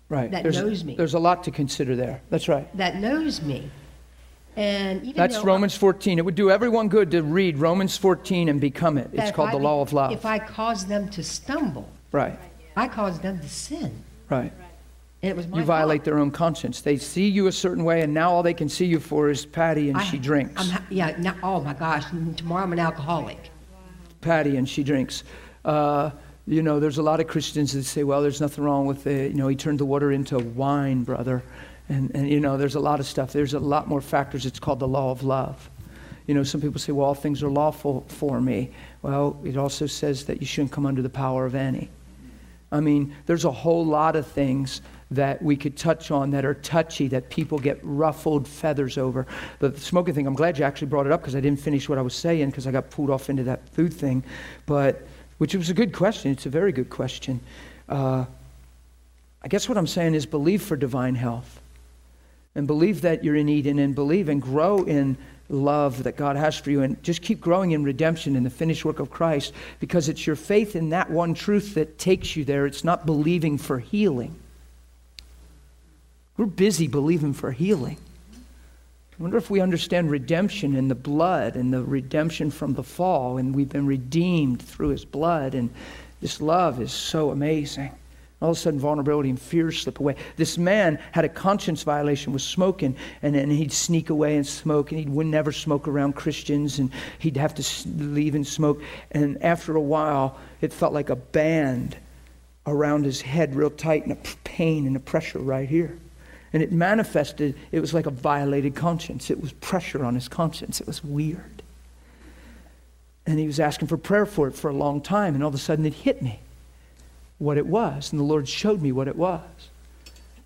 Right. That there's, knows me. There's a lot to consider there. That's right. that knows me. And even That's Romans 14. It would do everyone good to read Romans 14 and become it. It's called I the law of love. If I cause them to stumble, Right, I cause them to sin. right. And it was my You violate fault. their own conscience. They see you a certain way, and now all they can see you for is Patty, and I- she drinks. I'm yeah, now, oh my gosh, tomorrow I'm an alcoholic. Patty, and she drinks. Uh, You know, there's a lot of Christians that say, well, there's nothing wrong with it. You know, he turned the water into wine, brother. And, and, you know, there's a lot of stuff. There's a lot more factors. It's called the law of love. You know, some people say, well, all things are lawful for me. Well, it also says that you shouldn't come under the power of any. I mean, there's a whole lot of things that we could touch on that are touchy, that people get ruffled feathers over. The smoking thing, I'm glad you actually brought it up because I didn't finish what I was saying because I got pulled off into that food thing. But, which was a good question. It's a very good question. Uh, I guess what I'm saying is believe for divine health and believe that you're in Eden and believe and grow in love that God has for you and just keep growing in redemption in the finished work of Christ because it's your faith in that one truth that takes you there. It's not believing for healing. We're busy believing for healing. I wonder if we understand redemption in the blood and the redemption from the fall, and we've been redeemed through his blood, and this love is so amazing. All of a sudden, vulnerability and fear slip away. This man had a conscience violation, was smoking, and then he'd sneak away and smoke, and he would never smoke around Christians, and he'd have to leave and smoke. And after a while, it felt like a band around his head, real tight, and a pain and a pressure right here. And it manifested, it was like a violated conscience. It was pressure on his conscience. It was weird. And he was asking for prayer for it for a long time, and all of a sudden it hit me what it was. And the Lord showed me what it was.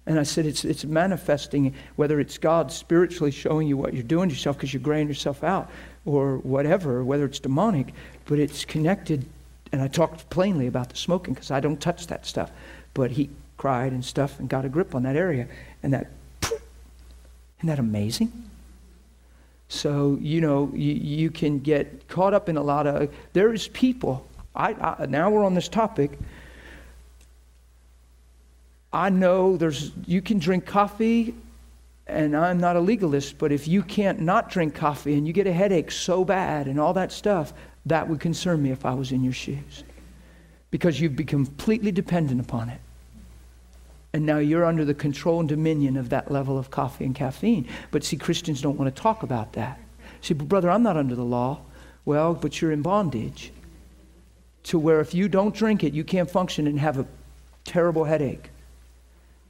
And I said, it's, it's manifesting, whether it's God spiritually showing you what you're doing to yourself because you're graying yourself out, or whatever, whether it's demonic, but it's connected. And I talked plainly about the smoking because I don't touch that stuff. But he cried and stuff and got a grip on that area. And that, isn't that amazing? So, you know, you, you can get caught up in a lot of, there is people, I, I now we're on this topic, I know there's, you can drink coffee, and I'm not a legalist, but if you can't not drink coffee and you get a headache so bad and all that stuff, that would concern me if I was in your shoes. Because you've become completely dependent upon it. And now you're under the control and dominion of that level of coffee and caffeine. But see, Christians don't want to talk about that. See, brother, I'm not under the law. Well, but you're in bondage to where if you don't drink it, you can't function and have a terrible headache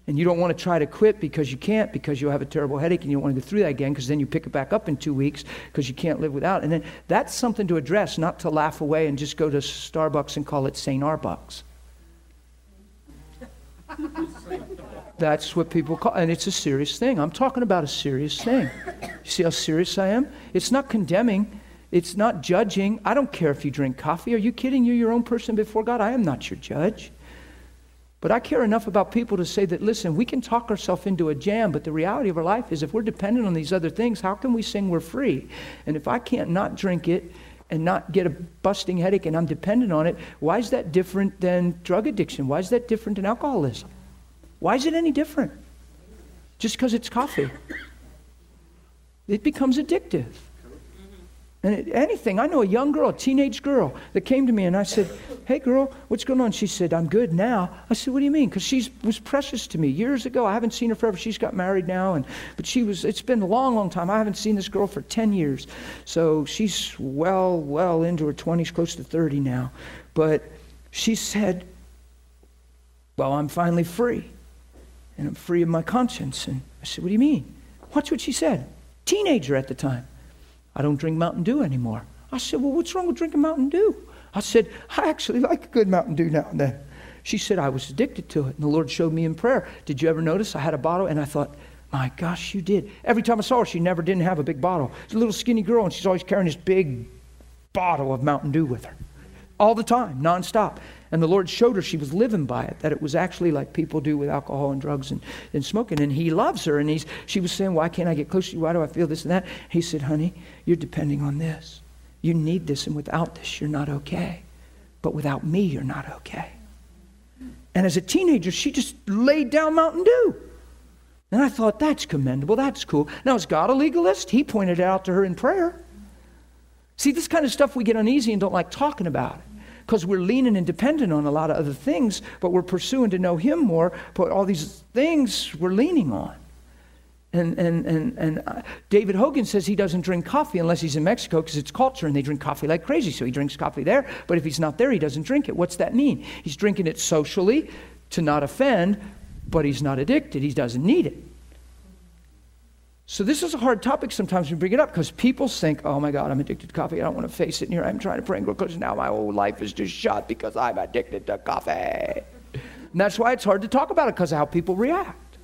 and you don't want to try to quit because you can't because you'll have a terrible headache and you don't want to go through that again because then you pick it back up in two weeks because you can't live without and then that's something to address not to laugh away and just go to starbucks and call it st arbucks. That's what people call and it's a serious thing. I'm talking about a serious thing. You see how serious i am? It's not condemning it's not judging. I don't care if you drink coffee. Are you kidding? You're your own person before god. I am not your judge but I care enough about people to say that, listen, we can talk ourselves into a jam, but the reality of our life is if we're dependent on these other things, how can we sing we're free? And if I can't not drink it and not get a busting headache and I'm dependent on it, why is that different than drug addiction? Why is that different than alcoholism? Why is it any different? Just because it's coffee. It becomes addictive. And anything, I know a young girl, a teenage girl, that came to me and I said, Hey girl, what's going on? She said, I'm good now. I said, What do you mean? Because she was precious to me years ago. I haven't seen her forever. She's got married now. And, but she was, it's been a long, long time. I haven't seen this girl for 10 years. So she's well, well into her 20s, close to 30 now. But she said, Well, I'm finally free. And I'm free of my conscience. And I said, What do you mean? Watch what she said. Teenager at the time. I don't drink Mountain Dew anymore. I said, Well, what's wrong with drinking Mountain Dew? I said, I actually like a good Mountain Dew now and then. She said, I was addicted to it. And the Lord showed me in prayer. Did you ever notice I had a bottle? And I thought, my gosh, you did. Every time I saw her, she never didn't have a big bottle. She's a little skinny girl, and she's always carrying this big bottle of Mountain Dew with her. All the time, nonstop. And the Lord showed her she was living by it, that it was actually like people do with alcohol and drugs and, and smoking. And He loves her. And he's, she was saying, Why can't I get close to you? Why do I feel this and that? He said, Honey, you're depending on this. You need this, and without this, you're not okay. But without me, you're not okay. And as a teenager, she just laid down Mountain Dew. And I thought, that's commendable. That's cool. Now, is God a legalist? He pointed it out to her in prayer. See, this kind of stuff we get uneasy and don't like talking about because we're leaning and dependent on a lot of other things, but we're pursuing to know Him more, but all these things we're leaning on. And, and, and, and uh, David Hogan says he doesn't drink coffee unless he's in Mexico because it's culture and they drink coffee like crazy. So he drinks coffee there, but if he's not there, he doesn't drink it. What's that mean? He's drinking it socially to not offend, but he's not addicted. He doesn't need it. So this is a hard topic sometimes when we bring it up because people think, oh my God, I'm addicted to coffee. I don't want to face it. And here I'm trying to pray because now my whole life is just shot because I'm addicted to coffee. And that's why it's hard to talk about it because of how people react.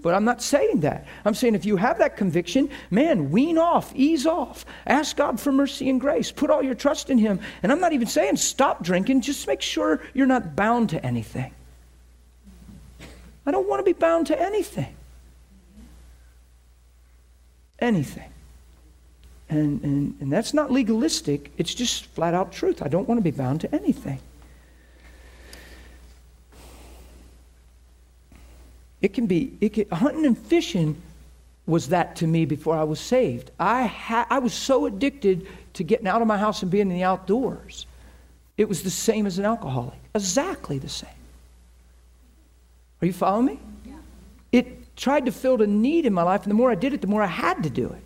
But I'm not saying that. I'm saying if you have that conviction, man, wean off, ease off. Ask God for mercy and grace. Put all your trust in Him. And I'm not even saying stop drinking, just make sure you're not bound to anything. I don't want to be bound to anything. Anything. And, and, and that's not legalistic, it's just flat out truth. I don't want to be bound to anything. It can be, it can, hunting and fishing was that to me before I was saved. I, ha- I was so addicted to getting out of my house and being in the outdoors. It was the same as an alcoholic, exactly the same. Are you following me? Tried to fill a need in my life, and the more I did it, the more I had to do it.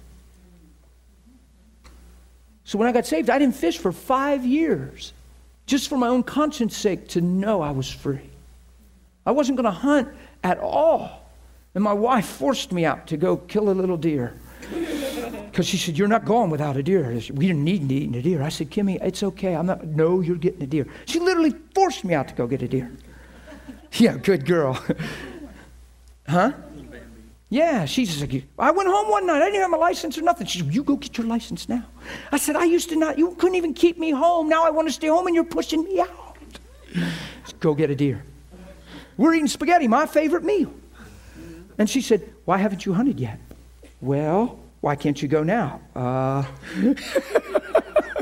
So when I got saved, I didn't fish for five years, just for my own conscience sake to know I was free. I wasn't going to hunt at all. And my wife forced me out to go kill a little deer. Because she said, You're not going without a deer. We didn't need to eat a deer. I said, Kimmy, it's okay. I'm not, no, you're getting a deer. She literally forced me out to go get a deer. Yeah, good girl. huh? Yeah, she's like, I went home one night. I didn't have my license or nothing. She said, You go get your license now. I said, I used to not, you couldn't even keep me home. Now I want to stay home and you're pushing me out. Go get a deer. We're eating spaghetti, my favorite meal. And she said, Why haven't you hunted yet? Well, why can't you go now? Uh,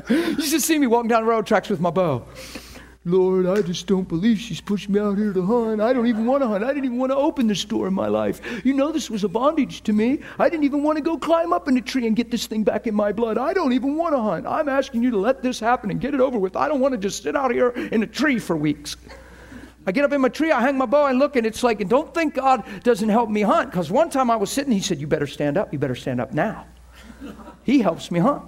you should see me walking down the road tracks with my bow. Lord, I just don't believe she's pushed me out here to hunt. I don't even want to hunt. I didn't even want to open this door in my life. You know, this was a bondage to me. I didn't even want to go climb up in a tree and get this thing back in my blood. I don't even want to hunt. I'm asking you to let this happen and get it over with. I don't want to just sit out here in a tree for weeks. I get up in my tree, I hang my bow, and look, and it's like, and don't think God doesn't help me hunt. Because one time I was sitting, he said, You better stand up. You better stand up now. He helps me hunt.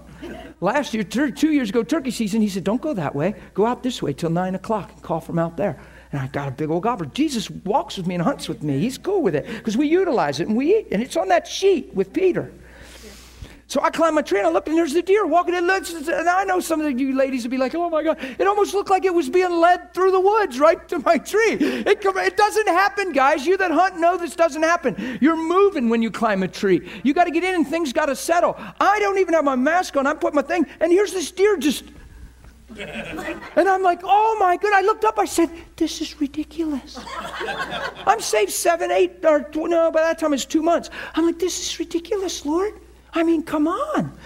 Last year, two years ago, turkey season, he said, Don't go that way. Go out this way till nine o'clock and call from out there. And I got a big old gobbler. Jesus walks with me and hunts with me. He's cool with it because we utilize it and we eat. And it's on that sheet with Peter. So I climbed my tree and I looked and there's the deer walking in. And I know some of you ladies would be like, oh my God. It almost looked like it was being led through the woods right to my tree. It, it doesn't happen, guys. You that hunt know this doesn't happen. You're moving when you climb a tree. You got to get in and things got to settle. I don't even have my mask on. I put my thing and here's this deer just. and I'm like, oh my God. I looked up, I said, this is ridiculous. I'm saved seven, eight, or no, by that time it's two months. I'm like, this is ridiculous, Lord. I mean, come on.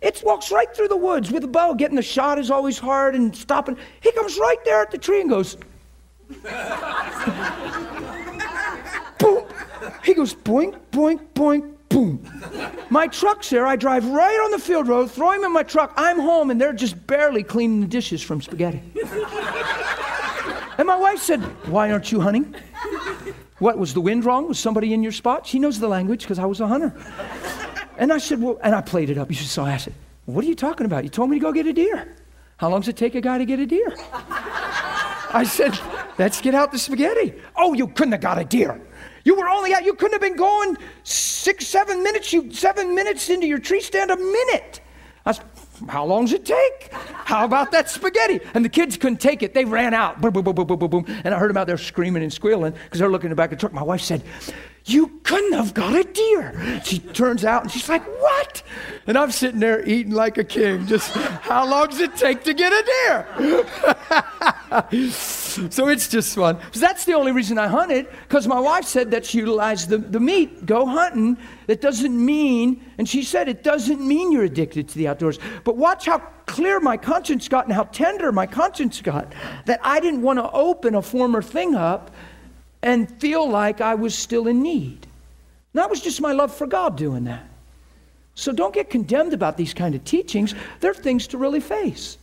It walks right through the woods with a bow. Getting the shot is always hard and stopping. He comes right there at the tree and goes, boom. He goes, boink, boink, boink, boom. My truck's there. I drive right on the field road, throw him in my truck. I'm home, and they're just barely cleaning the dishes from spaghetti. and my wife said, Why aren't you hunting? What, was the wind wrong? Was somebody in your spot? She knows the language because I was a hunter. And I said, well, and I played it up. You should saw. I said, what are you talking about? You told me to go get a deer. How long does it take a guy to get a deer? I said, let's get out the spaghetti. Oh, you couldn't have got a deer. You were only out, you couldn't have been going six, seven minutes, you seven minutes into your tree stand a minute. I said, how long does it take? How about that spaghetti? And the kids couldn't take it. They ran out. Boom, boom, boom, boom, boom, boom, boom. And I heard them out there screaming and squealing because they're looking in the back of the truck. My wife said, you couldn't have got a deer. She turns out and she's like, What? And I'm sitting there eating like a king. Just how long does it take to get a deer? so it's just fun. That's the only reason I hunted, because my wife said that she utilized the, the meat. Go hunting. That doesn't mean, and she said it doesn't mean you're addicted to the outdoors. But watch how clear my conscience got and how tender my conscience got that I didn't want to open a former thing up and feel like I was still in need. And that was just my love for God doing that. So don't get condemned about these kind of teachings. They're things to really face.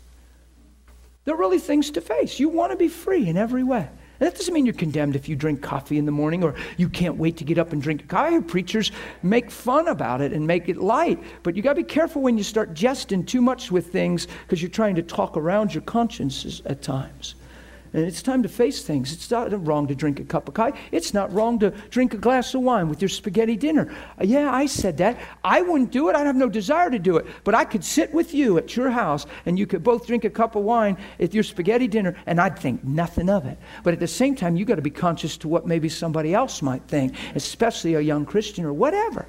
They're really things to face. You want to be free in every way. And that doesn't mean you're condemned if you drink coffee in the morning or you can't wait to get up and drink coffee. I hear preachers make fun about it and make it light. But you got to be careful when you start jesting too much with things because you're trying to talk around your consciences at times. And it's time to face things. It's not wrong to drink a cup of coffee. It's not wrong to drink a glass of wine with your spaghetti dinner. Uh, yeah, I said that. I wouldn't do it. I'd have no desire to do it. But I could sit with you at your house and you could both drink a cup of wine at your spaghetti dinner and I'd think nothing of it. But at the same time, you've got to be conscious to what maybe somebody else might think, especially a young Christian or whatever.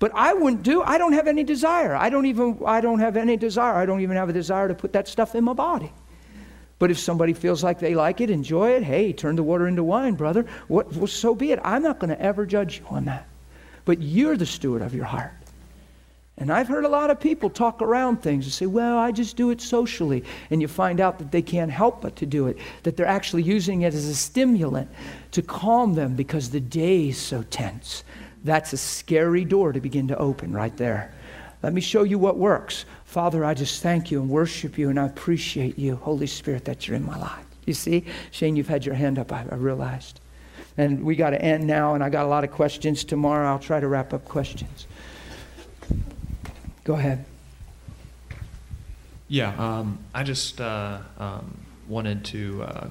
But I wouldn't do. I don't have any desire. I don't even I don't have any desire. I don't even have a desire to put that stuff in my body. But if somebody feels like they like it, enjoy it, hey, turn the water into wine, brother. What, well, so be it. I'm not going to ever judge you on that. But you're the steward of your heart. And I've heard a lot of people talk around things and say, well, I just do it socially. And you find out that they can't help but to do it, that they're actually using it as a stimulant to calm them because the day is so tense. That's a scary door to begin to open right there. Let me show you what works. Father, I just thank you and worship you and I appreciate you, Holy Spirit, that you're in my life. You see, Shane, you've had your hand up, I, I realized. And we got to end now, and I got a lot of questions. Tomorrow I'll try to wrap up questions. Go ahead. Yeah, um, I just uh, um, wanted to, uh,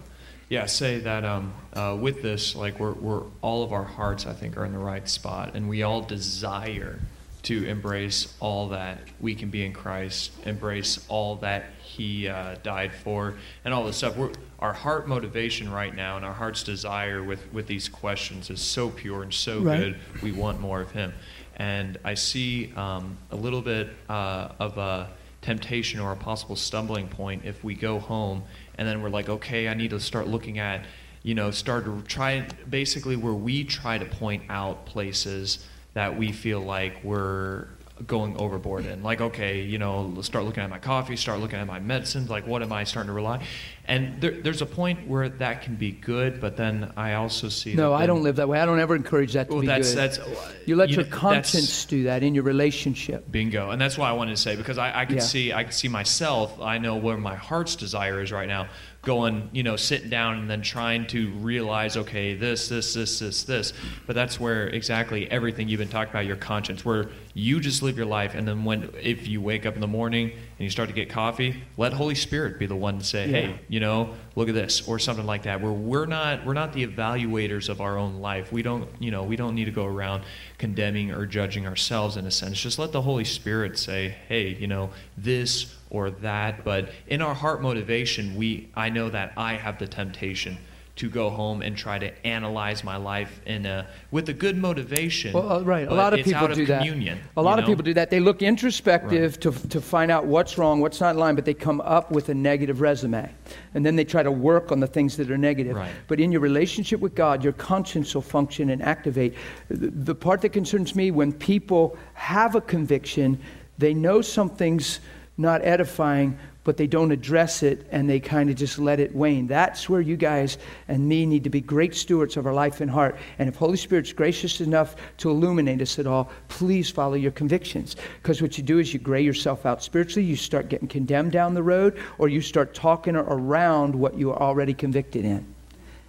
yeah, say that um, uh, with this, like we're, we're all of our hearts, I think, are in the right spot, and we all desire to embrace all that we can be in Christ, embrace all that He uh, died for, and all this stuff. We're, our heart motivation right now and our heart's desire with, with these questions is so pure and so Right. good. We want more of Him. And I see um, a little bit uh, of a temptation or a possible stumbling point if we go home and then we're like, okay, I need to start looking at, you know, start to try basically where we try to point out places that we feel like we're going overboard in. Like, okay, you know, let's start looking at my coffee, start looking at my medicines, like what am I starting to rely? And there, there's a point where that can be good, but then I also see No, I don't live that way. I don't ever encourage that to Well, be that's good. that's you let you your know, conscience do that in your relationship. Bingo, and that's why I wanted to say because I, I could Yeah. see I can see myself. I know where my heart's desire is right now. Going, you know, sitting down and then trying to realize, okay, this, this, this, this, this. But that's where exactly everything you've been talking about, your conscience, where you just live your life, and then when if you wake up in the morning and you start to get coffee, let Holy Spirit be the one to say, Yeah. hey, you know, look at this, or something like that. Where we're not we're not the evaluators of our own life. We don't, you know, we don't need to go around condemning or judging ourselves in a sense. Just let the Holy Spirit say, hey, you know, this or that. But in our heart motivation, we I know that I have the temptation to go home and try to analyze my life in a with a good motivation. Well, uh, right. A lot of people out of do that. communion, A lot you of people do that. They look introspective to, to find out what's wrong, what's not in line, but they come up with a negative resume. And then they try to work on the things that are negative. Right. But in your relationship with God, your conscience will function and activate. The, the part that concerns me when people have a conviction, they know something's not edifying, but they don't address it and they kind of just let it wane. That's where you guys and me need to be great stewards of our life and heart. And if Holy Spirit's gracious enough to illuminate us at all, please follow your convictions. Because what you do is you gray yourself out spiritually, you start getting condemned down the road, or you start talking around what you are already convicted in.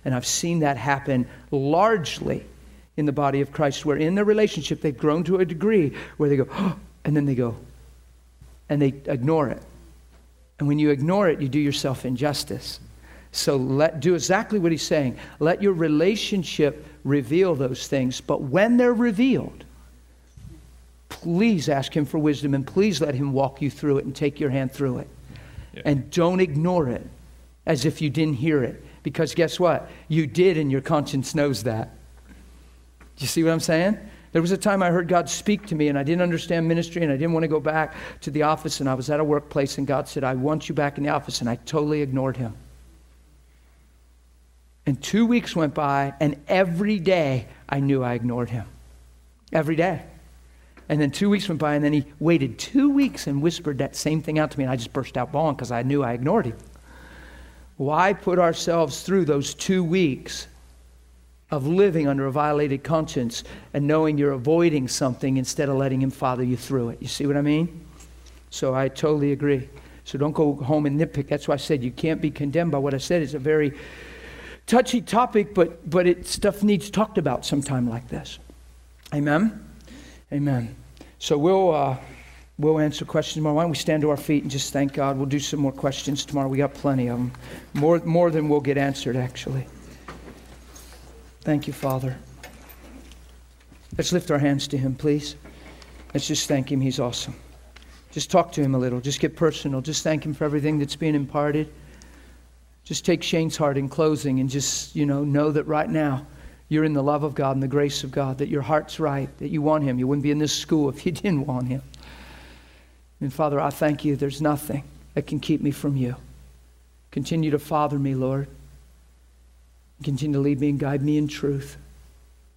And I've seen that happen largely in the body of Christ, where in their relationship they've grown to a degree where they go, and then they go, and they ignore it. And when you ignore it, you do yourself injustice. So let do exactly what he's saying. Let your relationship reveal those things, but when they're revealed, please ask him for wisdom and please let him walk you through it and take your hand through it. Yeah. And don't ignore it as if you didn't hear it. Because guess what? You did, and your conscience knows that. Do you see what I'm saying? There was a time I heard God speak to me, and I didn't understand ministry, and I didn't want to go back to the office, and I was at a workplace, and God said, I want you back in the office, and I totally ignored him. And two weeks went by, and every day I knew I ignored him. Every day. And then two weeks went by, and then he waited two weeks and whispered that same thing out to me, and I just burst out bawling because I knew I ignored him. Why put ourselves through those two weeks of living under a violated conscience and knowing you're avoiding something instead of letting him father you through it? You see what I mean? So I totally agree. So don't go home and nitpick. That's why I said you can't be condemned by what I said. It's a very touchy topic, but, but it, stuff needs talked about sometime like this. Amen? Amen. So we'll, uh, we'll answer questions tomorrow. Why don't we stand to our feet and just thank God? We'll do some more questions tomorrow. We got plenty of them. More, more than we'll get answered, actually. Thank you, Father. Let's lift our hands to Him, please. Let's just thank Him. He's awesome. Just talk to Him a little. Just get personal. Just thank Him for everything that's being imparted. Just take Shane's heart in closing and just, you know, know that right now you're in the love of God and the grace of God, that your heart's right, that you want Him. You wouldn't be in this school if you didn't want Him. And Father, I thank you. There's nothing that can keep me from you. Continue to father me, Lord. Continue to lead me and guide me in truth.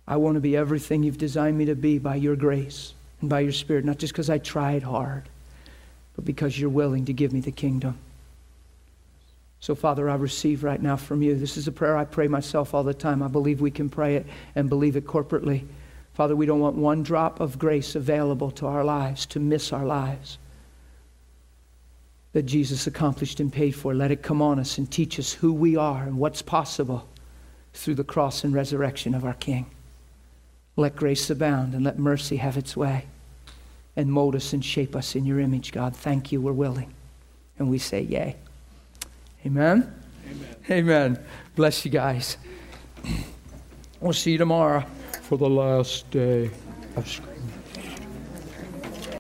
I want to be everything you've designed me to be by your grace and by your Spirit, not just because I tried hard, but because you're willing to give me the kingdom. So, Father, I receive right now from you. This is a prayer I pray myself all the time. I believe we can pray it and believe it corporately. Father, we don't want one drop of grace available to our lives to miss our lives that Jesus accomplished and paid for. Let it come on us and teach us who we are and what's possible through the cross and resurrection of our King. Let grace abound and let mercy have its way and mold us and shape us in your image, God. Thank you, we're willing. And we say, Yay. Amen? Amen. Amen. Bless you guys. We'll see you tomorrow for the last day of